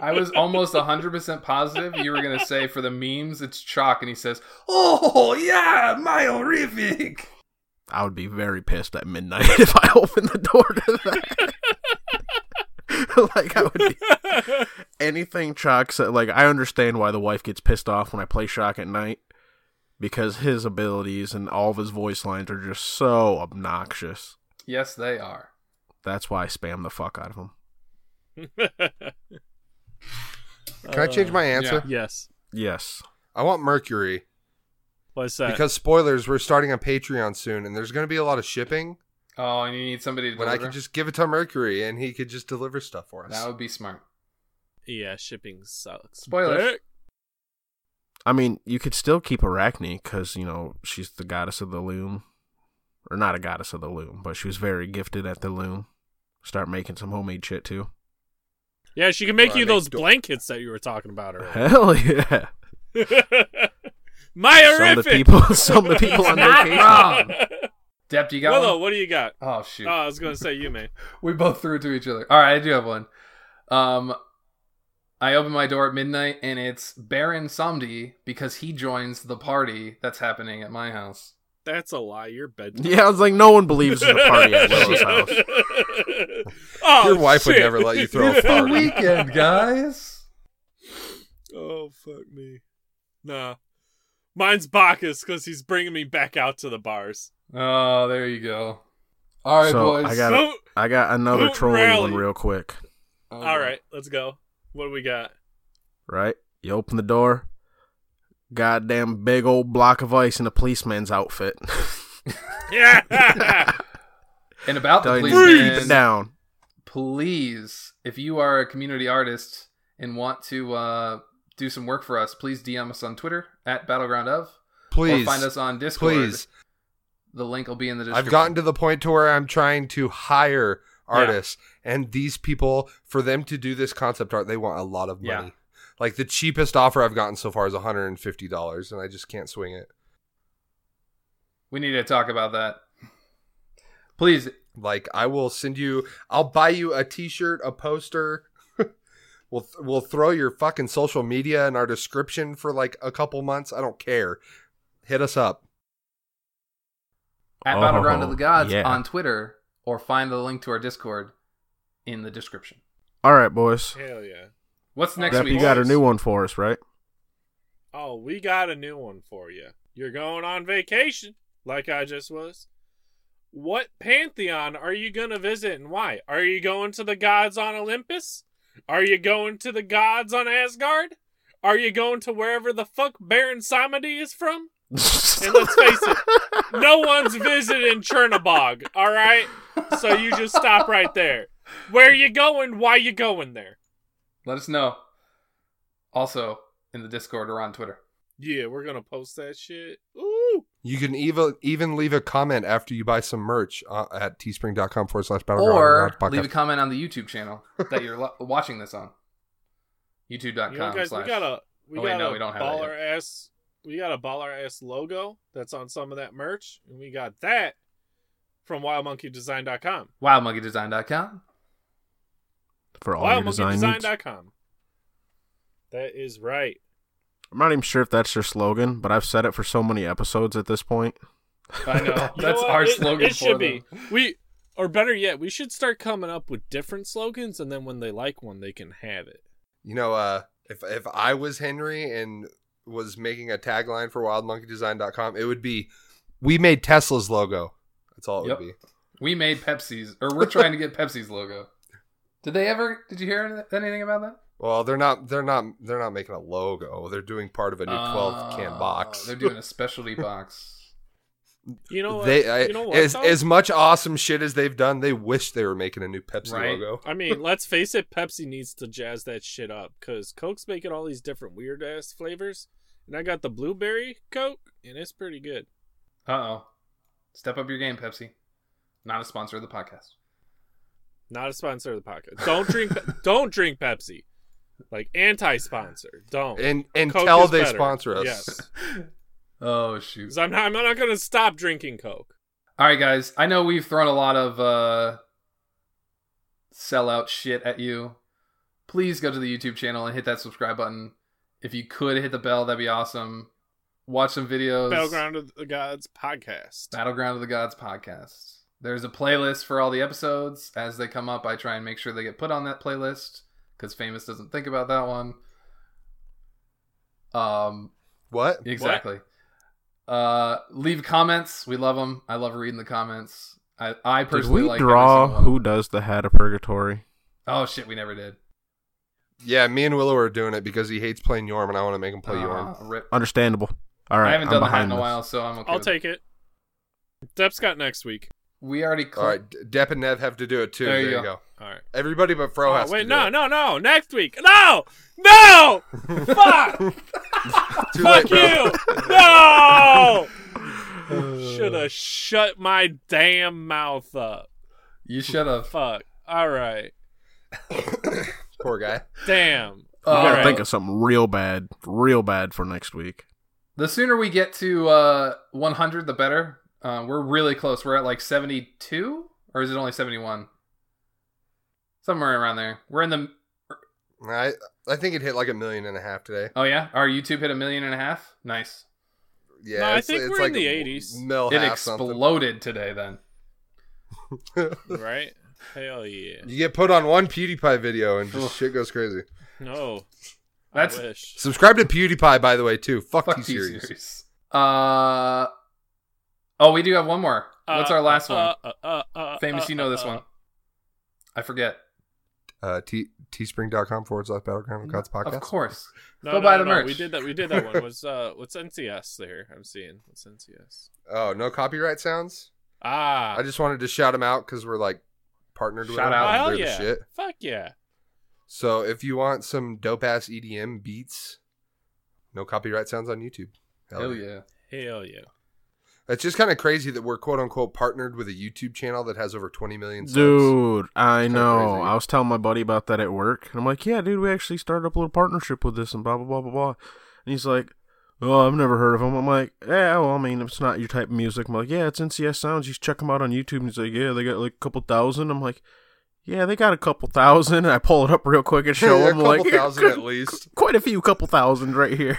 I was almost 100% positive you were going to say for the memes, it's Chaac, and he says, Oh, yeah, my horrific. I would be very pissed at midnight if I opened the door to that. like I would be anything Chaac said. Like I understand why the wife gets pissed off when I play Chaac at night because his abilities and all of his voice lines are just so obnoxious. Yes, they are. That's why I spam the fuck out of him. Can I change my uh, answer? yes. Yes. I want Mercury What's that? because spoilers. We're starting on Patreon soon, and there's going to be a lot of shipping. Oh, and you need somebody to When I deliver? could just give it to Mercury, and he could just deliver stuff for us. That would be smart. yeah, shipping sucks. Spoilers. Dick. I mean, you could still keep Arachne because you know she's the goddess of the loom, or not a goddess of the loom, but she was very gifted at the loom. Start making some homemade shit too. Yeah, she can make Or I you make those do- blankets that you were talking about earlier. Hell yeah! My Some of the people, some of the people on Not vacation. wrong. Dep, you got Willow, one? what do you got? Oh, shoot. Oh, I was gonna say you, man. we both threw it to each other. All right, I do have one. Um, I open my door at midnight and it's Baron Samedi because he joins the party that's happening at my house. That's a lie. You're bed. Yeah, I was like, no one believes in a party at Willow's house. oh, Your wife would never let you throw a party. Weekend, guys. Oh fuck me. Nah. Mine's Bacchus because he's bringing me back out to the bars. Oh, there you go. All right, So, boys. I got- Don't- I got another Don't trolling rally. one real quick. All right, let's go. What do we got? Right? You open the door, goddamn big old block of ice in a policeman's outfit. Yeah. And about the Tell you policeman, keep it down. please, if you are a community artist and want to uh, do some work for us, please DM us on Twitter at Battleground of, Please, or find us on Discord. please. The link will be in the description. I've gotten to the point to where I'm trying to hire artists, and these people, for them to do this concept art, they want a lot of money. Yeah. Like the cheapest offer I've gotten so far is $150, and I just can't swing it. We need to talk about that. Please, Like I will send you. I'll buy you a T-shirt, a poster. we'll we'll throw your fucking social media in our description for like a couple months. I don't care. Hit us up. at Oh, Battleground of the Gods yeah. on Twitter or find the link to our Discord in the description. All right, boys. Hell yeah. What's next Dep, week? you got a new one for us, right? Oh, we got a new one for you. You're going on vacation, like I just was. What pantheon are you going to visit and why? Are you going to the gods on Olympus? Are you going to the gods on Asgard? Are you going to wherever the fuck Baron Samedi is from? And let's face it, no one's visiting Chernobog, all right? So you just stop right there. Where you going? Why you going there? Let us know. Also in the Discord or on Twitter. Yeah, we're gonna post that shit. Ooh. You can even even leave a comment after you buy some merch uh, at teespring.com forward slash battleground. Or podcast. leave a comment on the YouTube channel that you're lo- watching this on. YouTube.com You know, guys, slash. we got a we Oh, got no, a we don't have baller ass we got a baller ass logo that's on some of that merch, and we got that from WildMonkeyDesign.com. WildMonkeyDesign.com. for all your design needs. That is right. I'm not even sure if that's your slogan, but I've said it for so many episodes at this point. I know. You know That's our It- slogan It, for should be. We or better yet, we should start coming up with different slogans, and then when they like one, they can have it. You know, uh, if if I was Henry and was making a tagline for wildmonkeydesign.com, it would be "We made Tesla's logo." That's all it Yep. would be. We made Pepsi's, or we're trying to get Pepsi's logo. Did they ever? Did you hear anything about that? Well, they're not they're not they're not making a logo. They're doing part of a new 12 can Oh, box. They're doing a specialty box. You know what? they I, you know what? as though? as much awesome shit as they've done, they wish they were making a new Pepsi Right. logo. I mean, let's face it, Pepsi needs to jazz that shit up because Coke's making all these different weird ass flavors. And I got the blueberry Coke, and it's pretty good. Uh oh. Step up your game, Pepsi. Not a sponsor of the podcast. Not a sponsor of the podcast. Don't drink don't drink Pepsi. Like anti sponsor. Don't. And Coke until they better. sponsor us. Yes. Oh shoot. I'm not I'm not gonna stop drinking Coke. All right, guys. I know we've thrown a lot of uh, sellout shit at you. Please go to the YouTube channel and hit that subscribe button. If you could hit the bell, that'd be awesome. Watch some videos. Battleground of the Gods podcast. Battleground of the Gods podcast. There's a playlist for all the episodes. As they come up, I try and make sure they get put on that playlist because Famous doesn't think about that one. Um, What? exactly. Uh, leave comments. We love them. I love reading the comments. I, I Did personally we like every draw who does the hat of purgatory? Oh shit, we never did. Yeah, me and Willow are doing it because he hates playing Yorm, and I want to make him play Yorm. Uh, rip. Understandable. All right, I haven't I'm done the hat behind in a this. while, so I'm okay. I'll take it. Dep's got next week. We already. Cl- All right, D- Dep and Nev have to do it too. There There, you you go. go. All right. Everybody but Fro Oh, has wait, to do no, it. no, no. Next week. No! No! Fuck! Fuck late, you! No! Should have shut my damn mouth up. you should have. Fuck. All right. Poor guy. Damn. You gotta Uh, think of something real bad, real bad for next week. The sooner we get to uh, 100, the better. Uh, we're really close. We're at like 72, or is it only 71? Somewhere around there. We're in the. I I think it hit like a million and a half today. Oh yeah, our YouTube hit a million and a half. Nice. Yeah, No, I think it's we're in the 80s. Mill it half something. exploded today. Then Right? Hell yeah. You get put on one PewDiePie video and just shit goes crazy. No. That's- I wish. Subscribe to PewDiePie, by the way, too. Fuck, fuck T T series. series. Uh. Oh, we do have one more. What's Uh, our last uh, one? uh, uh, uh, Famous, uh, you know this uh, one. I forget. Uh, t- teespring.com forward slash battleground of Gods podcast. Of course. No, Go no, buy no, the no, merch. We did that. We did that one. Was uh, what's NCS there? I'm seeing what's NCS. Oh, no copyright sounds? Ah, I just wanted to shout them out because we're like partnered with Shout them. out. hell They're the yeah! shit. Fuck yeah! So if you want some dope ass EDM beats, no copyright sounds on YouTube. Hell yeah. Hell yeah! It's just kind of crazy that we're quote unquote partnered with a YouTube channel that has over 20 million subs. Dude, I know. crazy. I was telling my buddy about that at work, and I'm like, "Yeah, dude, we actually started up a little partnership with this, and blah blah blah blah blah." And he's like, oh, I've never heard of them. I'm like, yeah, well, I mean, it's not your type of music, I'm like, yeah, it's NCS Sounds. You check them out on YouTube. And he's like, yeah, they got like a couple thousand. I'm like, yeah, they got a couple thousand. And I pull it up real quick and show a him couple like thousand at least. quite a few couple thousand right here.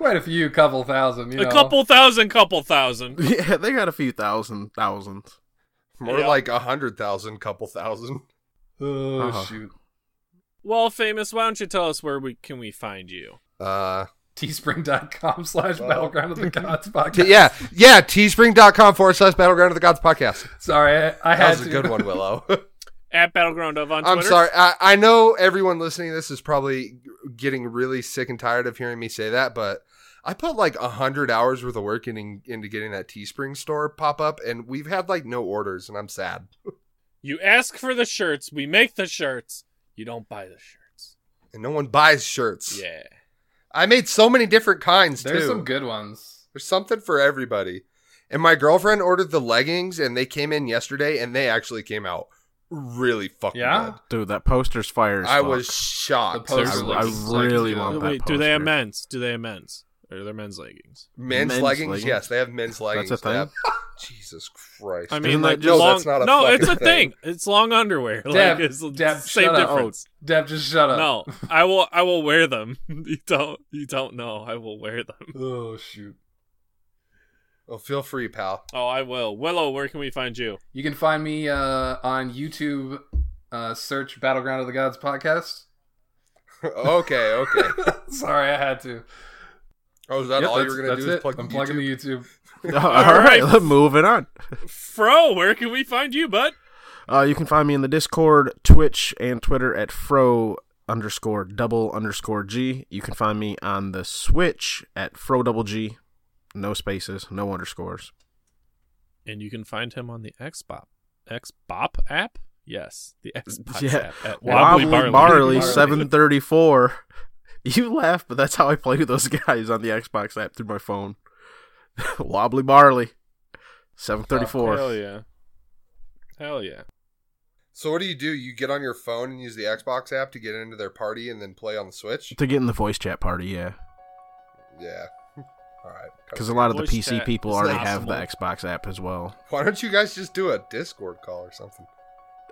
Quite a few, couple thousand. You A know. couple thousand, couple thousand. yeah, they got a few thousand thousands. More Yeah. like a hundred thousand, couple thousand. Oh Uh-huh. shoot. Well, famous, why don't you tell us where we can we find you? Uh, Teespring.com slash battleground of the gods podcast. yeah, yeah. Teespring.com forward slash battleground of the gods podcast. Sorry, I, I That had was a good one, Willow. At Battleground of on Twitter. I'm sorry. I, I know everyone listening to this is probably getting really sick and tired of hearing me say that, but I put like a hundred hours worth of work in, into getting that Teespring store pop up, and we've had like no orders, and I'm sad. You ask for the shirts, we make the shirts. You don't buy the shirts. And no one buys shirts. Yeah. I made so many different kinds too. There's too. some good ones. There's something for everybody. And my girlfriend ordered the leggings, and they came in yesterday, and they actually came out really fucking Yeah? Dude, that poster's fire. I fuck. was shocked. The poster I, I really yeah. want that Wait, do they have men's? Do they have men's? Or are they men's leggings? Men's, Men's leggings? leggings? Yes, they have men's leggings. That's a thing? Have- Jesus Christ. I mean, like just- No, long, that's not a no, it's a thing. thing. It's long underwear. Dep, like, it's the Dep, same shut up. difference. Dep, just shut up. No, I will. I will wear them. You don't. You don't know. I will wear them. Oh shoot. Well, feel free, pal. Oh, I will. Willow, where can we find you? You can find me uh, on YouTube. Uh, search Battleground of the Gods podcast. okay, okay. Sorry, I had to. Oh, is that Yep, all you that's- were gonna do? Is it. plug I'm YouTube? plugging the YouTube. All right, right. moving on. Fro, where can we find you, bud? Uh, you can find me in the Discord, Twitch, and Twitter at fro underscore double underscore g. You can find me on the Switch at fro double g, no spaces, no underscores. And you can find him on the Xbop Xbop app. Yes, the Xbox Yeah. app at Wobbly, Wobbly, Barley, Barley. seven thirty four. You laugh, but that's how I play with those guys on the Xbox app through my phone. Wobbly Barley, seven thirty four. Hell yeah. Hell yeah. So what do you do? You get on your phone and use the Xbox app to get into their party and then play on the Switch? to get in the voice chat party, yeah. Yeah. All right. Because a lot of the PC chat people is already have the. Xbox app as well. Why don't you guys just do a Discord call or something?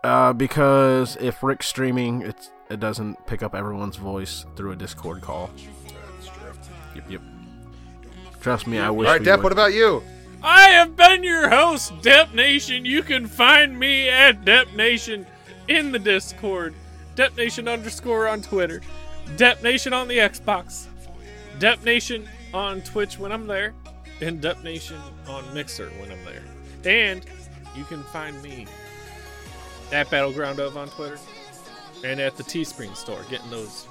Uh, because if Rick's streaming, it's it doesn't pick up everyone's voice through a Discord call. That's true. Yep, yep. Trust me, I All wish. right, we Dep. would. What about you? I have been your host, Dep Nation. You can find me at Dep Nation in the Discord, Dep Nation underscore on Twitter, Dep Nation on the Xbox, Dep Nation on Twitch when I'm there, and Dep Nation on Mixer when I'm there. And you can find me at Battleground of on Twitter and at the Teespring store getting those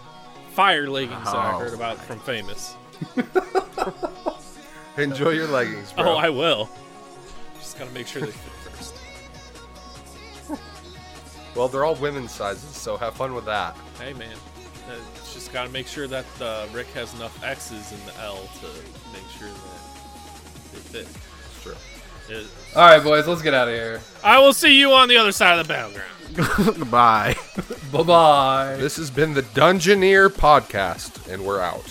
fire leggings that I Oh, heard about from Famous. Enjoy your leggings, bro. Oh, I will. Just gotta make sure they fit first. Well, they're all women's sizes, so have fun with that. Hey man, uh, just gotta make sure that uh, Rick has enough X's in the L to make sure that they fit. It's true. It- All right, boys, let's get out of here. I will see you on the other side of the battleground. Goodbye. Bye bye. This has been the Dungeoneer podcast, and we're out.